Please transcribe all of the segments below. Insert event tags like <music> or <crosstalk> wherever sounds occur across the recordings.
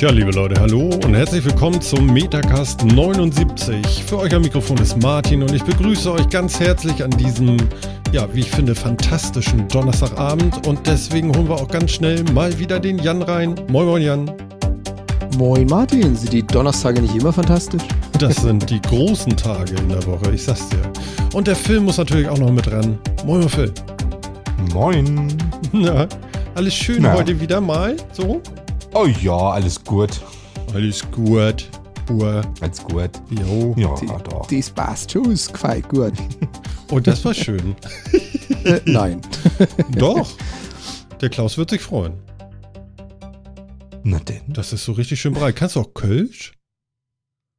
Tja, liebe Leute, hallo und herzlich willkommen zum Metacast 79. Für euch am Mikrofon ist Martin und ich begrüße euch ganz herzlich an diesem, ja, wie ich finde, fantastischen Donnerstagabend und deswegen holen wir auch ganz schnell mal wieder den Jan rein. Moin, moin, Jan. Moin, Martin. Sind die Donnerstage nicht immer fantastisch? Das sind die großen Tage in der Woche, ich sag's dir. Und der Film muss natürlich auch noch mit ran. Moin, Phil. Moin. Na, alles schön Na. heute wieder mal, so? Oh ja, alles gut. Alles gut. Uhr. Alles gut. Jo. Ja, die, doch. Das passt schon, ist quite gut. Und oh, das war schön. <laughs> äh, nein. doch. Der Klaus wird sich freuen. Na denn. Das ist so richtig schön breit. Kannst du auch Kölsch?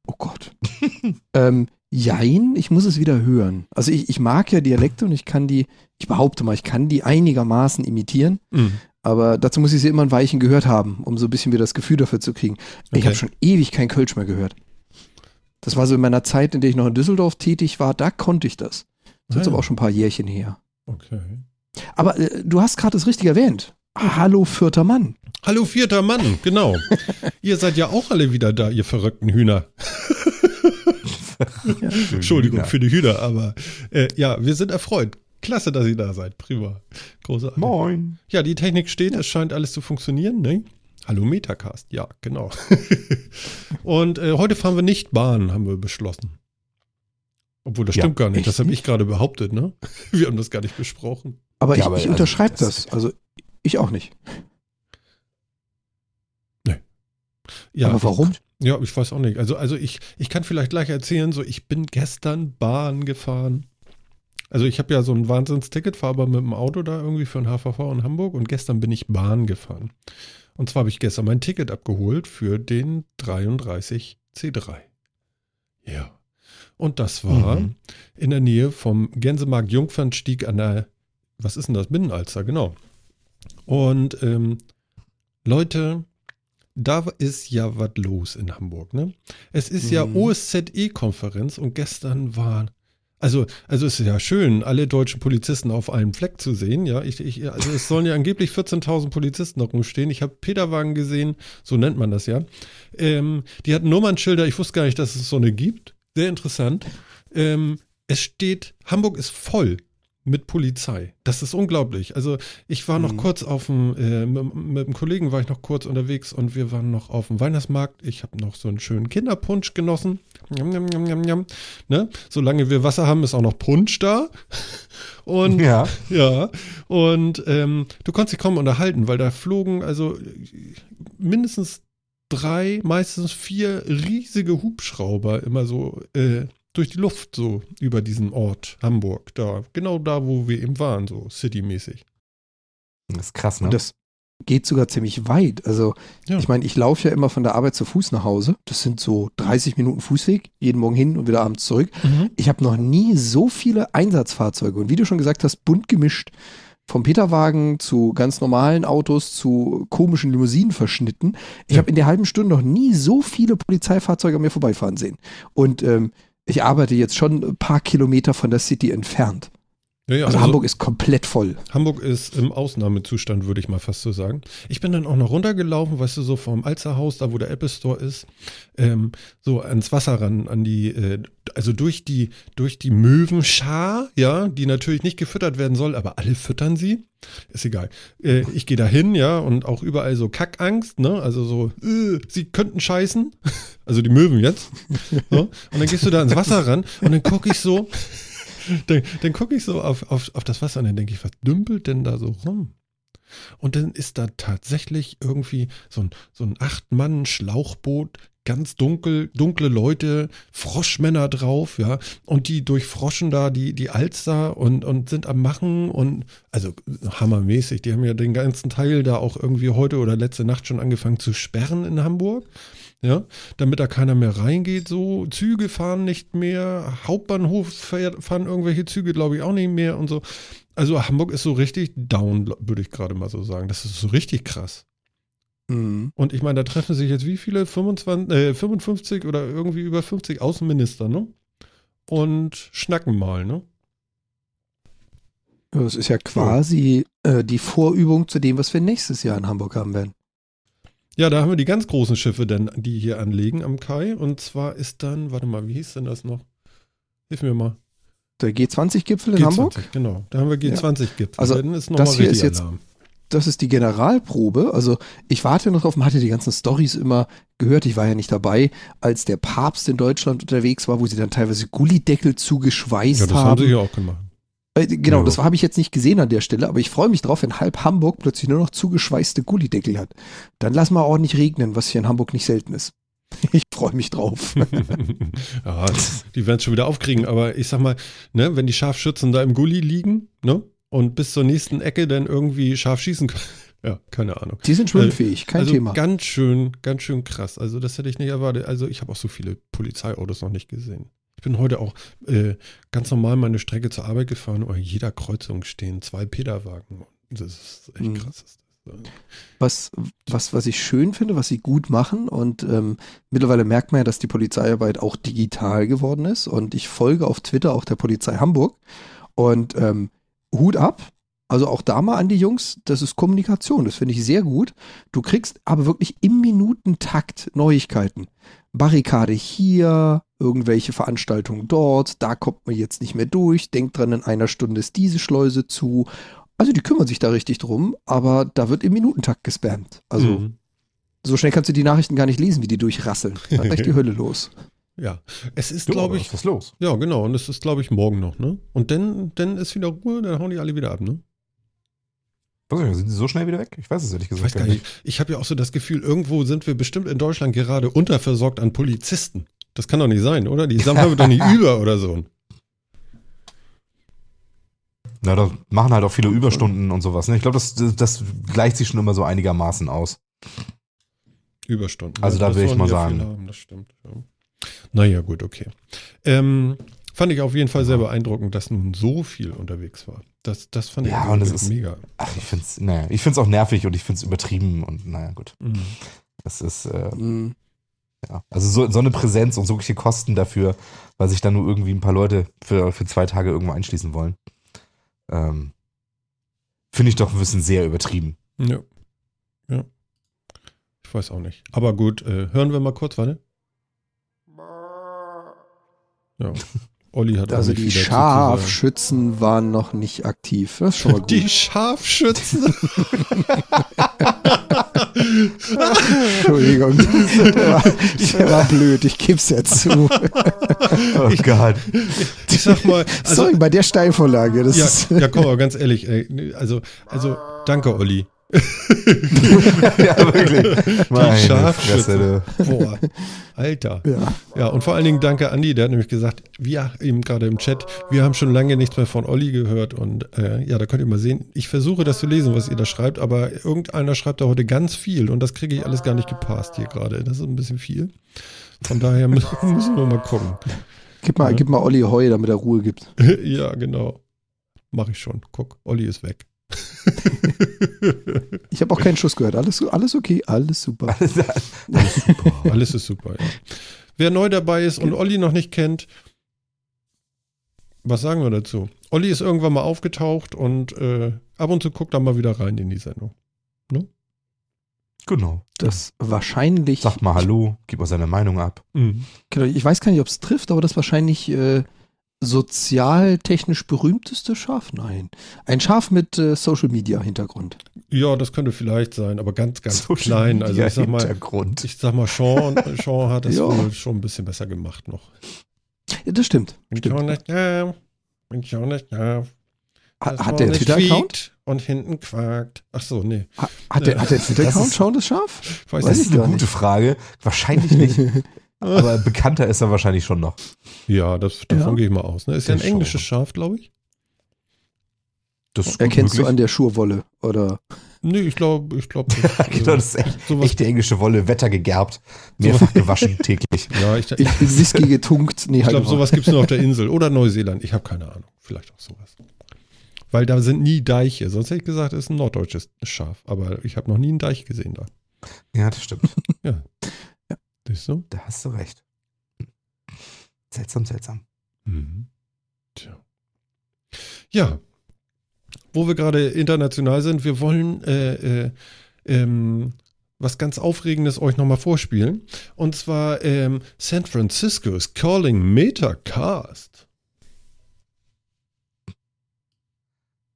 Oh Gott. <laughs> ähm, jein, ich muss es wieder hören. Also ich, ich mag ja Dialekte und ich kann die, ich behaupte mal, ich kann die einigermaßen imitieren. Mhm. Aber dazu muss ich sie immer ein Weichen gehört haben, um so ein bisschen wieder das Gefühl dafür zu kriegen. Okay. Ich habe schon ewig kein Kölsch mehr gehört. Das war so in meiner Zeit, in der ich noch in Düsseldorf tätig war, da konnte ich das. Das ist aber auch schon ein paar Jährchen her. Okay. Aber äh, du hast gerade das richtig erwähnt. Hallo vierter Mann. Hallo vierter Mann, genau. <laughs> ihr seid ja auch alle wieder da, ihr verrückten Hühner. <laughs> ja. Entschuldigung für die Hühner, aber äh, ja, wir sind erfreut. Klasse, dass ihr da seid. Prima. Großartig. Moin. Ja, die Technik steht, es scheint alles zu funktionieren, ne? Hallo Metacast, ja, genau. <laughs> Und äh, heute fahren wir nicht Bahn, haben wir beschlossen. Obwohl, das ja, stimmt gar nicht. Das habe ich gerade behauptet, ne? <laughs> Wir haben das gar nicht besprochen. Aber ja, ich, ich also, unterschreibe das. Also ich auch nicht. Nee. Ja, aber warum? Ja, ich weiß auch nicht. Also, also ich, ich kann vielleicht gleich erzählen, so ich bin gestern Bahn gefahren. Also ich habe ja so ein Wahnsinnsticket, fahre aber mit dem Auto da irgendwie für ein HVV in Hamburg und gestern bin ich Bahn gefahren. Und zwar habe ich gestern mein Ticket abgeholt für den 33 C3. Ja. Und das war mhm. in der Nähe vom Gänsemarkt Jungfernstieg an der, was ist denn das? Binnenalster, genau. Und ähm, Leute, da ist ja was los in Hamburg, ne? Es ist mhm. ja OSZE-Konferenz und gestern war also, also es ist ja schön, alle deutschen Polizisten auf einem Fleck zu sehen. Ja, ich, ich, also es sollen ja angeblich 14.000 Polizisten noch rumstehen. Ich habe Peterwagen gesehen, so nennt man das ja. Ähm, die hatten Nummernschilder. Ich wusste gar nicht, dass es so eine gibt. Sehr interessant. Ähm, es steht, Hamburg ist voll mit Polizei. Das ist unglaublich. Also ich war noch mhm. kurz auf dem, äh, mit, mit einem Kollegen war ich noch kurz unterwegs und wir waren noch auf dem Weihnachtsmarkt. Ich habe noch so einen schönen Kinderpunsch genossen. Njam, njam, njam, njam, ne? Solange wir Wasser haben, ist auch noch Punsch da. <laughs> Und ja, <laughs> ja. Und ähm, du konntest dich kaum unterhalten, weil da flogen also mindestens drei, meistens vier riesige Hubschrauber immer so äh, durch die Luft so über diesen Ort Hamburg, da, genau da, wo wir eben waren, so citymäßig. Das ist krass, ne? Und das geht sogar ziemlich weit. Also, ja. ich meine, ich laufe ja immer von der Arbeit zu Fuß nach Hause. Das sind so 30 Minuten Fußweg, jeden Morgen hin und wieder abends zurück. Mhm. Ich habe noch nie so viele Einsatzfahrzeuge und wie du schon gesagt hast, bunt gemischt. Vom Peterwagen zu ganz normalen Autos zu komischen Limousinen verschnitten. Ich ja. habe in der halben Stunde noch nie so viele Polizeifahrzeuge an mir vorbeifahren sehen. Und ähm, ich arbeite jetzt schon ein paar Kilometer von der City entfernt. Ja, ja, also, also, Hamburg ist komplett voll. Hamburg ist im Ausnahmezustand, würde ich mal fast so sagen. Ich bin dann auch noch runtergelaufen, weißt du, so vom Alzerhaus, da wo der Apple Store ist, ähm, so ans Wasser ran, an die, äh, also durch die, durch die Möwenschar, ja, die natürlich nicht gefüttert werden soll, aber alle füttern sie. Ist egal. Äh, ich gehe da hin, ja, und auch überall so Kackangst, ne? Also so, äh, sie könnten scheißen. <laughs> Also die Möwen jetzt. So. Und dann gehst du da ins Wasser ran und dann gucke ich so, dann, dann gucke ich so auf, auf, auf das Wasser und dann denke ich, was dümpelt denn da so rum? Und dann ist da tatsächlich irgendwie so ein, so ein Acht-Mann-Schlauchboot, ganz dunkel, dunkle Leute, Froschmänner drauf, ja, und die durchfroschen da die, die Alster und, und sind am Machen und, also hammermäßig, die haben ja den ganzen Teil da auch irgendwie heute oder letzte Nacht schon angefangen zu sperren in Hamburg ja, damit da keiner mehr reingeht, so. Züge fahren nicht mehr, Hauptbahnhof fahren irgendwelche Züge, glaube ich, auch nicht mehr und so. Also Hamburg ist so richtig down, würde ich gerade mal so sagen. Das ist so richtig krass. Mhm. Und ich meine, da treffen sich jetzt wie viele? 25, äh, 55 oder irgendwie über 50 Außenminister, ne? Und schnacken mal, ne? Das ist ja quasi äh, die Vorübung zu dem, was wir nächstes Jahr in Hamburg haben werden. Ja, da haben wir die ganz großen Schiffe, denn, die hier anlegen am Kai. Und zwar ist dann, warte mal, wie hieß denn das noch? Hilf mir mal. Der G20-Gipfel in G20, Hamburg? Genau, da haben wir G20-Gipfel. Ja. Also, das hier ist jetzt, Alarm. das ist die Generalprobe. Also, ich warte noch drauf, man hatte die ganzen Stories immer gehört. Ich war ja nicht dabei, als der Papst in Deutschland unterwegs war, wo sie dann teilweise Gullideckel zugeschweißt haben. Ja, das haben, haben sie ja auch gemacht. Äh, genau, ja. das habe ich jetzt nicht gesehen an der Stelle, aber ich freue mich drauf, wenn halb Hamburg plötzlich nur noch zugeschweißte Gullideckel hat. Dann lass mal ordentlich regnen, was hier in Hamburg nicht selten ist. <laughs> Ich freue mich drauf. <laughs> ja, die werden es schon wieder aufkriegen, aber ich sag mal, ne, wenn die Scharfschützen da im Gully liegen, ne, und bis zur nächsten Ecke dann irgendwie scharf schießen können. <laughs> Ja, keine Ahnung. Die sind schwimmfähig, kein also Thema. Ganz schön, ganz schön krass. Also, das hätte ich nicht erwartet. Also, ich habe auch so viele Polizeiautos noch nicht gesehen. Ich bin heute auch äh, ganz normal meine Strecke zur Arbeit gefahren und an jeder Kreuzung stehen zwei Peterwagen. Das ist echt mhm. krass. Was, was, was ich schön finde, was sie gut machen und ähm, mittlerweile merkt man ja, dass die Polizeiarbeit auch digital geworden ist und ich folge auf Twitter auch der Polizei Hamburg und ähm, Hut ab, also auch da mal an die Jungs, das ist Kommunikation, das finde ich sehr gut. Du kriegst aber wirklich im Minutentakt Neuigkeiten. Barrikade hier, irgendwelche Veranstaltungen dort, da kommt man jetzt nicht mehr durch, denkt dran, in einer Stunde ist diese Schleuse zu. Also die kümmern sich da richtig drum, aber da wird im Minutentakt gespammt. Also mhm. so schnell kannst du die Nachrichten gar nicht lesen, wie die durchrasseln. Da ist echt die <laughs> Hölle los. Ja, es ist, glaube ich. Was los? Ja, genau. Und es ist, glaube ich, morgen noch, ne? Und dann, dann ist wieder Ruhe, dann hauen die alle wieder ab, ne? sind sie so schnell wieder weg? Ich weiß es ehrlich gesagt ich weiß gar nicht. Ich habe ja auch so das Gefühl, irgendwo sind wir bestimmt in Deutschland gerade unterversorgt an Polizisten. Das kann doch nicht sein, oder? Die <laughs> sammeln wir doch nicht über oder so. Na, da machen halt auch viele Überstunden und sowas. Ne? Ich glaube, das, das gleicht sich schon immer so einigermaßen aus. Überstunden. Also da will ich mal sagen. Haben, das stimmt. Ja. Naja, gut, okay. Ähm, Fand ich auf jeden Fall sehr beeindruckend, dass nun so viel unterwegs war. Das, das fand ich ja, und das ist, mega. Ach, ich finde es naja, ich find's auch nervig und ich finde es übertrieben und naja, gut. Mhm. Das ist, äh, mhm. Ja, also so, so eine Präsenz und so viele Kosten dafür, weil sich dann nur irgendwie ein paar Leute für, für zwei Tage irgendwo einschließen wollen. Ähm, finde ich doch ein bisschen sehr übertrieben. Ja. Ja. Ich weiß auch nicht. Aber gut, äh, hören wir mal kurz, warte. Ja. Olli hat Also die Scharfschützen waren noch nicht aktiv. Das ist schon mal gut. Die Scharfschützen. <laughs> <laughs> Entschuldigung. Der war, der war blöd, ich gebe es ja zu. oh Gott. Ich sag mal. Also, Sorry, bei der Steilvorlage. Das ja, ja, komm mal, ganz ehrlich. Ey, also, also, danke, Olli. <laughs> ja, wirklich. Meine Scharfschütze. Boah, Alter. Ja. ja, und vor allen Dingen danke Andi, der hat nämlich gesagt, wir eben gerade im Chat, wir haben schon lange nichts mehr von Olli gehört und äh, ja, da könnt ihr mal sehen, ich versuche das zu lesen, was ihr da schreibt, aber irgendeiner schreibt da heute ganz viel und das kriege ich alles gar nicht gepasst hier gerade. Das ist ein bisschen viel. Von daher <laughs> müssen, wir mal gucken. Gib mal, ja. gib mal Olli Heu, damit er Ruhe gibt. <laughs> ja, genau. Mach ich schon. Guck, Olli ist weg ich habe auch keinen Schuss gehört. Alles, alles okay, alles super. Alles, alles super. alles ist super, ja. Wer neu dabei ist und Olli noch nicht kennt, was sagen wir dazu? Olli ist irgendwann mal aufgetaucht und äh, ab und zu guckt er mal wieder rein in die Sendung. Ne? Genau. Das wahrscheinlich. Sag mal Hallo, gib mal seine Meinung ab. Mhm. Genau, ich weiß gar nicht, ob es trifft, aber das wahrscheinlich äh, sozialtechnisch berühmteste Schaf? Nein. Ein Schaf mit äh, Social Media Hintergrund. Ja, das könnte vielleicht sein, aber ganz, ganz Social klein. Media also ich sag mal, ich sag mal, Sean, <laughs> Sean hat das ja. wohl schon ein bisschen besser gemacht noch. Ja, das stimmt. Bin stimmt. Schon nicht, ja, bin schon nicht, ja. Hat, hat der Twitter-Account? Und hinten quakt. Ach so, nee. Ha, hat, der, hat der Twitter-Account schon das Schaf? Weiß das ist eine gute nicht. Frage. Wahrscheinlich nicht. <laughs> Aber bekannter ist er wahrscheinlich schon noch. Ja, das, davon ja. gehe ich mal aus. Ne? Ist ja ein englisches Schaf, glaube ich. Das Erkennst möglich. du an der Schurwolle, oder? Nee, ich glaube, ich glaube. <laughs> genau, das ist echt, sowas, echte englische Wolle, Wetter gegerbt, mehrfach gewaschen täglich. <laughs> Ja, ich, ich, Whisky getunkt. Nee, ich halt glaube, sowas gibt es nur auf der Insel oder Neuseeland. Ich habe keine Ahnung. Vielleicht auch sowas. Weil da sind nie Deiche. Sonst hätte ich gesagt, es ist ein norddeutsches Schaf. Aber ich habe noch nie einen Deich gesehen da. Ja, das stimmt. ja. <laughs> Siehst du? Da hast du recht. Seltsam, seltsam. Mhm. Tja. Ja. Wo wir gerade international sind, wir wollen, äh, äh, ähm, was ganz Aufregendes euch nochmal vorspielen. Und zwar ähm, San Francisco is calling Metacast.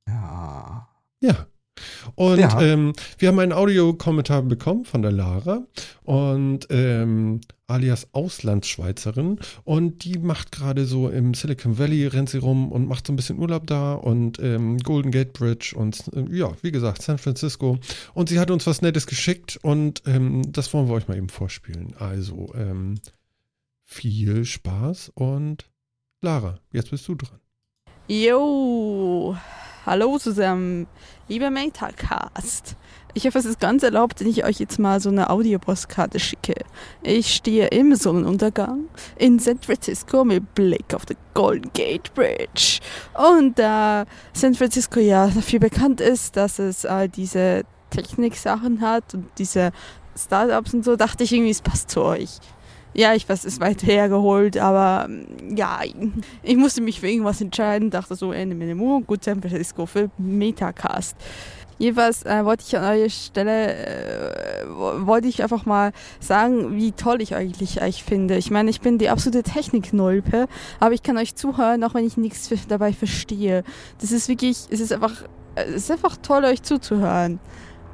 Ja. Ja. Und ja. Ähm, wir haben einen Audiokommentar bekommen von der Lara und ähm, alias Auslandsschweizerin und die macht gerade so im Silicon Valley rennt sie rum und macht so ein bisschen Urlaub da und ähm, Golden Gate Bridge und äh, ja, wie gesagt, San Francisco und sie hat uns was Nettes geschickt und ähm, das wollen wir euch mal eben vorspielen. Also ähm, viel Spaß und Lara, jetzt bist du dran. Jo, hallo zusammen, lieber Metacast. Ich hoffe, es ist ganz erlaubt, wenn ich euch jetzt mal so eine Audiopostkarte schicke. Ich stehe im Sonnenuntergang in San Francisco mit Blick auf den Golden Gate Bridge. Und da äh, San Francisco ja dafür bekannt ist, dass es all diese Techniksachen hat und diese Startups und so, dachte ich irgendwie, es passt zu euch. Ja, ich weiß, es ist weit hergeholt, aber ja, ich musste mich für irgendwas entscheiden, dachte so, Ende Minimum, gut, San Francisco für Metacast. Jedenfalls äh, wollte ich an eurer Stelle, äh, wollte ich einfach mal sagen, wie toll ich eigentlich euch finde. Ich meine, ich bin die absolute Techniknulpe, aber ich kann euch zuhören, auch wenn ich nichts dabei verstehe. Das ist wirklich, es ist einfach, es ist einfach toll, euch zuzuhören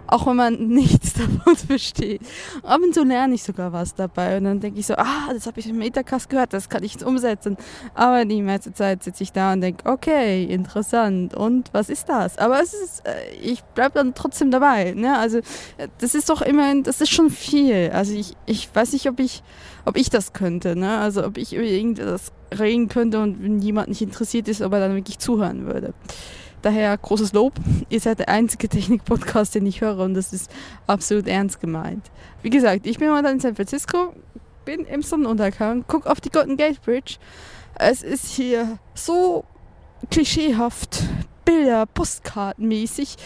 auch wenn man <laughs> nichts davon versteht. Ab und zu lerne ich sogar was dabei und dann denke ich so, ah, das habe ich im Metacast gehört, das kann ich jetzt umsetzen. Aber die meiste Zeit sitze ich da und denke, okay, interessant und was ist das? Aber es ist, äh, ich bleibe dann trotzdem dabei. Ne? Also äh, das ist doch immerhin, das ist schon viel. Also ich, ich weiß nicht, ob ich, ob ich das könnte. Ne? Also ob ich über irgendwas reden könnte und wenn jemand nicht interessiert ist, ob er dann wirklich zuhören würde. Daher großes Lob. Ihr seid der einzige Technik-Podcast, den ich höre und das ist absolut ernst gemeint. Wie gesagt, ich bin momentan in San Francisco, bin im Sonnenuntergang, guck auf die Golden Gate Bridge. Es ist hier so klischeehaft, Bilder, Postkartenmäßig.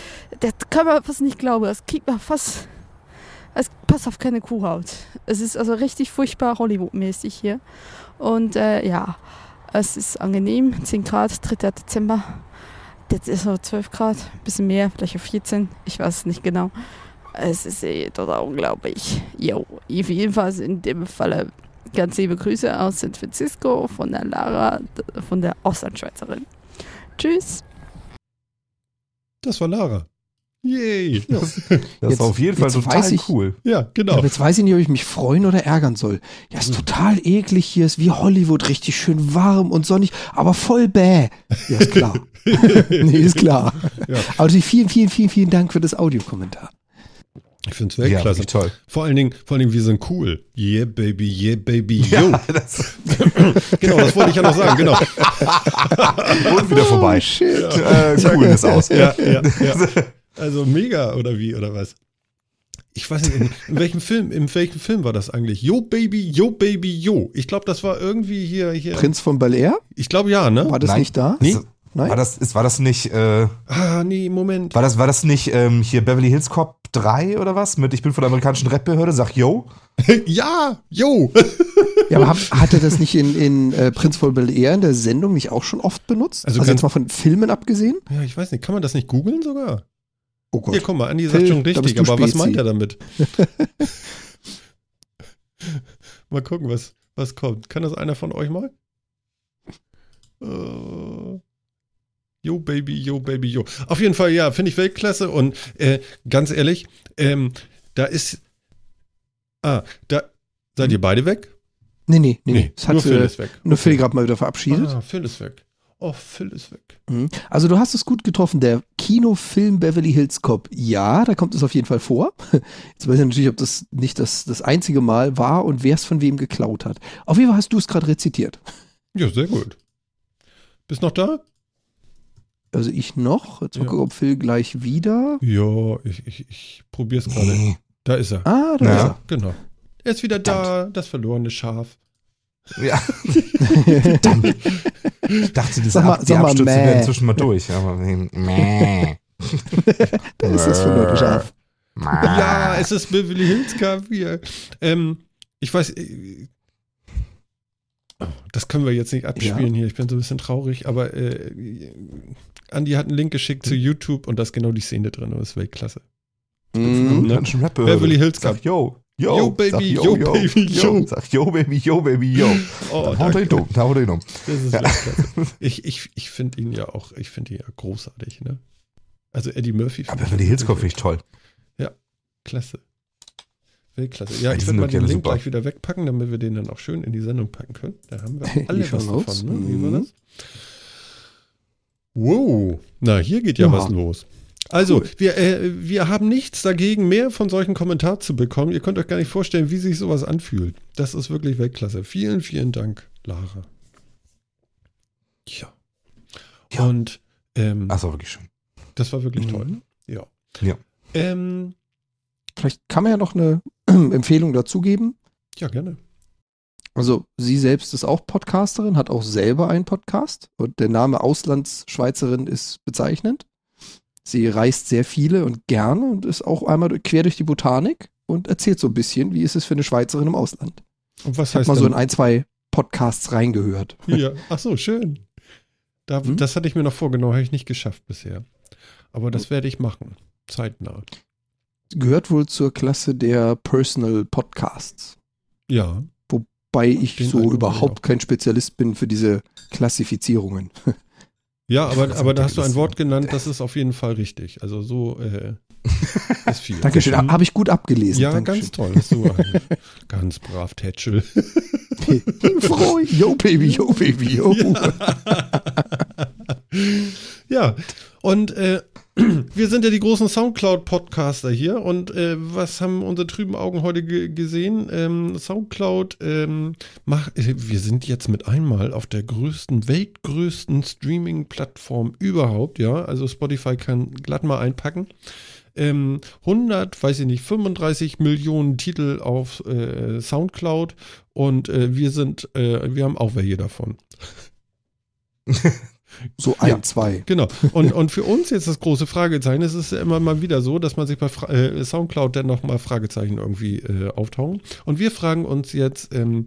Das kann man fast nicht glauben. Das kriegt man fast. Es passt auf keine Kuhhaut. Es ist also richtig furchtbar Hollywood-mäßig hier. Und äh, ja, es ist angenehm. 10 Grad, 3. Dezember. Jetzt ist es 12 Grad, ein bisschen mehr, vielleicht auf 14, ich weiß es nicht genau. Es ist eh total unglaublich. Jo, jedenfalls in dem Falle ganz liebe Grüße aus San Francisco von der Lara, von der Auslandschweizerin. Tschüss. Das war Lara. Yay. Ja. Das <laughs> jetzt, ist auf jeden Fall total ich, cool. Ja, genau. Ja, jetzt weiß ich nicht, ob ich mich freuen oder ärgern soll. Ja, ist total eklig hier, ist wie Hollywood, richtig schön warm und sonnig, aber voll bäh. Ja, ist klar. <laughs> <laughs> nee, ist klar. Ja. Aber vielen, vielen, vielen, vielen Dank für das Audiokommentar. Ich finde es Weltklasse. Ja, toll. Vor allen Dingen, vor allen Dingen, wir sind cool. Yeah, baby, yeah, baby, yo. Ja, <laughs> das genau, das wollte ich ja noch sagen, genau. <laughs> Und wieder vorbei. Oh, shit. Ja. Äh, cool ist aus. Ja, ja, ja. Also mega, oder wie, oder was? Ich weiß nicht, in, in, welchem Film, in welchem Film war das eigentlich? Yo Baby, Yo Baby, Yo. Ich glaube, das war irgendwie hier, hier. Prinz von Bel Air? Ich glaube ja, ne? War das Nein. nicht da? Nee? Nein? War das, war das nicht, äh, Ah, nee, Moment. War das, war das nicht ähm, hier Beverly Hills Cop 3 oder was? Mit Ich bin von der amerikanischen Rap-Behörde, sag Yo? <laughs> ja, Yo. <laughs> ja, aber hat er das nicht in, in äh, Prinz von Bel Air in der Sendung nicht auch schon oft benutzt? Also, also jetzt mal von Filmen abgesehen? Ja, ich weiß nicht. Kann man das nicht googeln sogar? Oh Gott. Hier, guck mal, Andi sagt schon richtig, aber was meint er damit? <laughs> mal gucken, was, was kommt. Kann das einer von euch mal? Uh, yo, Baby, yo, Baby, yo. Auf jeden Fall, ja, finde ich Weltklasse und äh, ganz ehrlich, ähm, da ist. Ah, da. Seid ihr beide weg? Nee, nee, nee. nee nur Phil ist weg. Nur Phil gerade mal wieder verabschiedet. Ah, Phil ist weg. Oh, Phil ist weg. Mhm. Also du hast es gut getroffen. Der Kinofilm Beverly Hills Cop, ja, da kommt es auf jeden Fall vor. <laughs> Jetzt weiß ich natürlich, ob das nicht das, das einzige Mal war und wer es von wem geklaut hat. Auf jeden Fall hast du es gerade rezitiert. Ja, sehr gut. Bist noch da? Also ich noch. Jetzt mal ja. gucken, ob Phil gleich wieder. Ja, ich, ich, ich probiere es gerade. Da ist er. Ah, da ja. ist er. Genau. Er ist wieder da, das verlorene Schaf. Ja. <laughs> Verdammt. Ich dachte, das sag mal, die Abstürze mal, wären inzwischen mal durch. Aber mäh. <laughs> da ist das verlorene Schaf. Ja, es ist Beverly Hills Cup hier. Ähm, ich weiß, äh, das können wir jetzt nicht abspielen ja. hier. Ich bin so ein bisschen traurig, aber äh, Andi hat einen Link geschickt zu YouTube und da ist genau die Szene drin und das ist Weltklasse. Mhm. Beverly Hills Cup. Yo, Yo, yo Baby, yo, yo, yo, Baby, yo. yo. Sag yo, Baby, yo, Baby, yo. <laughs> Oh, da haut er ihn um, da haut er ihn um. Das ist ja. <laughs> Ich, ich, ich finde ihn ja auch, ich finde ihn ja großartig, ne? Also Eddie Murphy. Aber Beverly Hills Cop finde ich toll. Ja, klasse. Weltklasse. Ja, ich würde mal den Link super. gleich wieder wegpacken, damit wir den dann auch schön in die Sendung packen können. Da haben wir <laughs> alle was davon, ne? Wie war mhm. das? Wow. Na, hier geht ja, ja. was los. Also, cool. wir, äh, wir haben nichts dagegen, mehr von solchen Kommentaren zu bekommen. Ihr könnt euch gar nicht vorstellen, wie sich sowas anfühlt. Das ist wirklich Weltklasse. Vielen, vielen Dank, Lara. Ja. ja. Und ähm, das war wirklich schön. Das war wirklich mhm. toll. Ja. Ja. Ähm, Vielleicht kann man ja noch eine <clears throat> Empfehlung dazugeben. Ja, gerne. Also sie selbst ist auch Podcasterin, hat auch selber einen Podcast und der Name Auslandsschweizerin ist bezeichnend. Sie reist sehr viele und gerne und ist auch einmal quer durch die Botanik und erzählt so ein bisschen, wie ist es für eine Schweizerin im Ausland. Und was heißt Hat mal so in ein, zwei Podcasts reingehört. Ja, ach so, schön. Da, hm? Das hatte ich mir noch vorgenommen, habe ich nicht geschafft bisher. Aber das hm. werde ich machen, zeitnah. Gehört wohl zur Klasse der Personal Podcasts. Ja. Wobei ich so überhaupt kein Spezialist bin für diese Klassifizierungen. <laughs> Ja, aber, aber da hast du ein Wort genannt, das ist auf jeden Fall richtig. Also so äh, ist viel. <laughs> Dankeschön, mhm. habe ich gut abgelesen. Ja, Dankeschön. ganz toll. Hast du <laughs> ganz brav Tätschel. Froh, yo Baby, yo Baby, yo. Ja, ja. und äh, wir sind ja die großen Soundcloud-Podcaster hier und äh, was haben unsere trüben Augen heute gesehen? Ähm, Soundcloud, ähm, mach, äh, wir sind jetzt mit einmal auf der größten, weltgrößten Streaming-Plattform überhaupt, ja. Also Spotify kann glatt mal einpacken. Ähm, 100, weiß ich nicht, 35 Millionen Titel auf äh, Soundcloud und äh, wir sind, äh, wir haben auch welche davon. <laughs> So ein, ja, zwei. Genau. Und, und für uns jetzt das große Fragezeichen, es ist ja immer mal wieder so, dass man sich bei Fra äh, Soundcloud dann nochmal Fragezeichen irgendwie äh, auftauchen. Und wir fragen uns jetzt, ähm,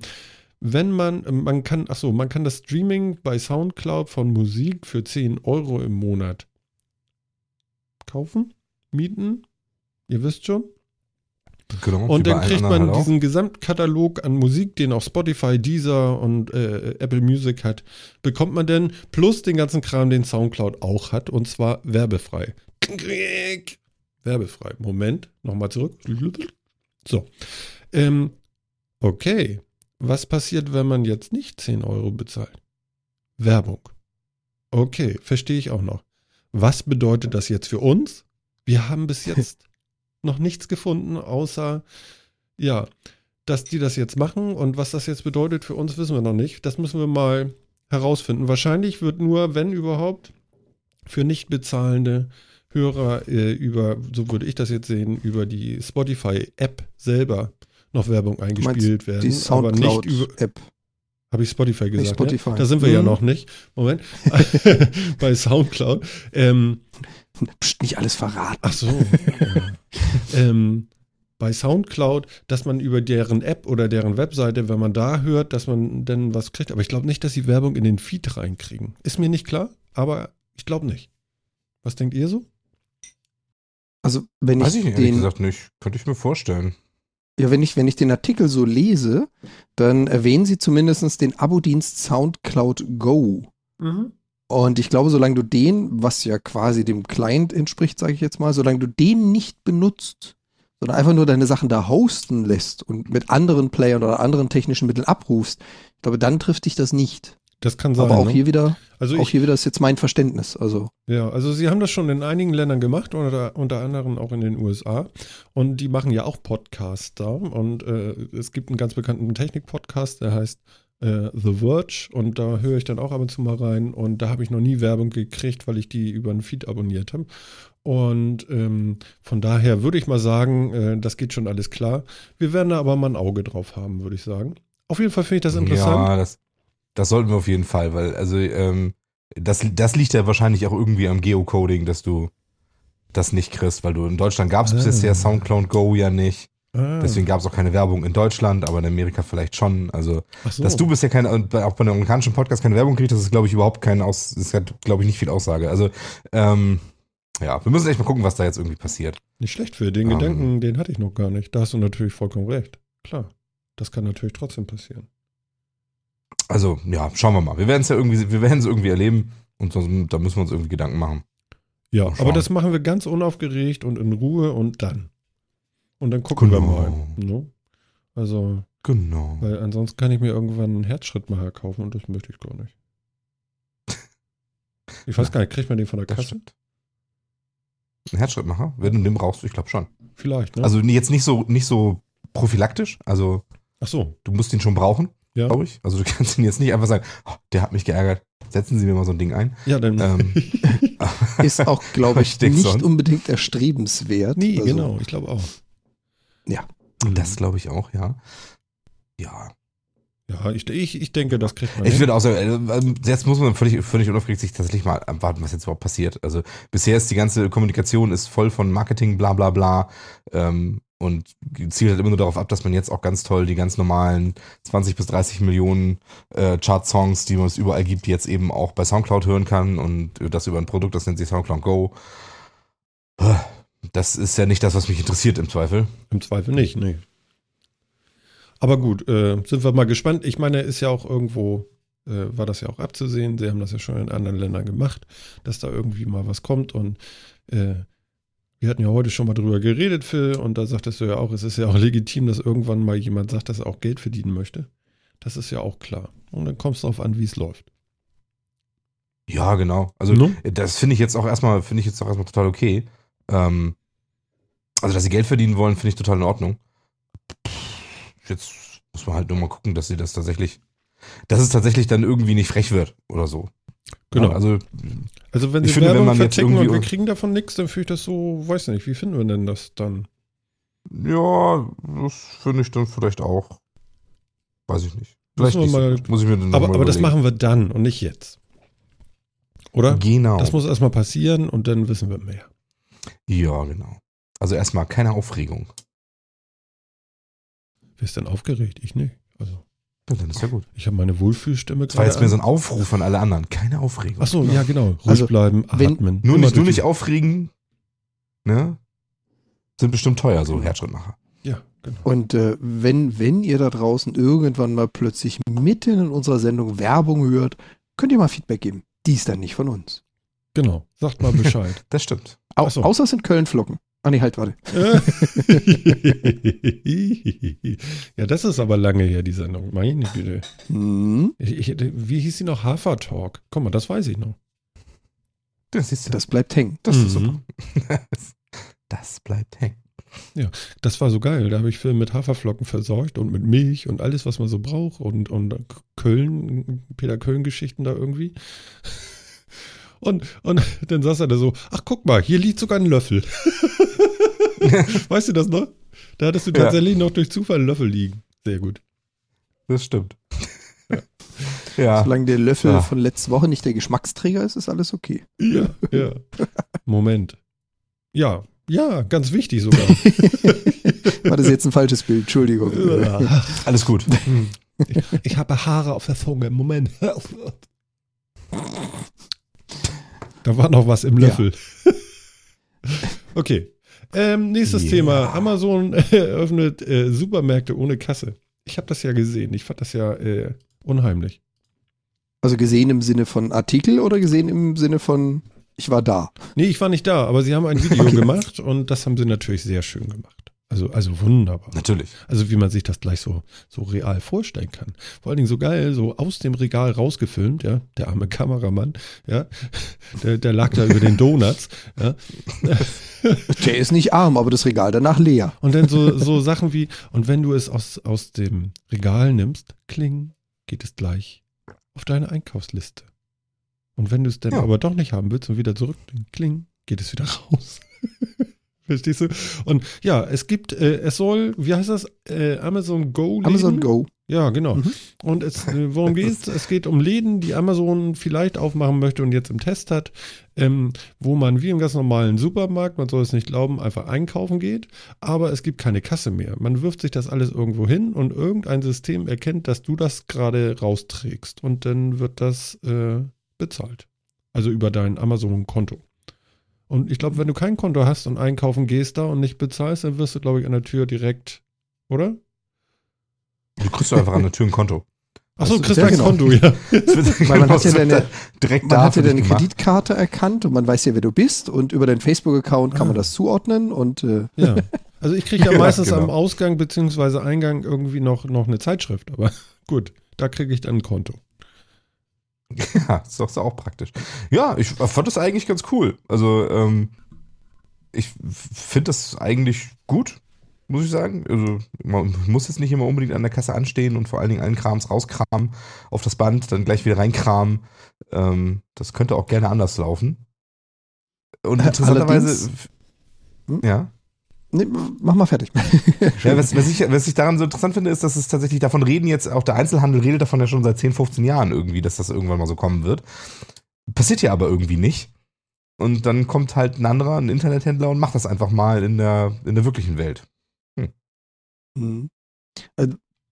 wenn man, man kann, ach so, man kann das Streaming bei Soundcloud von Musik für 10 Euro im Monat kaufen, mieten. Ihr wisst schon. Genau, und dann kriegt man halt diesen Gesamtkatalog an Musik, den auch Spotify, Deezer und äh, Apple Music hat, bekommt man denn plus den ganzen Kram, den Soundcloud auch hat, und zwar werbefrei. Werbefrei. Moment, nochmal zurück. So. Ähm, okay. Was passiert, wenn man jetzt nicht 10 Euro bezahlt? Werbung. Okay, verstehe ich auch noch. Was bedeutet das jetzt für uns? Wir haben bis <laughs> jetzt noch nichts gefunden, außer, ja, dass die das jetzt machen und was das jetzt bedeutet für uns, wissen wir noch nicht. Das müssen wir mal herausfinden. Wahrscheinlich wird nur, wenn überhaupt, für nicht bezahlende Hörer äh, über, so würde ich das jetzt sehen, über die Spotify-App selber noch Werbung eingespielt werden. Die Soundcloud-App. Habe ich Spotify gesagt? Spotify. Ja? Da sind wir mhm. ja noch nicht. Moment. <laughs> <laughs> Bei Soundcloud. Ähm, Psst, nicht alles verraten. Ach so. <laughs> <laughs> ähm, bei Soundcloud, dass man über deren App oder deren Webseite, wenn man da hört, dass man dann was kriegt. Aber ich glaube nicht, dass sie Werbung in den Feed reinkriegen. Ist mir nicht klar, aber ich glaube nicht. Was denkt ihr so? Also, wenn Weiß ich, ich den, gesagt nicht. Könnte ich mir vorstellen. Ja, wenn ich, wenn ich den Artikel so lese, dann erwähnen sie zumindest den Abo-Dienst SoundCloud Go. Mhm. Und ich glaube, solange du den, was ja quasi dem Client entspricht, sage ich jetzt mal, solange du den nicht benutzt, sondern einfach nur deine Sachen da hosten lässt und mit anderen Playern oder anderen technischen Mitteln abrufst, ich glaube, dann trifft dich das nicht. Das kann sein. Aber auch ne? hier wieder, also auch ich, hier wieder ist jetzt mein Verständnis. Also. Ja, also sie haben das schon in einigen Ländern gemacht, unter, unter anderem auch in den USA. Und die machen ja auch Podcasts da. Und äh, es gibt einen ganz bekannten Technik-Podcast, der heißt äh, The Verge und da höre ich dann auch ab und zu mal rein und da habe ich noch nie Werbung gekriegt, weil ich die über einen Feed abonniert habe. Und ähm, von daher würde ich mal sagen, äh, das geht schon alles klar. Wir werden da aber mal ein Auge drauf haben, würde ich sagen. Auf jeden Fall finde ich das interessant. Ja, das, das sollten wir auf jeden Fall, weil also ähm, das, das liegt ja wahrscheinlich auch irgendwie am Geocoding, dass du das nicht kriegst, weil du in Deutschland gab es ah. bisher Soundcloud Go ja nicht. Ah. Deswegen gab es auch keine Werbung in Deutschland, aber in Amerika vielleicht schon. Also, so. dass du bisher keine, auch bei einem amerikanischen Podcast keine Werbung kriegst, das ist, glaube ich, überhaupt kein Aus, das hat, glaube ich, nicht viel Aussage. Also, ähm, ja, wir müssen echt mal gucken, was da jetzt irgendwie passiert. Nicht schlecht für den um, Gedanken, den hatte ich noch gar nicht. Da hast du natürlich vollkommen recht. Klar, das kann natürlich trotzdem passieren. Also, ja, schauen wir mal. Wir werden es ja irgendwie, wir werden es irgendwie erleben und sonst, da müssen wir uns irgendwie Gedanken machen. Ja, aber das machen wir ganz unaufgeregt und in Ruhe und dann. Und dann gucken genau. wir mal. Ne? Also, genau. Weil ansonsten kann ich mir irgendwann einen Herzschrittmacher kaufen und das möchte ich gar nicht. Ich weiß gar nicht, kriegt man den von der Kasse? Stimmt. Ein Herzschrittmacher? Wenn du den brauchst, ich glaube schon. Vielleicht, ne? Also jetzt nicht so, nicht so prophylaktisch. Also, Ach so. du musst ihn schon brauchen, ja. glaube ich. Also du <laughs> kannst ihn jetzt nicht einfach sagen, oh, der hat mich geärgert. Setzen Sie mir mal so ein Ding ein. Ja, dann. Ähm, <laughs> ist auch, glaube <laughs> ich, ich nicht unbedingt erstrebenswert. Nee, also, genau, ich glaube auch. Ja. Das glaube ich auch, ja. Ja. Ja, ich, ich, ich denke, das kriegt man. Ich würde auch sagen, äh, jetzt muss man völlig, völlig unaufgeregt sich tatsächlich mal warten, was jetzt überhaupt passiert. Also bisher ist die ganze Kommunikation ist voll von Marketing, bla bla bla. Ähm, und zielt halt immer nur darauf ab, dass man jetzt auch ganz toll die ganz normalen 20 bis 30 Millionen äh, Chart-Songs, die es überall gibt, jetzt eben auch bei Soundcloud hören kann und das über ein Produkt, das nennt sich Soundcloud Go. Das ist ja nicht das, was mich interessiert im Zweifel. Im Zweifel nicht, nee. Aber gut, äh, sind wir mal gespannt. Ich meine, ist ja auch irgendwo, äh, war das ja auch abzusehen. Sie haben das ja schon in anderen Ländern gemacht, dass da irgendwie mal was kommt. Und äh, wir hatten ja heute schon mal drüber geredet, Phil, und da sagtest du ja auch, es ist ja auch legitim, dass irgendwann mal jemand sagt, dass er auch Geld verdienen möchte. Das ist ja auch klar. Und dann kommt es darauf an, wie es läuft. Ja, genau. Also no? das finde ich jetzt auch erstmal, finde ich jetzt auch erstmal total okay. Ähm, also, dass sie Geld verdienen wollen, finde ich total in Ordnung. Jetzt muss man halt nur mal gucken, dass sie das tatsächlich, dass es tatsächlich dann irgendwie nicht frech wird oder so. Genau. Also, also wenn sie finde, Werbung wenn man verticken und wir kriegen davon nichts, dann fühle ich das so, weiß nicht, wie finden wir denn das dann? Ja, das finde ich dann vielleicht auch. Weiß ich nicht. Vielleicht nicht mal, muss ich mir dann Aber, aber das machen wir dann und nicht jetzt. Oder? Genau. Das muss erstmal passieren und dann wissen wir mehr. Ja, genau. Also erstmal keine Aufregung. Wer ist denn aufgeregt? Ich nicht. Also. Ja, dann ist ja gut. Ich habe meine Wohlfühlstimme gerade. Das war jetzt mir so ein Aufruf an alle anderen. Keine Aufregung. Achso, ja, genau. Ruhig also, bleiben, atmen. Nur nicht, nur nicht aufregen, ne? Sind bestimmt teuer, so Herzschrittmacher. Ja, genau. Und äh, wenn, wenn ihr da draußen irgendwann mal plötzlich mitten in unserer Sendung Werbung hört, könnt ihr mal Feedback geben. Die ist dann nicht von uns. Genau. Sagt mal Bescheid. <laughs> das stimmt. Au so. Außer es sind Köln-Flocken. Ah nee, halt, warte. <laughs> ja, das ist aber lange her, die Sendung. Meine Güte. Ich, ich, wie hieß sie noch? Hafer Talk. Guck mal, das weiß ich noch. Das, ist, das bleibt hängen. Das mhm. ist super. <laughs> das bleibt hängen. Ja, das war so geil. Da habe ich Film mit Haferflocken versorgt und mit Milch und alles, was man so braucht. Und, und Köln, Peter Köln-Geschichten da irgendwie. Und, und dann saß er da so, ach guck mal, hier liegt sogar ein Löffel. <laughs> weißt du das noch? Da hattest du tatsächlich ja. noch durch Zufall einen Löffel liegen. Sehr gut. Das stimmt. Ja. ja. Solange der Löffel ja. von letzter Woche nicht der Geschmacksträger ist, ist alles okay. Ja, ja. <laughs> Moment. Ja, ja, ganz wichtig sogar. <laughs> War das jetzt ein falsches Bild? Entschuldigung. Ja. Alles gut. Ich, ich habe Haare auf der Zunge. Moment. Da war noch was im Löffel. Ja. <laughs> okay. Ähm, nächstes yeah. Thema. Amazon eröffnet äh, Supermärkte ohne Kasse. Ich habe das ja gesehen. Ich fand das ja äh, unheimlich. Also gesehen im Sinne von Artikel oder gesehen im Sinne von ich war da? Nee, ich war nicht da, aber sie haben ein Video okay. gemacht und das haben sie natürlich sehr schön gemacht. Also, also wunderbar. Natürlich. Also wie man sich das gleich so, so real vorstellen kann. Vor allen Dingen so geil, so aus dem Regal rausgefilmt, ja, der arme Kameramann, ja, der, der lag da über den Donuts, ja. <laughs> Der ist nicht arm, aber das Regal danach leer. Und dann so, so Sachen wie, und wenn du es aus, aus dem Regal nimmst, kling, geht es gleich auf deine Einkaufsliste. Und wenn du es dann ja. aber doch nicht haben willst und wieder zurück, kling, geht es wieder raus. Verstehst du? Und ja, es gibt, äh, es soll, wie heißt das? Äh, Amazon Go. Läden? Amazon Go. Ja, genau. Mhm. Und es, äh, <laughs> worum geht es? Es geht um Läden, die Amazon vielleicht aufmachen möchte und jetzt im Test hat, ähm, wo man wie im ganz normalen Supermarkt, man soll es nicht glauben, einfach einkaufen geht, aber es gibt keine Kasse mehr. Man wirft sich das alles irgendwo hin und irgendein System erkennt, dass du das gerade rausträgst und dann wird das äh, bezahlt. Also über dein Amazon-Konto. Und ich glaube, wenn du kein Konto hast und einkaufen gehst da und nicht bezahlst, dann wirst du, glaube ich, an der Tür direkt, oder? Du kriegst einfach an der Tür ein Konto. Achso, du kriegst ein genau. Konto, <laughs> ja. Weil man hat ja deine, direkt man hat ja deine Kreditkarte erkannt und man weiß ja, wer du bist und über deinen Facebook-Account kann ah. man das zuordnen und äh ja. Also ich kriege <laughs> ja meistens genau. am Ausgang bzw. Eingang irgendwie noch, noch eine Zeitschrift, aber <laughs> gut, da kriege ich dann ein Konto. <laughs> Ja, ist doch auch praktisch. Ja, ich fand das eigentlich ganz cool. Also, ähm, ich finde das eigentlich gut, muss ich sagen. Also, man muss jetzt nicht immer unbedingt an der Kasse anstehen und vor allen Dingen allen Krams rauskramen, auf das Band, dann gleich wieder reinkramen. Ähm, das könnte auch gerne anders laufen. Und interessanterweise. Hm? Ja. Nee, mach mal fertig. <laughs> ja, was, was, ich, was ich daran so interessant finde, ist, dass es tatsächlich davon reden jetzt, auch der Einzelhandel redet davon ja schon seit 10, 15 Jahren irgendwie, dass das irgendwann mal so kommen wird. Passiert ja aber irgendwie nicht. Und dann kommt halt ein anderer, ein Internethändler und macht das einfach mal in der, in der wirklichen Welt. Hm. Mhm.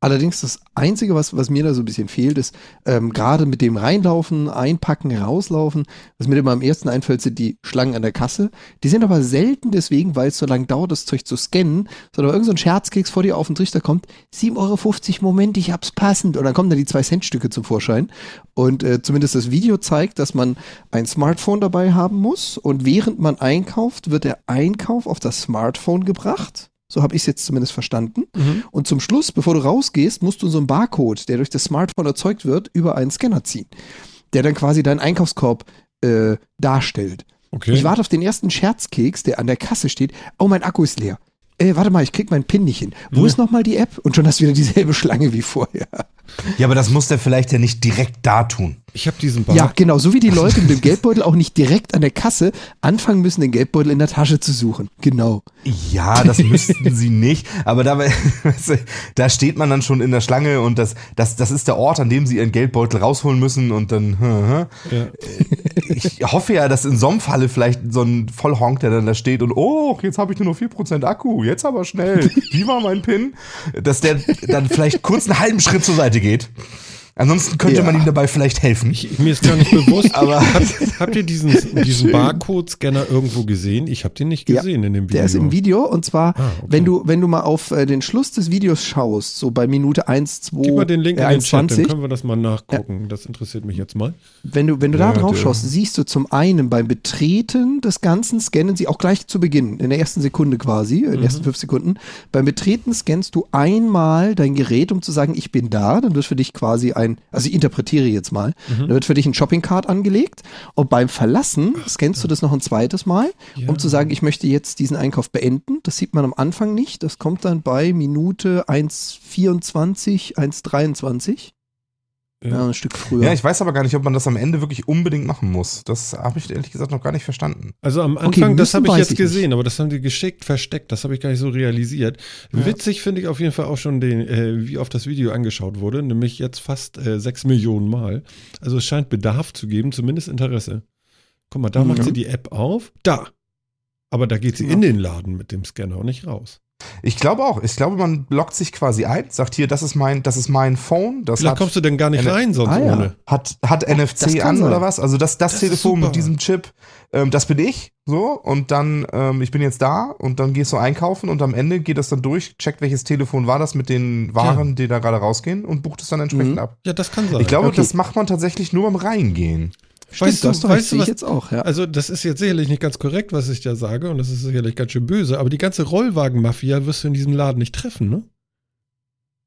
Allerdings das Einzige, was, was mir da so ein bisschen fehlt, ist ähm, gerade mit dem Reinlaufen, Einpacken, Rauslaufen, was mir immer am ersten einfällt, sind die Schlangen an der Kasse. Die sind aber selten deswegen, weil es so lange dauert, das Zeug zu scannen, sondern irgend so ein Scherzkeks vor dir auf den Trichter kommt, 7,50 Euro, Moment, ich hab's passend. Und dann kommen da die zwei Cent Stücke zum Vorschein. Und äh, zumindest das Video zeigt, dass man ein Smartphone dabei haben muss und während man einkauft, wird der Einkauf auf das Smartphone gebracht so habe ich es jetzt zumindest verstanden. Mhm. Und zum Schluss, bevor du rausgehst, musst du so einen Barcode, der durch das Smartphone erzeugt wird, über einen Scanner ziehen, der dann quasi deinen Einkaufskorb äh, darstellt. Okay. Ich warte auf den ersten Scherzkeks, der an der Kasse steht. Oh, mein Akku ist leer. Äh, warte mal, ich krieg meinen PIN nicht hin. Wo mhm. ist nochmal die App? Und schon hast du wieder dieselbe <laughs> Schlange wie vorher. Ja, aber das muss der vielleicht ja nicht direkt da tun. Ich habe diesen Bar. Ja, genau. So wie die Leute mit dem Geldbeutel auch nicht direkt an der Kasse anfangen müssen, den Geldbeutel in der Tasche zu suchen. Genau. Ja, das <laughs> müssten sie nicht. Aber da, <laughs> da steht man dann schon in der Schlange und das, das, das ist der Ort, an dem sie ihren Geldbeutel rausholen müssen und dann. Ja. Ich hoffe ja, dass in so einem Falle vielleicht so ein Vollhonk, der dann da steht und oh, jetzt habe ich nur noch 4% Akku, jetzt aber schnell. Wie war mein PIN? Dass der dann vielleicht kurz einen halben Schritt zur Seite geht. Ansonsten könnte ja. man ihm dabei vielleicht helfen. Ich, mir ist gar nicht bewusst, <laughs> aber habt, ihr diesen, <laughs> diesen Barcode-Scanner irgendwo gesehen? Ich habe den nicht gesehen ja, in dem Video. Der ist im Video und zwar, ah, okay. wenn, du, wenn du mal auf äh, den Schluss des Videos schaust, so bei Minute 1, 2, Gib mal den Link äh, in den Chat, dann können wir das mal nachgucken. Ja. Das interessiert mich jetzt mal. Wenn du, wenn du da drauf schaust, siehst du zum einen beim Betreten des Ganzen, scannen sie auch gleich zu Beginn, in der ersten Sekunde quasi, in den mhm. ersten fünf Sekunden. Beim Betreten scannst du einmal dein Gerät, um zu sagen, ich bin da. Dann wird für dich quasi ein ein, also ich interpretiere jetzt mal, mhm. da wird für dich ein Shopping-Card angelegt und beim Verlassen scannst du das noch ein zweites Mal, ja. um zu sagen, ich möchte jetzt diesen Einkauf beenden. Das sieht man am Anfang nicht. Das kommt dann bei Minute 1,24, 1,23. Ja. ein Stück früher. Ja, ich weiß aber gar nicht, ob man das am Ende wirklich unbedingt machen muss. Das habe ich ehrlich gesagt noch gar nicht verstanden. Also am Anfang, okay, das habe ich jetzt ich gesehen, nicht. aber das haben die geschickt versteckt. Das habe ich gar nicht so realisiert. Ja. Witzig finde ich auf jeden Fall auch schon, den, äh, wie oft das Video angeschaut wurde, nämlich jetzt fast äh, sechs Millionen Mal. Also es scheint Bedarf zu geben, zumindest Interesse. Guck mal, da mhm. macht sie die App auf. Da. Aber da geht sie ja. in den Laden mit dem Scanner und nicht raus. Ich glaube auch. Ich glaube, man loggt sich quasi ein, sagt hier, das ist mein, das ist mein Phone. Das Vielleicht kommst du denn gar nicht N rein, sonst ah, ja. ohne. Hat, hat Ach, NFC an sein. oder was? Also das, das, das Telefon mit diesem Chip, ähm, das bin ich. So, und dann, ähm, ich bin jetzt da und dann gehst du einkaufen und am Ende geht das dann durch, checkt, welches Telefon war das mit den Waren, ja. die da gerade rausgehen und bucht es dann entsprechend mhm. ab. Ja, das kann sein. Ich glaube, okay. das macht man tatsächlich nur beim Reingehen. Stimmt, weißt du, das weißt du was, jetzt auch, ja. Also, das ist jetzt sicherlich nicht ganz korrekt, was ich da sage, und das ist sicherlich ganz schön böse, aber die ganze Rollwagen-Mafia wirst du in diesem Laden nicht treffen, ne?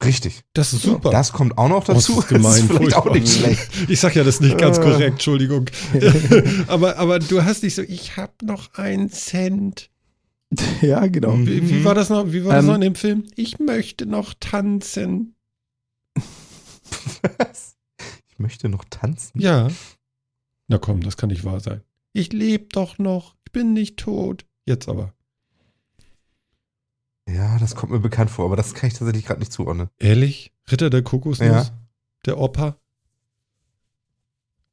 Richtig. Das ist super. Das kommt auch noch dazu. Oh, das ist gemein. <laughs> Das ist vielleicht auch nicht schlecht. Ich sag ja das nicht ganz korrekt, Entschuldigung. <laughs> aber, aber du hast nicht so, ich hab noch einen Cent. <laughs> Ja, genau. Wie, wie war das noch? Wie war das ähm, noch in dem Film? Ich möchte noch tanzen. Was? Ich möchte noch tanzen? Ja. Na komm, das kann nicht wahr sein. Ich lebe doch noch. Ich bin nicht tot. Jetzt aber. Ja, das kommt mir bekannt vor, aber das kann ich tatsächlich gerade nicht zuordnen. Ehrlich? Ritter der Kokosnuss? Ja. Der Opa?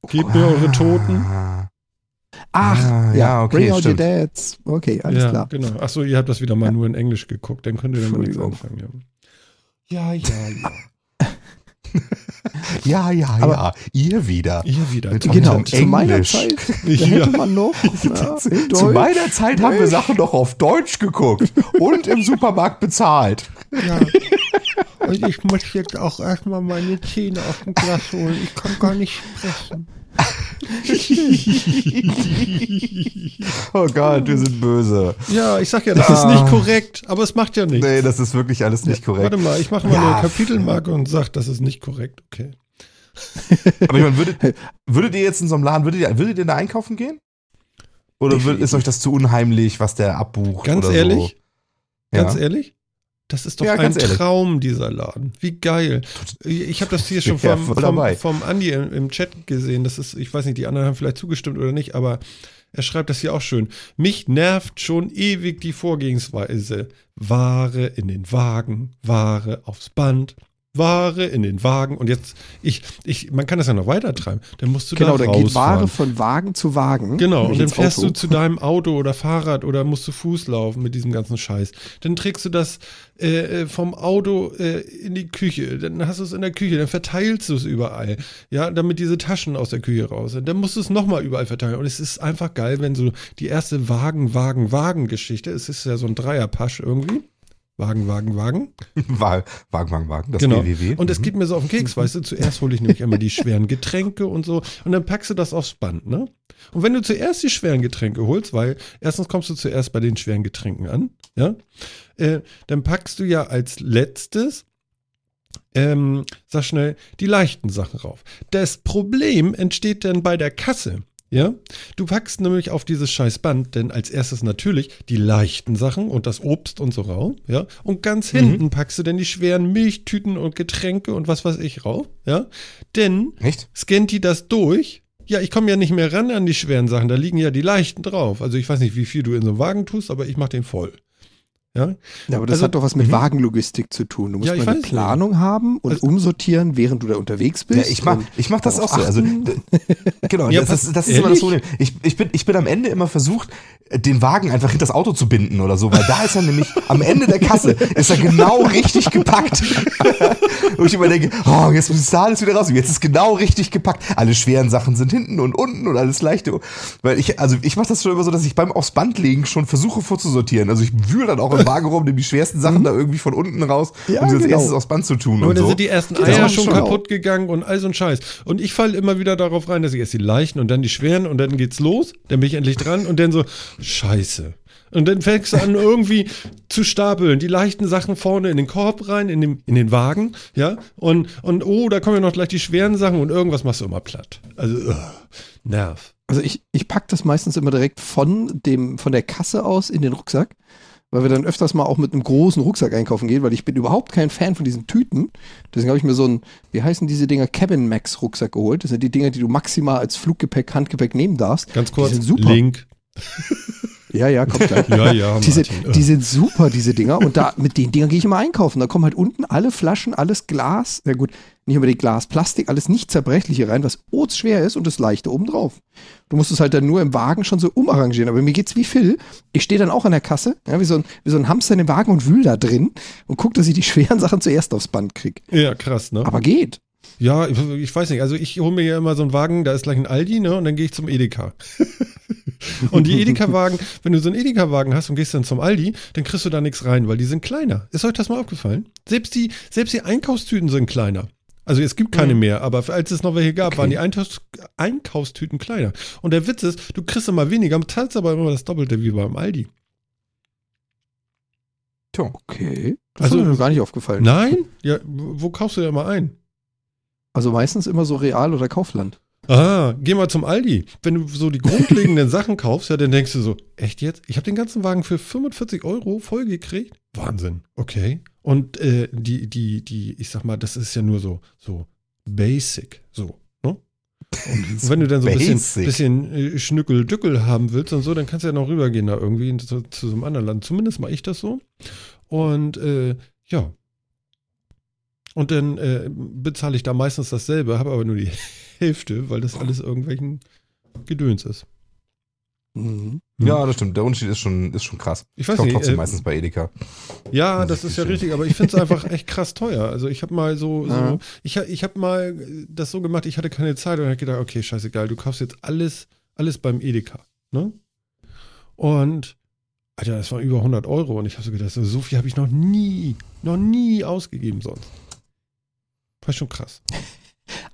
Gebt mir eure Toten. Ach, ah, ja, ja, okay. Bring out your dads. Okay, alles ja, klar. Genau. Achso, ihr habt das wieder mal ja. nur in Englisch geguckt, dann könnt ihr damit nichts anfangen. Ja, ja, ja. ja. Ja, ja, Aber- ja. Ihr wieder. Ihr wieder. Mit Genau, zu meiner Englisch. Zeit <laughs> <laughs> hätte man noch <laughs> ja, Zu, meiner Zeit haben wir Sachen doch auf Deutsch geguckt und im Supermarkt bezahlt. Ja. Und ich muss jetzt auch erstmal meine Zähne aus dem Glas holen. Ich kann gar nicht sprechen. <laughs> Oh Gott, wir sind böse. Ja, ich sag ja, das ist nicht korrekt, aber es macht ja nichts. Nee, das ist wirklich alles nicht korrekt. Warte mal, ich mache mal Ja. eine Kapitelmarke und sag, das ist nicht korrekt. Okay. <laughs> Aber ich meine, würdet, würdet ihr jetzt in so einem Laden, würdet ihr, würdet ihr da einkaufen gehen? Oder würd, ist euch das zu unheimlich, was der abbucht? Ganz ehrlich? So? Ganz ja. ehrlich? Das ist doch Ja, ein ehrlich. Traum, dieser Laden. Wie geil. Ich habe das hier schon vom, vom, vom Andi im, im Chat gesehen. Das ist, ich weiß nicht, die anderen haben vielleicht zugestimmt oder nicht, aber er schreibt das hier auch schön. Mich nervt schon ewig die Vorgehensweise. Ware in den Wagen, Ware aufs Band, Ware in den Wagen. Und jetzt, ich, ich, man kann das ja noch weiter treiben. Dann musst du Genau, da dann geht. Ware von Wagen zu Wagen. Genau, und dann fährst Auto. du zu deinem Auto oder Fahrrad oder musst du Fuß laufen mit diesem ganzen Scheiß. Dann trägst du das äh, äh, vom Auto äh, in die Küche, dann hast du es in der Küche, dann verteilst du es überall, ja, damit diese Taschen aus der Küche raus sind. Dann musst du es nochmal überall verteilen. Und es ist einfach geil, wenn so die erste Wagen, Wagen, Wagen-Geschichte, es ist ja so ein Dreierpasch irgendwie. Wagen, Wagen, Wagen. <laughs> Wa- Wagen, Wagen, Wagen, das Genau. WWW. Und es Mhm. geht mir so auf den Keks, weißt du, zuerst hole ich nämlich immer die schweren Getränke und so und dann packst du das aufs Band, ne? Und wenn du zuerst die schweren Getränke holst, weil erstens kommst du zuerst bei den schweren Getränken an, ja, äh, dann packst du ja als letztes, ähm, sag schnell, die leichten Sachen rauf. Das Problem entsteht dann bei der Kasse. Ja, du packst nämlich auf dieses scheiß Band, denn als erstes natürlich die leichten Sachen und das Obst und so rauf, ja, und ganz hinten packst du dann die schweren Milchtüten und Getränke und was weiß ich rauf, ja, denn Echt? scannt die das durch. Ja, ich komme ja nicht mehr ran an die schweren Sachen, da liegen ja die leichten drauf. Also ich weiß nicht, wie viel du in so einen Wagen tust, aber ich mach den voll. Ja, Ja, aber das Also- hat doch was mit Mhm. Wagenlogistik zu tun. Du musst Ja, ich mal eine. Planung haben und Also- umsortieren, während du da unterwegs bist. Ja, ich mach, und ich mach das auch darauf so. Also, achten. genau, <laughs> Ja, das, ist, das ist immer das? Problem. Ich, ich, bin, ich bin am Ende immer versucht, den Wagen einfach hinter das Auto zu binden oder so, weil da ist er nämlich <laughs> am Ende der Kasse, ist er genau richtig gepackt. <laughs> und ich immer denke, oh, jetzt ist da alles wieder raus. Jetzt ist genau richtig gepackt. Alle schweren Sachen sind hinten und unten und alles leichte. Weil ich, also ich mache das schon immer so, dass ich beim aufs Band legen schon versuche vorzusortieren. Also ich wühle dann auch im Wagen rum, nehme die schwersten Sachen da irgendwie von unten raus, Ja, um sie als genau. erstes aufs Band zu tun. Aber und dann so. sind die ersten Eier auch schon schon kaputt gegangen und all so ein Scheiß. Und ich falle immer wieder darauf rein, dass ich erst die leichten und dann die schweren und dann geht's los. Dann bin ich endlich dran und dann so, Scheiße. Und dann fängst du an, irgendwie zu stapeln. Die leichten Sachen vorne in den Korb rein, in, dem, in den Wagen, ja. Und, und oh, da kommen ja noch gleich die schweren Sachen und irgendwas machst du immer platt. Also, ugh, Nerv. Also ich, ich packe das meistens immer direkt von, dem, von der Kasse aus in den Rucksack, weil wir dann öfters mal auch mit einem großen Rucksack einkaufen gehen, weil ich bin überhaupt kein Fan von diesen Tüten. Deswegen habe ich mir so ein, wie heißen diese Dinger, Cabin Max Rucksack geholt. Das sind die Dinger, die du maximal als Fluggepäck, Handgepäck nehmen darfst. Ganz kurz, Die sind super. Link. Ja, ja, kommt gleich. <laughs> Ja, ja, Die sind, die sind super, diese Dinger. Und da, mit den Dingern gehe ich immer einkaufen. Da kommen halt unten alle Flaschen, alles Glas, na gut, nicht unbedingt Glas, Plastik, alles nicht zerbrechliche rein, was schwer ist und das Leichte obendrauf. Du musst es halt dann nur im Wagen schon so umarrangieren. Aber mir geht's wie Phil. Ich stehe dann auch an der Kasse, ja, wie, so ein, wie so ein Hamster in dem Wagen und wühl da drin und guck, dass ich die schweren Sachen zuerst aufs Band krieg. Ja, krass, ne? Aber geht. Ja, ich, ich weiß nicht. Also ich hole mir ja immer so einen Wagen, da ist gleich ein Aldi, ne? Und dann gehe ich zum Edeka. <laughs> und die Edeka-Wagen, wenn du so einen Edeka-Wagen hast und gehst dann zum Aldi, dann kriegst du da nichts rein, weil die sind kleiner. Ist euch das mal aufgefallen? Selbst die, selbst die Einkaufstüten sind kleiner. Also es gibt keine mehr, aber als es noch welche gab, Okay. waren die Einkaufs Einkaufstüten kleiner. Und der Witz ist, du kriegst immer weniger, zahlst aber immer das Doppelte wie beim Aldi. Tja. Okay. Das Also- ist mir gar nicht aufgefallen. Nein? Ja, wo kaufst du denn immer ein? Also meistens immer so Real oder Kaufland. Ah, geh mal zum Aldi. Wenn du so die grundlegenden <laughs> Sachen kaufst, ja, dann denkst du so, echt jetzt? Ich habe den ganzen Wagen für 45 Euro voll gekriegt? Wahnsinn. Okay. Und äh, die, die, die, ich sag mal, das ist ja nur so, so basic, so. Ne? Und <laughs> wenn du dann so ein bisschen, bisschen äh, Schnückel-Dückel haben willst und so, dann kannst du ja noch rübergehen da irgendwie zu, zu so einem anderen Land. Zumindest mache ich das so. Und äh, ja. Und dann äh, bezahle ich da meistens dasselbe, habe aber nur die <laughs> Hälfte, weil das alles irgendwelchen Gedöns ist. Mhm. Ja, das stimmt. Der Unterschied ist schon, ist schon krass. Ich weiß ich nicht. trotzdem äh, meistens bei Edeka. Ja, das ist ja richtig, aber ich finde es einfach echt krass teuer. Also ich habe mal so, ja. so ich, ich habe mal das so gemacht, ich hatte keine Zeit und habe gedacht, okay, scheißegal, du kaufst jetzt alles, alles beim Edeka. Ne? Und Alter, das war über 100 Euro und ich habe so gedacht, so viel habe ich noch nie, noch nie ausgegeben sonst. War schon krass.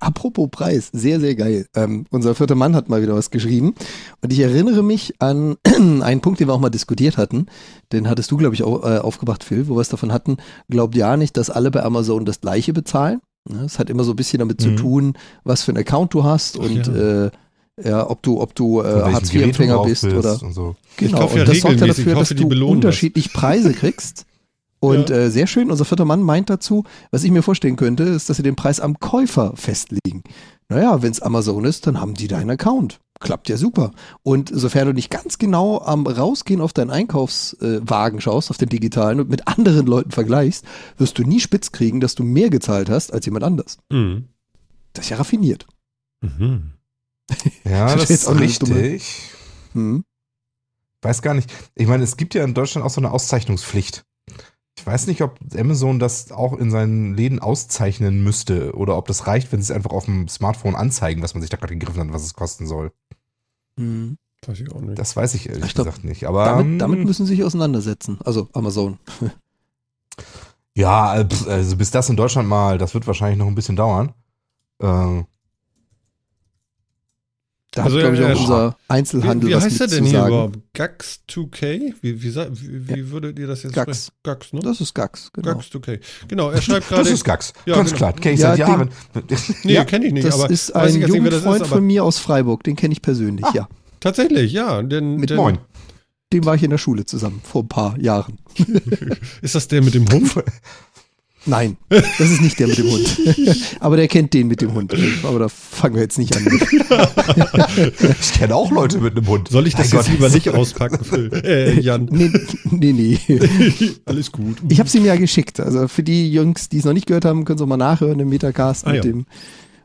Apropos Preis, sehr, sehr geil. Ähm, unser vierter Mann hat mal wieder was geschrieben. Und ich erinnere mich an <clears throat> einen Punkt, den wir auch mal diskutiert hatten. Den hattest du, glaube ich, auch äh, aufgebracht, Phil, wo wir es davon hatten. Glaubt ja nicht, dass alle bei Amazon das gleiche bezahlen. Es hat immer so ein bisschen damit mhm. zu tun, was für einen Account du hast Ach, und ja. Äh, ja, ob du, ob du äh, Hartz-IV-Empfänger bist, bist, oder. So. Genau, und das sorgt ja dafür, dass du unterschiedlich Preise <laughs> kriegst. Und ja. äh, sehr schön, unser vierter Mann meint dazu, was ich mir vorstellen könnte, ist, dass sie den Preis am Käufer festlegen. Naja, wenn es Amazon ist, dann haben die deinen Account. Klappt ja super. Und sofern du nicht ganz genau am Rausgehen auf deinen Einkaufswagen schaust, auf den digitalen und mit anderen Leuten vergleichst, wirst du nie spitz kriegen, dass du mehr gezahlt hast als jemand anders. Mhm. Das ist ja raffiniert. Mhm. <laughs> Ja, das ist richtig. Hm? Weiß gar nicht. Ich meine, es gibt ja in Deutschland auch so eine Auszeichnungspflicht. Ich weiß nicht, ob Amazon das auch in seinen Läden auszeichnen müsste oder ob das reicht, wenn sie es einfach auf dem Smartphone anzeigen, was man sich da gerade gegriffen hat, was es kosten soll. Hm. Weiß ich auch nicht. Das weiß ich ehrlich ich glaub, gesagt nicht. Aber damit, damit, hm. müssen sie sich auseinandersetzen. Also Amazon. <laughs> ja, also bis das in Deutschland mal, das wird wahrscheinlich noch ein bisschen dauern. Äh, da also, hat, glaube ich, auch unser Einzelhandel Wie, wie heißt der denn hier überhaupt? Gax 2K? Wie, wie, wie, wie ja. würdet ihr das jetzt Gax. sprechen? Gax, ne? Das ist Gax, genau. Gax 2K. Genau, er schreibt <laughs> gerade. Das ist Gax, ja, ganz genau. klar. Kenn ich ja, seit Jahren. <laughs> nee, ja, kenne ich nicht. Das aber ist ein Jugendfreund ist, von mir aus Freiburg, den kenne ich persönlich, ah, ja. Tatsächlich, ja. Denn, Mit denn, Moin. Dem war ich in der Schule zusammen, vor ein paar Jahren. <laughs> ist das der mit dem Hund? Nein, das ist nicht der mit dem Hund. <laughs> Aber der kennt den mit dem Hund. Aber da fangen wir jetzt nicht an. ich kenne auch Leute mit einem Hund. Soll ich das mein jetzt Gott. lieber nicht auspacken, Phil? Äh, Jan. <laughs> Nee, nee. nee. <laughs> Alles gut. Ich habe sie mir ja geschickt. Also für die Jungs, die es noch nicht gehört haben, können sie auch mal nachhören im Metacast, ah, mit ja. dem,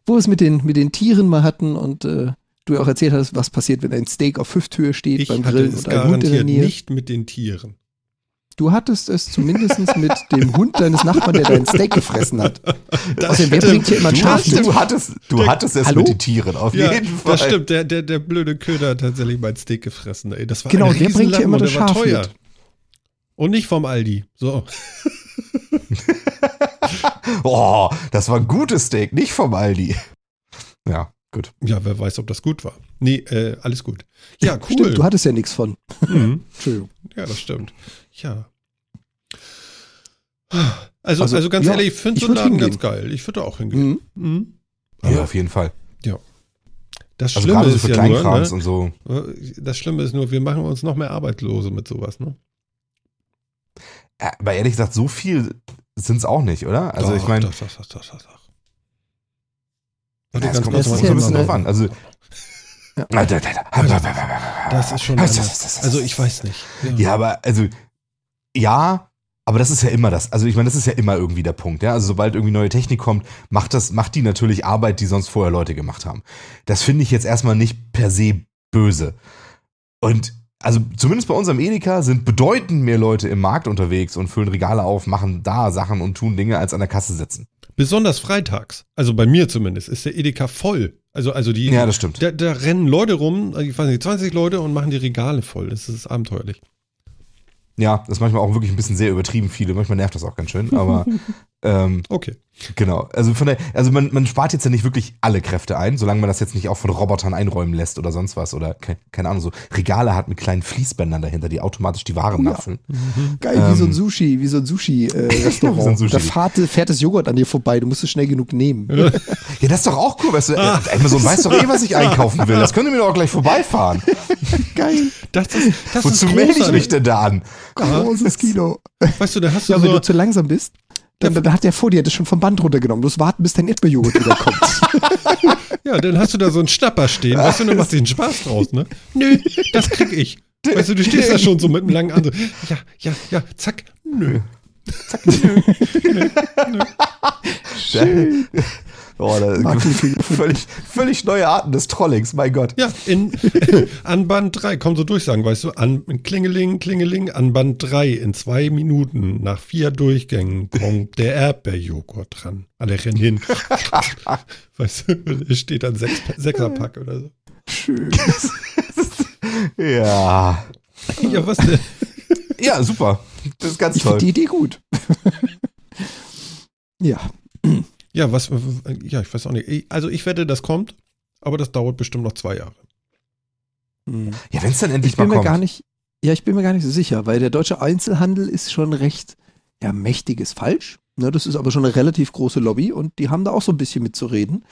wo wir es mit den, mit den Tieren mal hatten und äh, du auch erzählt hast, was passiert, wenn ein Steak auf Hüfthöhe steht ich beim Grillen und ein Hund in der Nähe. nicht mit den Tieren. Du hattest es zumindest mit dem Hund deines Nachbarn, der dein Steak gefressen hat. Das Außerdem, wer bringt hier immer ein Schaf mit? Du hattest, du der, hattest es Hallo? mit den Tieren, auf ja, jeden Fall. Das stimmt, der, der, der blöde Köder hat tatsächlich mein Steak gefressen. Ey, das war genau, der bringt hier immer das Schaf teuer. Mit. Und nicht vom Aldi. So. <laughs> oh, das war ein gutes Steak, nicht vom Aldi. Ja, gut. Ja, wer weiß, ob das gut war. Nee, äh, alles gut. Ja, cool. Stimmt, du hattest ja nichts von. Mhm. <laughs> Entschuldigung. Ja, das stimmt. Ja. Also, also, also ganz ja, ehrlich, ich finde so einen Laden hingehen. ganz geil. Ich würde auch hingehen. Mhm. Mhm. Ja, auf jeden Fall. Ja. Das also Schlimme also ist so ja nur, ne? und so. Das Schlimme ist nur, wir machen uns noch mehr Arbeitslose mit sowas, ne? Aber ehrlich gesagt, so viel sind es auch nicht, oder? Also doch, ich meine. Doch, doch, doch, doch, doch. Ja, das kommt so ein bisschen drauf an. Also <laughs> ja. Das ist schon anders. Also ich weiß nicht. Ja. ja, aber also ja, aber das ist ja immer das. Also ich meine, das ist ja immer irgendwie der Punkt. Ja, also sobald irgendwie neue Technik kommt, macht das, macht die natürlich Arbeit, die sonst vorher Leute gemacht haben. Das finde ich jetzt erstmal nicht per se böse. Und also zumindest bei unserem Edeka sind bedeutend mehr Leute im Markt unterwegs und füllen Regale auf, machen da Sachen und tun Dinge, als an der Kasse sitzen. Besonders freitags, also bei mir zumindest, ist der Edeka voll. Also, also die. Ja, das stimmt. Da, da rennen Leute rum, ich weiß nicht, 20 Leute und machen die Regale voll. Das ist abenteuerlich. Ja, das ist manchmal auch wirklich ein bisschen sehr übertrieben viele. Manchmal nervt das auch ganz schön, aber <laughs> ähm, okay. Genau. Also von der, also man, man spart jetzt ja nicht wirklich alle Kräfte ein, solange man das jetzt nicht auch von Robotern einräumen lässt oder sonst was oder ke keine Ahnung, so Regale hat mit kleinen Fließbändern dahinter, die automatisch die Waren oh, nachfüllen. Ja. Mhm. Geil, ähm, wie so ein Sushi, <laughs> wie so ein Sushi-Restaurant. Äh, so da fährt, fährt, das Joghurt an dir vorbei, du musst es schnell genug nehmen. <laughs> ja, das ist doch auch cool, weißt du, ah. Amazon weiß doch eh, was ich einkaufen will. Das können wir mir doch gleich vorbeifahren. <laughs> Geil. Das ist, das Wozu melde ich mich denn da an? Großes Kino. Weißt du, da hast du ja, so wenn du zu langsam bist. Dann, dann, hat der vor dir das schon vom Band runtergenommen. Du musst warten, bis dein Erdbeerjoghurt wiederkommt. <laughs> ja, dann hast du da so einen Schnapper stehen. Weißt du, dann machst du den Spaß draus, ne? Nö, das krieg ich. Weißt du, du stehst da schon so mit einem langen Arm so, ja, ja, ja, zack, nö. Zack, nö, <laughs> nö, nö. Oh, da, <laughs> völlig, völlig neue Arten des Trollings, mein Gott. Ja, in, <laughs> an Band 3, komm so durchsagen, weißt du, an Klingeling, Klingeling, an Band 3 in zwei Minuten nach vier Durchgängen kommt der Erdbeerjoghurt dran. Alle rennen hin. <laughs> weißt du, es steht dann sechs, Sechserpack oder so. Schön. ja. Ja, was denn? Ja, super. Das ist ganz ich toll. Ich die Idee gut. ja. Ja, was, ja, ich weiß auch nicht. Also ich wette, das kommt, aber das dauert bestimmt noch zwei Jahre. Hm. Ja, wenn es dann endlich ich bin mal mir kommt. Gar nicht, ja, ich bin mir gar nicht so sicher, weil der deutsche Einzelhandel ist schon recht, ja, mächtiges falsch. Ne, das ist aber schon eine relativ große Lobby und die haben da auch so ein bisschen mitzureden.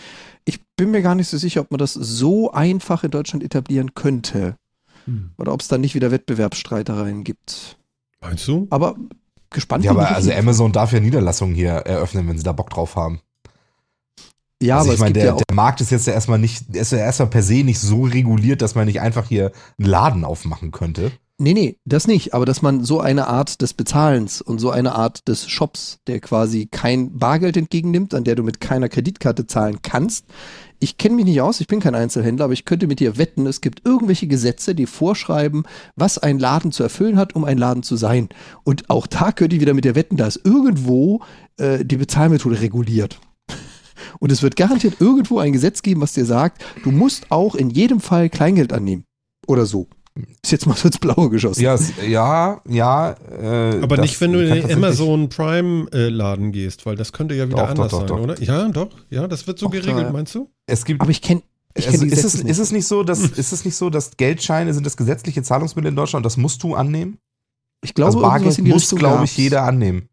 Ich bin mir gar nicht so sicher, ob man das so einfach in Deutschland etablieren könnte. Hm. Oder ob es da nicht wieder Wettbewerbsstreitereien gibt. Meinst du? Aber gespannt. Ja, aber also Amazon darf ja Niederlassungen hier eröffnen, wenn sie da Bock drauf haben. Ja, also aber ich meine, der, ja der Markt ist jetzt ja erstmal nicht, ist ja erstmal per se nicht so reguliert, dass man nicht einfach hier einen Laden aufmachen könnte. Nee, nee, das nicht. Aber dass man so eine Art des Bezahlens und so eine Art des Shops, der quasi kein Bargeld entgegennimmt, an der du mit keiner Kreditkarte zahlen kannst. Ich kenne mich nicht aus, ich bin kein Einzelhändler, aber ich könnte mit dir wetten, es gibt irgendwelche Gesetze, die vorschreiben, was ein Laden zu erfüllen hat, um ein Laden zu sein. Und auch da könnte ich wieder mit dir wetten, da ist irgendwo äh, die Bezahlmethode reguliert. Und es wird garantiert irgendwo ein Gesetz geben, was dir sagt, du musst auch in jedem Fall Kleingeld annehmen. Oder so. Ist jetzt mal so ins Blaue geschossen. Ja, ja, ja. Äh, Aber nicht, wenn du in den Amazon Prime-Laden gehst, weil das könnte ja wieder Doch, anders doch, doch, sein, doch. oder? Ja, doch. Ja, das wird so Doch, geregelt, da- meinst du? Es gibt, Aber ich kenne also die ist, es, nicht. ist es nicht so, dass, ist es nicht so, dass Geldscheine sind das gesetzliche Zahlungsmittel in Deutschland und das musst du annehmen? Ich glaube, also Bargeld muss, glaube ich, jeder annehmen.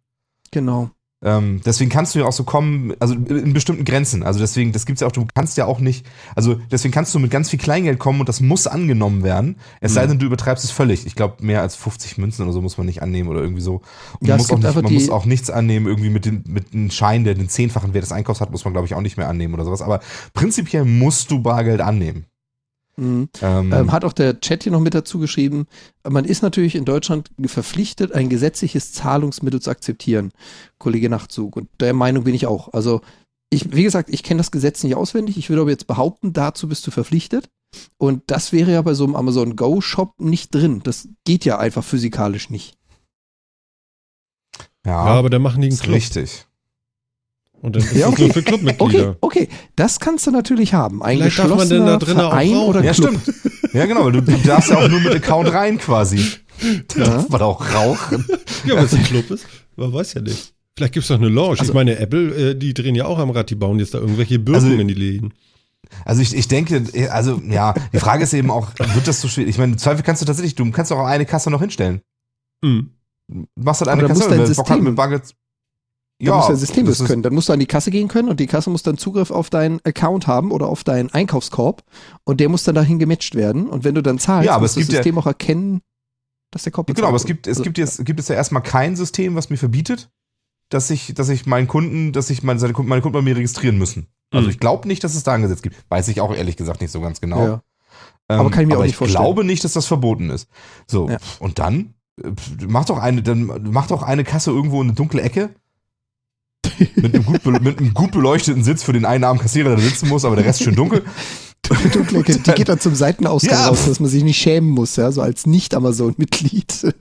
Genau. Ähm, deswegen kannst du ja auch so kommen, also in bestimmten Grenzen. Also deswegen, das gibt's ja auch, du kannst ja auch nicht, also deswegen kannst du mit ganz viel Kleingeld kommen und das muss angenommen werden. Es sei Mhm. denn, du übertreibst es völlig. Ich glaube, mehr als 50 Münzen oder so muss man nicht annehmen oder irgendwie so. Und Ja, muss auch nicht, man muss auch nichts annehmen, irgendwie mit, den, mit einem Schein, der den zehnfachen Wert des Einkaufs hat, muss man, glaube ich, auch nicht mehr annehmen oder sowas. Aber prinzipiell musst du Bargeld annehmen. Mhm. Ähm, Ähm, hat auch der Chat hier noch mit dazu geschrieben, man ist natürlich in Deutschland verpflichtet, ein gesetzliches Zahlungsmittel zu akzeptieren. Kollege Nachtzug. Und der Meinung bin ich auch. Also, ich, wie gesagt, ich kenne das Gesetz nicht auswendig. Ich würde aber jetzt behaupten, dazu bist du verpflichtet. Und das wäre ja bei so einem Amazon Go Shop nicht drin. Das geht ja einfach physikalisch nicht. ja, Ja, aber da machen die einen Club. richtig. Und dann ist Ja, das okay. nur für Clubmitglieder. Okay, okay, das kannst du natürlich haben. Ein Vielleicht darf man denn da drinnen auch Verein rauchen. oder Ja, Club. stimmt. Ja, genau, weil du, du darfst ja auch nur mit Account rein quasi. Da Ja. darf man auch rauchen. Ja, wenn es ein Club ist. Man weiß ja nicht. Vielleicht gibt es doch eine Lounge. Also- ich meine, Apple, äh, die drehen ja auch am Rad, die bauen jetzt da irgendwelche Birken Also- in die Läden. Also ich, ich denke, also ja, die Frage ist eben auch, wird das so schwierig? Ich meine, im Zweifel kannst du tatsächlich, du kannst auch eine Kasse noch hinstellen. Hm. Du machst halt eine Kasse, wer Bock hat System- mit Bargeld. Da muss dein System das ist- können. Dann musst du an die Kasse gehen können und die Kasse muss dann Zugriff auf deinen Account haben oder auf deinen Einkaufskorb und der muss dann dahin gematcht werden. Und wenn du dann zahlst, Ja, aber muss es das gibt ja- System auch erkennen, dass der Korb Genau, aber es bezahlt gibt, es wurde. gibt jetzt, gibt es ja erstmal kein System, was mir verbietet, dass ich, dass ich meinen Kunden, dass ich meine, seine Kunden, meine Kunden bei mir registrieren müssen. Also Mhm. ich glaube nicht, dass es da ein Gesetz gibt. Weiß ich auch ehrlich gesagt nicht so ganz genau. Ja. Ähm, Aber kann ich mir auch nicht ich vorstellen. glaube nicht, dass das verboten ist. So, Ja. und dann äh, mach doch eine, dann mach doch eine Kasse irgendwo in eine dunkle Ecke. Mit, einem gut, mit einem gut beleuchteten Sitz für den einen armen Kassierer, der da sitzen muss, aber der Rest schön dunkel. Die dunkle die geht dann zum Seitenausgang Ja. raus, dass man sich nicht schämen muss, ja, so als Nicht-Amazon-Mitglied.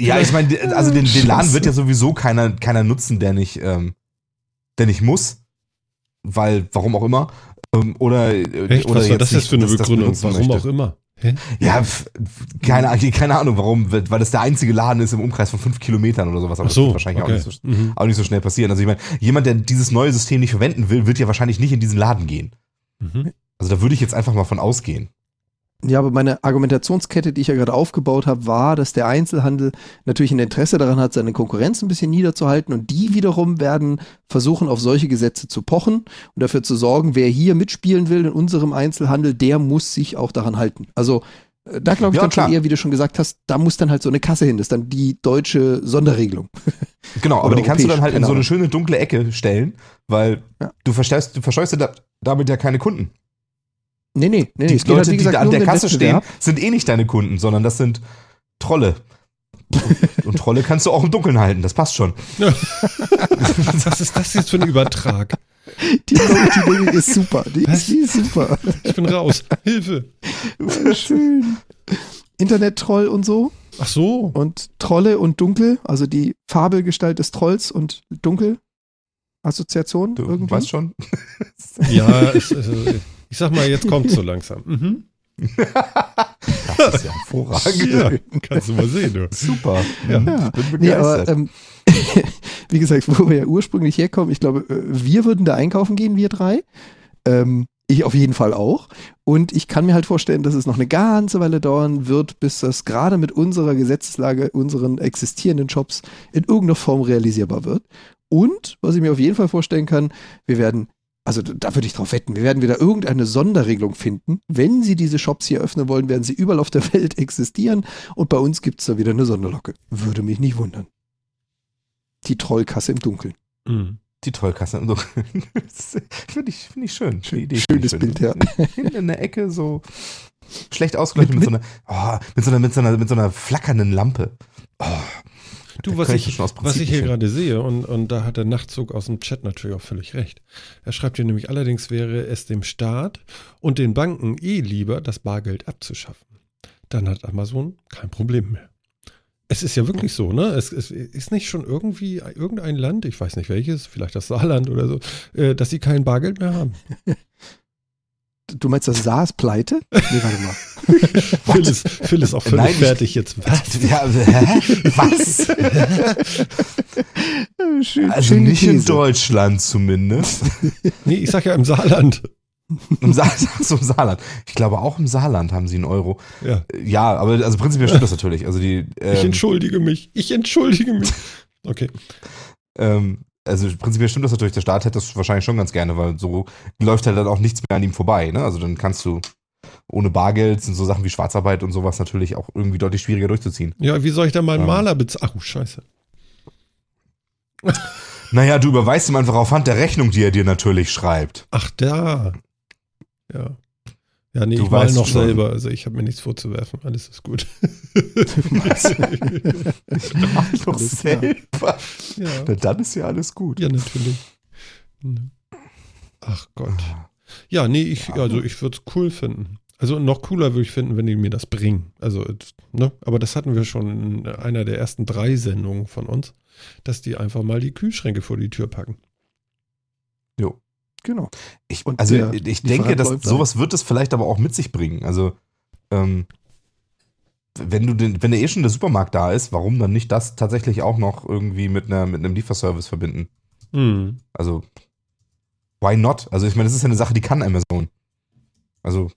Ja, ich meine, also den, den Laden wird ja sowieso keiner, keiner nutzen, der nicht, ähm, der nicht muss. Weil, warum auch immer. Ähm, oder, äh, Echt? oder Was war das jetzt für eine Begründung? Warum möchte. auch immer? Hä? Ja, keine, Ahnung- keine Ahnung, warum, weil das der einzige Laden ist im Umkreis von fünf Kilometern oder sowas. Aber so, das wird wahrscheinlich okay. auch, nicht so, Mhm. auch nicht so schnell passieren. Also ich meine, jemand, der dieses neue System nicht verwenden will, wird ja wahrscheinlich nicht in diesen Laden gehen. Mhm. Also da würde ich jetzt einfach mal von ausgehen. Ja, aber meine Argumentationskette, die ich ja gerade aufgebaut habe, war, dass der Einzelhandel natürlich ein Interesse daran hat, seine Konkurrenz ein bisschen niederzuhalten und die wiederum werden versuchen, auf solche Gesetze zu pochen und dafür zu sorgen, wer hier mitspielen will in unserem Einzelhandel, der muss sich auch daran halten. Also äh, da glaube ich Ja, dann klar. schon eher, wie du schon gesagt hast, da muss dann halt so eine Kasse hin. Das ist dann die deutsche Sonderregelung. <laughs> Genau, aber die kannst du dann halt in so eine schöne dunkle Ecke stellen, weil Ja. du verscheuchst, du verscheuchst damit ja keine Kunden. Nee, nee, nee, nee. Die es geht Leute, halt, gesagt, die da an der Kasse stehen, sind eh nicht deine Kunden, sondern das sind Trolle. Und, und Trolle kannst du auch im Dunkeln halten, das passt schon. <laughs> Was ist das jetzt für ein Übertrag? Die, die Logik ist super. Die ist, die ist super. Ich bin raus. Hilfe. Schön. Internet-Troll und so. Ach so. Und Trolle und Dunkel, also die Fabelgestalt des Trolls und Dunkel. Assoziation Du irgendwie. weißt schon. Ja, es, also, ich sag mal, jetzt kommt so langsam. <laughs> Mhm. Das ist ja hervorragend. Ja, kannst du mal sehen, du. Super. Ja. Ja. Ich bin Nee, aber begeistert. ähm, <laughs> wie gesagt, wo wir ja ursprünglich herkommen, ich glaube, äh, wir würden da einkaufen gehen, wir drei. Ähm, ich auf jeden Fall auch. Und ich kann mir halt vorstellen, dass es noch eine ganze Weile dauern wird, bis das gerade mit unserer Gesetzeslage, unseren existierenden Shops in irgendeiner Form realisierbar wird. Und, was ich mir auf jeden Fall vorstellen kann, wir werden, also da würde ich drauf wetten, wir werden wieder irgendeine Sonderregelung finden. Wenn sie diese Shops hier öffnen wollen, werden sie überall auf der <laughs> Welt existieren. Und bei uns gibt es da wieder eine Sonderlocke. Würde mich nicht wundern. Die Trollkasse im Dunkeln. Mhm. Die Trollkasse. So. <laughs> Finde ich, find ich schön. Schöne Idee. Schönes ich Bild, schön. <laughs> Hinten in der Ecke so schlecht ausgeleuchtet mit, Mit- so einer, oh, mit, so einer, mit, so einer, mit so einer flackernden Lampe. Oh, Du, was ich, was ich hier gerade sehe, und, und da hat der Nachtzug aus dem Chat natürlich auch völlig recht. Er schreibt hier nämlich, allerdings wäre es dem Staat und den Banken eh lieber, das Bargeld abzuschaffen. Dann hat Amazon kein Problem mehr. Es ist ja wirklich so, ne? Es, es ist nicht schon irgendwie irgendein Land, ich weiß nicht welches, vielleicht das Saarland oder so, äh, dass sie kein Bargeld mehr haben. <laughs> Du meinst das SARS pleite? Nee, warte mal. <laughs> Phil ist, Phil ist auch völlig Nein, ich- fertig jetzt. <laughs> Was? Ja, hä? Was? <laughs> Schön, Also nicht in These. Deutschland zumindest. Nee, ich sag ja im Saarland. Im, Sa so im Saarland. Ich glaube, auch im Saarland haben sie einen Euro. Ja. Ja, aber also prinzipiell stimmt das natürlich. Also die, Ich ähm, entschuldige mich. Ich entschuldige mich. Okay. ähm, also prinzipiell stimmt das natürlich. Der Staat hätte das wahrscheinlich schon ganz gerne, weil so läuft halt dann auch nichts mehr an ihm vorbei. Ne? Also dann kannst du ohne Bargeld sind so Sachen wie Schwarzarbeit und sowas natürlich auch irgendwie deutlich schwieriger durchzuziehen. Ja, wie soll ich da meinen Ja. Maler bezahlen? Ach, oh, scheiße. <laughs> Naja, du überweist ihm einfach auf Hand der Rechnung, die er dir natürlich schreibt. Ach, da. Ja. Ja, nee, Du ich mal weißt noch schon. selber. Also ich habe mir nichts vorzuwerfen. Alles ist gut. Ich mach doch Alles klar. selber. ja. Na, dann ist ja alles gut. ja, natürlich. Ne. Ach Gott. Ja, nee, ich, also ich würde es cool finden. Also noch cooler würde ich finden, wenn die mir das bringen. Also, ne, aber das hatten wir schon in einer der ersten drei Sendungen von uns, dass die einfach mal die Kühlschränke vor die Tür packen. Jo. Genau. Ich, Und also der ich denke, dass sowas wird es vielleicht aber auch mit sich bringen. Also ähm, wenn du den, wenn der eh schon der Supermarkt da ist, warum dann nicht das tatsächlich auch noch irgendwie mit einer mit einem Lieferservice verbinden? Hm. Also why not? Also ich meine, das ist ja eine Sache, die kann Amazon. Also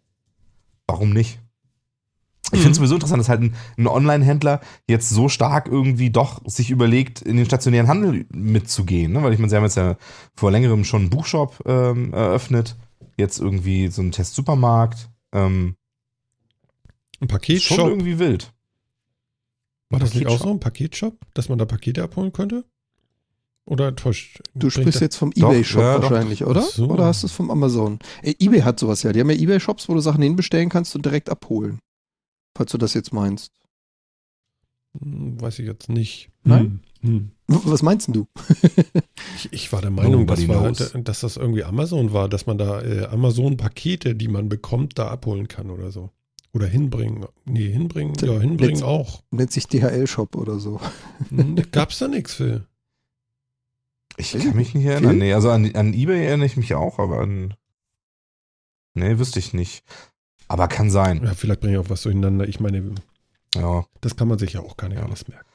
warum nicht? Ich Mhm. finde es sowieso interessant, dass halt ein, ein Online-Händler jetzt so stark irgendwie doch sich überlegt, in den stationären Handel mitzugehen. Ne? Weil ich meine, sie haben jetzt ja vor längerem schon einen Buchshop ähm, eröffnet. Jetzt irgendwie so einen Test-Supermarkt. Ähm, Ein schon Paketshop. irgendwie wild. War das nicht auch so ein Paketshop, dass man da Pakete abholen könnte? Oder täuscht? Du sprichst jetzt vom Doch, Ebay-Shop ja, doch. wahrscheinlich, oder? Ach so. Oder hast du es vom Amazon? Äh, Ebay hat sowas ja. Die haben ja Ebay-Shops, wo du Sachen hinbestellen kannst und direkt abholen. Falls du das jetzt meinst. Hm, Weiß ich jetzt nicht. Nein? Hm. Hm. Was meinst denn du? <laughs> Ich, ich war der Meinung, dass, war, knows. dass das irgendwie Amazon war, dass man da äh, Amazon-Pakete, die man bekommt, da abholen kann oder so. Oder hinbringen. Nee, hinbringen, ja, hinbringen Letzt- auch. Nennt sich DHL-Shop oder so. Hm, <laughs> Gab's da nichts für? Ich kann ich mich nicht erinnern. Nee, also an, an Ebay erinnere ich mich auch, aber an. Nee, wüsste ich nicht. Aber kann sein. Ja, vielleicht bringe ich auch was durcheinander. Ich meine, Ja. das kann man sich ja auch gar nicht Ja. alles merken.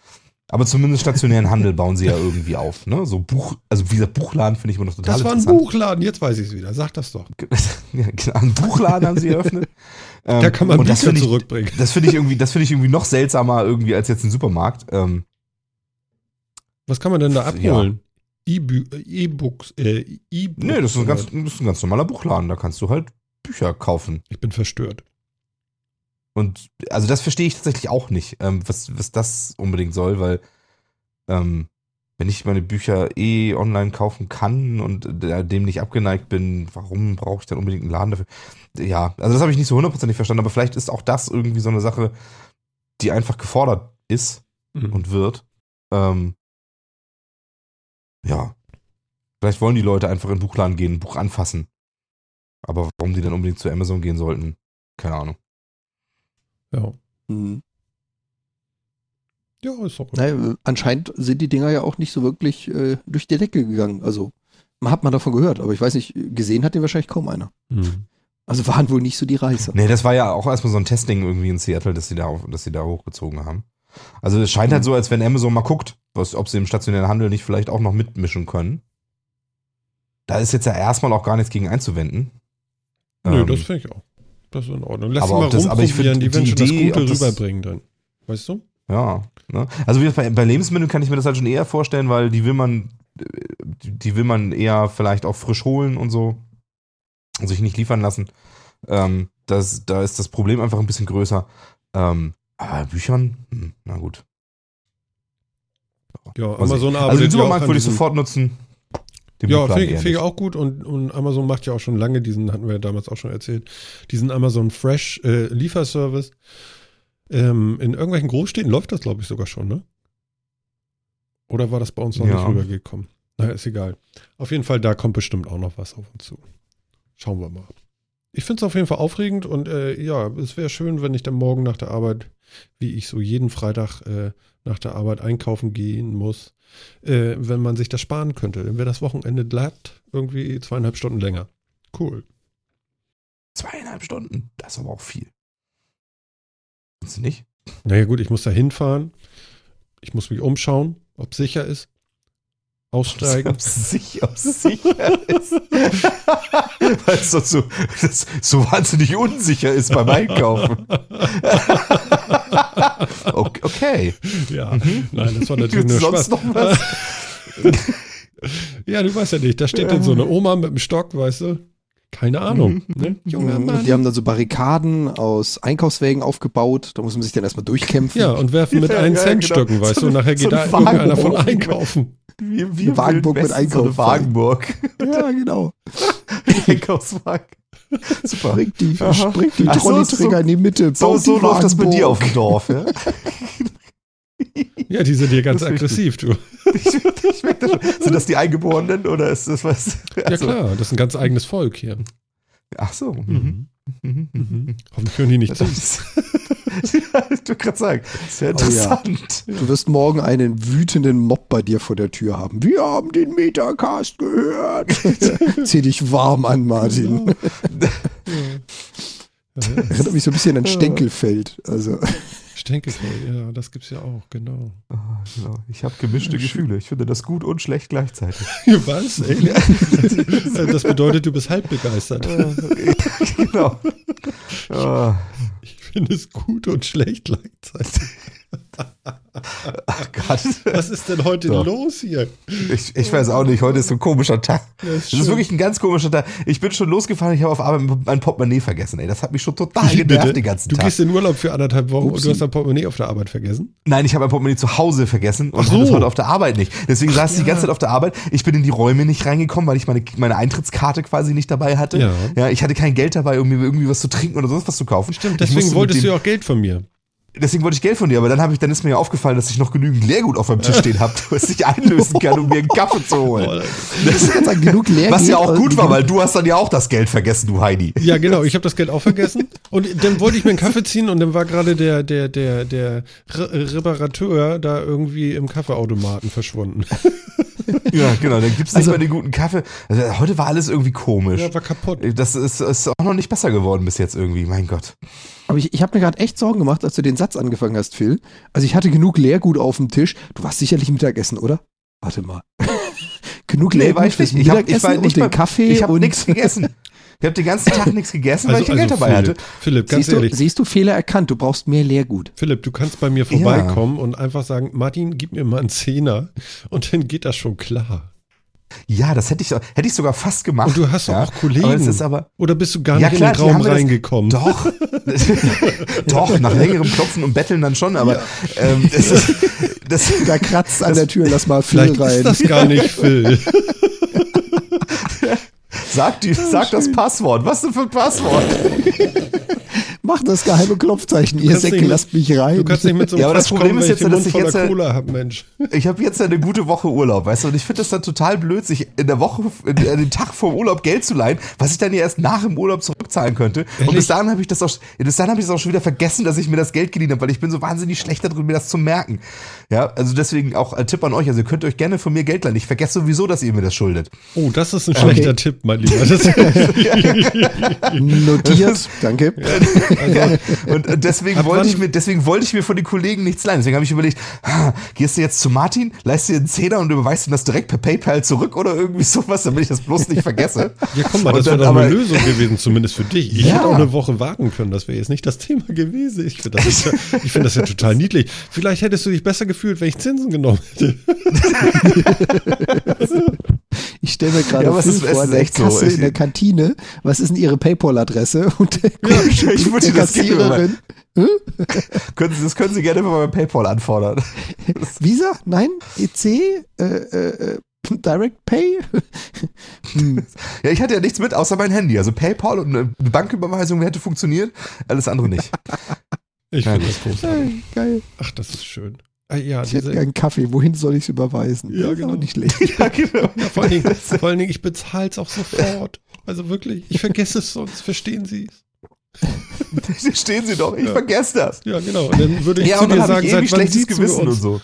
Aber zumindest stationären Handel bauen sie ja irgendwie auf. Ne? So Buch, also wie gesagt, Buchladen finde ich immer noch total Das war ein. Buchladen, jetzt weiß ich es wieder. Sag das doch. <laughs> ja, genau, einen Buchladen haben sie eröffnet. Ähm, <laughs> Da kann man das Bücher finde ich, zurückbringen. das finde ich irgendwie, das finde ich irgendwie noch seltsamer irgendwie als jetzt ein Supermarkt. Ähm, Was kann man denn da Ja. abholen? E-Bü- äh, E-Books, äh, E-Books. nee, das ist, ein ganz, das ist ein ganz normaler Buchladen. Da kannst du halt Bücher kaufen. Ich bin verstört. Und also das verstehe ich tatsächlich auch nicht, ähm, was, was das unbedingt soll, weil ähm, wenn ich meine Bücher eh online kaufen kann und äh, dem nicht abgeneigt bin, warum brauche ich dann unbedingt einen Laden dafür? Ja, also das habe ich nicht so hundertprozentig verstanden, aber vielleicht ist auch das irgendwie so eine Sache, die einfach gefordert ist Mhm. und wird. Ähm, ja. Vielleicht wollen die Leute einfach in den Buchladen gehen, ein Buch anfassen. Aber warum die dann unbedingt zu Amazon gehen sollten, keine Ahnung. Ja. Mhm. Ja, ist okay. naja, Anscheinend sind die Dinger ja auch nicht so wirklich äh, durch die Decke gegangen. Also, man hat man davon gehört, aber ich weiß nicht, gesehen hat den wahrscheinlich kaum einer. Mhm. Also waren wohl nicht so die Reißer. Nee, das war ja auch erstmal so ein Testing irgendwie in Seattle, dass sie da, dass sie da hochgezogen haben. Also es scheint mhm. halt so, als wenn Amazon mal guckt, was, ob sie im stationären Handel nicht vielleicht auch noch mitmischen können. Da ist jetzt ja erstmal auch gar nichts gegen einzuwenden. Nö, ähm, das finde ich auch. Das ist in Ordnung. Lass aber mal das, aber ich find, die, die Idee, das Gute rüberbringen dann. Weißt du? Ja. Ne? Also wie bei, bei Lebensmitteln kann ich mir das halt schon eher vorstellen, weil die will man, die will man eher vielleicht auch frisch holen und so und sich nicht liefern lassen. Ähm, das, da ist das Problem einfach ein bisschen größer. Ähm, aber Büchern, hm, na gut. Ja, Amazon arbeitet Also den Supermarkt würde ich sofort nutzen. Ja, finde ich, find ich auch gut und, und Amazon macht ja auch schon lange diesen, hatten wir ja damals auch schon erzählt, diesen Amazon Fresh äh, Lieferservice. Ähm, in irgendwelchen Großstädten läuft das, glaube ich, sogar schon, ne? Oder war das bei uns noch ja. nicht rübergekommen? Naja, ist egal. Auf jeden Fall, da kommt bestimmt auch noch was auf uns zu. Schauen wir mal. Ich finde es auf jeden Fall aufregend und äh, ja, es wäre schön, wenn ich dann morgen nach der Arbeit, wie ich so jeden Freitag äh, nach der Arbeit einkaufen gehen muss, äh, wenn man sich das sparen könnte. Dann wäre das Wochenende glatt, irgendwie zweieinhalb Stunden länger. Cool. Zweieinhalb Stunden, das ist aber auch viel. Findest du nicht? Naja, gut, ich muss da hinfahren. Ich muss mich umschauen, ob es sicher ist. Aussteigen. Ob es sicher, sicher ist. <laughs> Weil es so, so, so wahnsinnig unsicher ist beim Einkaufen. <laughs> okay. Ja, mhm. nein, das war natürlich nur Spaß. Noch was? <laughs> ja, du weißt ja nicht, da steht dann so eine Oma mit dem Stock, weißt du? Keine Ahnung. Mhm. Ne? <laughs> Junger Mann. Die haben dann so Barrikaden aus Einkaufswägen aufgebaut. Da muss man sich dann erstmal durchkämpfen. Ja, und werfen mit ja, einen ja, Cent genau. Weißt so du. Und nachher geht so da irgendeiner von einkaufen. Wie, wie eine Wagenburg mit Einkauf. So Wagenburg. Ja, genau. <laughs> Einkaufswagen. Super. Bringt die, bringt die Trolleyträger so, in die Mitte. So, so läuft das bei dir auf dem Dorf, ja? <laughs> <laughs> Ja, die sind hier ganz aggressiv, du. Ich, ich das schon. Sind das die Eingeborenen oder ist das was? Also. Ja klar, das ist ein ganz eigenes Volk hier. Ach so. Mhm. Mhm. Mhm. Hoffentlich hören die nicht zu. <laughs> ja, ich würde gerade sagen, sehr interessant. Oh, ja. Du wirst morgen einen wütenden Mob bei dir vor der Tür haben. Wir haben den Metacast gehört. <laughs> Zieh dich warm an, Martin. Ja. Erinnert mich so ein bisschen an Stenkelfeld. Also. Stenkelfeld, ja, das gibt's ja auch, genau. Oh, genau. Ich habe gemischte Gefühle. Ich finde das gut und schlecht gleichzeitig. <laughs> Was? Ey? das bedeutet, du bist halb begeistert. <laughs> genau. Oh. Ich finde es gut und schlecht gleichzeitig. Ach Gott. Was ist denn heute so. los hier? Ich, ich, weiß auch nicht, heute ist so ein komischer Tag. Das ist, das ist wirklich ein ganz komischer Tag. Ich bin schon losgefahren, ich habe auf Arbeit mein Portemonnaie vergessen. Ey, das hat mich schon total Wie, genervt bitte? den ganzen du Tag. Du gehst in Urlaub für anderthalb Wochen Upsi. und du hast dein Portemonnaie auf der Arbeit vergessen? Nein, ich habe mein Portemonnaie zu Hause vergessen und so. hatte es heute auf der Arbeit nicht. Deswegen Ach, saß ich ja. die ganze Zeit auf der Arbeit. Ich bin in die Räume nicht reingekommen, weil ich meine, meine Eintrittskarte quasi nicht dabei hatte. Ja. ja. Ich hatte kein Geld dabei, um mir irgendwie was zu trinken oder sonst was zu kaufen. Stimmt, deswegen wolltest du ja auch Geld von mir deswegen wollte ich Geld von dir, aber dann, ich, dann ist mir ja aufgefallen, dass ich noch genügend Leergut auf meinem Tisch stehen habe, <laughs> was ich einlösen kann, um mir einen Kaffee zu holen. Das sagen, genug Leergut, was ja auch gut war, weil du hast dann ja auch das Geld vergessen, du Heidi. Ja, genau, ich habe das Geld auch vergessen. Und dann wollte ich mir einen Kaffee ziehen und dann war gerade der, der, der, der Reparateur da irgendwie im Kaffeeautomaten verschwunden. <laughs> Ja, genau, dann gibt es nicht also, mehr den guten Kaffee. Also, heute war alles irgendwie komisch. Ja, war kaputt. Das ist, ist auch noch nicht besser geworden bis jetzt irgendwie, mein Gott. Aber ich, ich habe mir gerade echt Sorgen gemacht, als du den Satz angefangen hast, Phil. Also ich hatte genug Leergut auf dem Tisch. Du warst sicherlich Mittagessen, oder? Warte mal. <laughs> genug nee, Leergut fürs ich Mittagessen hab, ich war nicht und den Kaffee. Ich habe nichts gegessen. Ich habe den ganzen Tag nichts gegessen, weil also, ich kein also Geld dabei Philipp, hatte. Philipp, ganz siehst ehrlich. Du, siehst du Fehler erkannt, du brauchst mehr Leergut. Philipp, du kannst bei mir vorbeikommen ja. und einfach sagen, Martin, gib mir mal einen Zehner und dann geht das schon klar. Ja, das hätte ich, hätte ich sogar fast gemacht. Und du hast ja, auch Kollegen. Aber aber, Oder bist du gar nicht klar, in den Raum reingekommen? Das, doch. <laughs> doch, nach längerem Klopfen und Betteln dann schon, aber ja. ähm, <laughs> das ist, das, da kratzt an der Tür, lass mal Phil Vielleicht rein. ist das gar nicht Phil. <laughs> sag, die, sag das Passwort. Was denn für ein Passwort? Mach das geheime Klopfzeichen, ihr Säcke, mit, lasst mich rein. Du kannst nicht mit so einem ja, aber das Problem kommen, ist jetzt, ich dass ich jetzt Cola hab, Mensch. <laughs> Ich habe jetzt eine gute Woche Urlaub, weißt du, und ich finde das dann total blöd, sich in der Woche, in, den Tag vor dem Urlaub Geld zu leihen, was ich dann ja erst nach dem Urlaub zurückzahlen könnte. Ehrlich? Und bis dahin habe ich das auch, bis dahin habe ich es auch schon wieder vergessen, dass ich mir das Geld geliehen habe, weil ich bin so wahnsinnig schlecht darin, mir das zu merken. Ja, also deswegen auch ein Tipp an euch, also ihr könnt euch gerne von mir Geld leihen. Ich vergesse sowieso, dass ihr mir das schuldet. Oh, das ist ein schlechter okay. Tipp, mein Lieber. <laughs> <laughs> Notiert, danke. Also, und deswegen wollte ich mir, deswegen wollte ich mir von den Kollegen nichts leihen. Deswegen habe ich überlegt, gehst du jetzt zu Martin, leist dir einen Zehner und überweist ihm das direkt per PayPal zurück oder irgendwie sowas, damit ich das bloß nicht vergesse. Ja, komm mal, das wäre doch eine Lösung gewesen, zumindest für dich. Ich ja. hätte auch eine Woche warten können, das wäre jetzt nicht das Thema gewesen. Ich finde das, ja, find das ja total <laughs> niedlich. Vielleicht hättest du dich besser gefühlt, wenn ich Zinsen genommen hätte. <laughs> <laughs> Ich stelle mir gerade ja, vor, ist, vor der Kasse so. in der Kantine, was ist denn Ihre Paypal-Adresse? <laughs> Und der ja, ich, würde das Kassiererin. Hm? <laughs> können Sie, das können Sie gerne bei PayPal anfordern. <laughs> Visa? Nein? EC? Äh, äh, Direct Pay? hm. Ja, ich hatte ja nichts mit, außer mein Handy. Also PayPal und eine Banküberweisung hätte funktioniert, alles andere nicht. Ich finde das großartig. Geil. Ach, das ist schön. Ah, ja, ich hätte einen Kaffee. Wohin soll ich es überweisen? Ja, genau. nicht schlecht. <laughs> ja, genau. Ja, <laughs> vor, allen Dingen, vor allen Dingen, ich bezahle es auch sofort. Also wirklich, ich vergesse es sonst. Verstehen Sie es? <laughs> Verstehen Sie doch, ich ja. vergesse das. Ja, genau. Und dann würde ich ja, zu dir sagen, seit wann schlechtes Gewissen und so.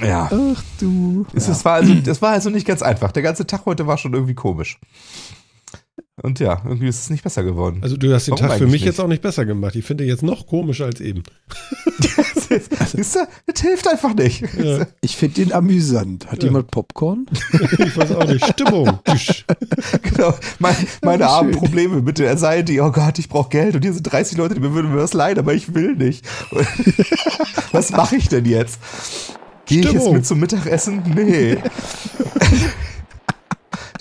ja. Ach du. Es, ja. war also, das war also nicht ganz einfach. Der ganze Tag heute war schon irgendwie komisch. Und ja, irgendwie ist es nicht besser geworden. Also du hast den Warum Tag für mich nicht? jetzt auch nicht besser gemacht. Ich finde jetzt noch komischer als eben. Siehst du, das hilft einfach nicht. Ja. Ich finde den amüsant. Hat ja. jemand Popcorn? <laughs> ich weiß auch nicht. Stimmung. <laughs> genau. Mein, meine armen Probleme mit der Seite. Oh Gott, ich brauche Geld. Und hier sind 30 Leute, die mir würden mir was leiden, aber ich will nicht. <laughs> was mache ich denn jetzt? Gehe ich jetzt mit zum Mittagessen? Nee.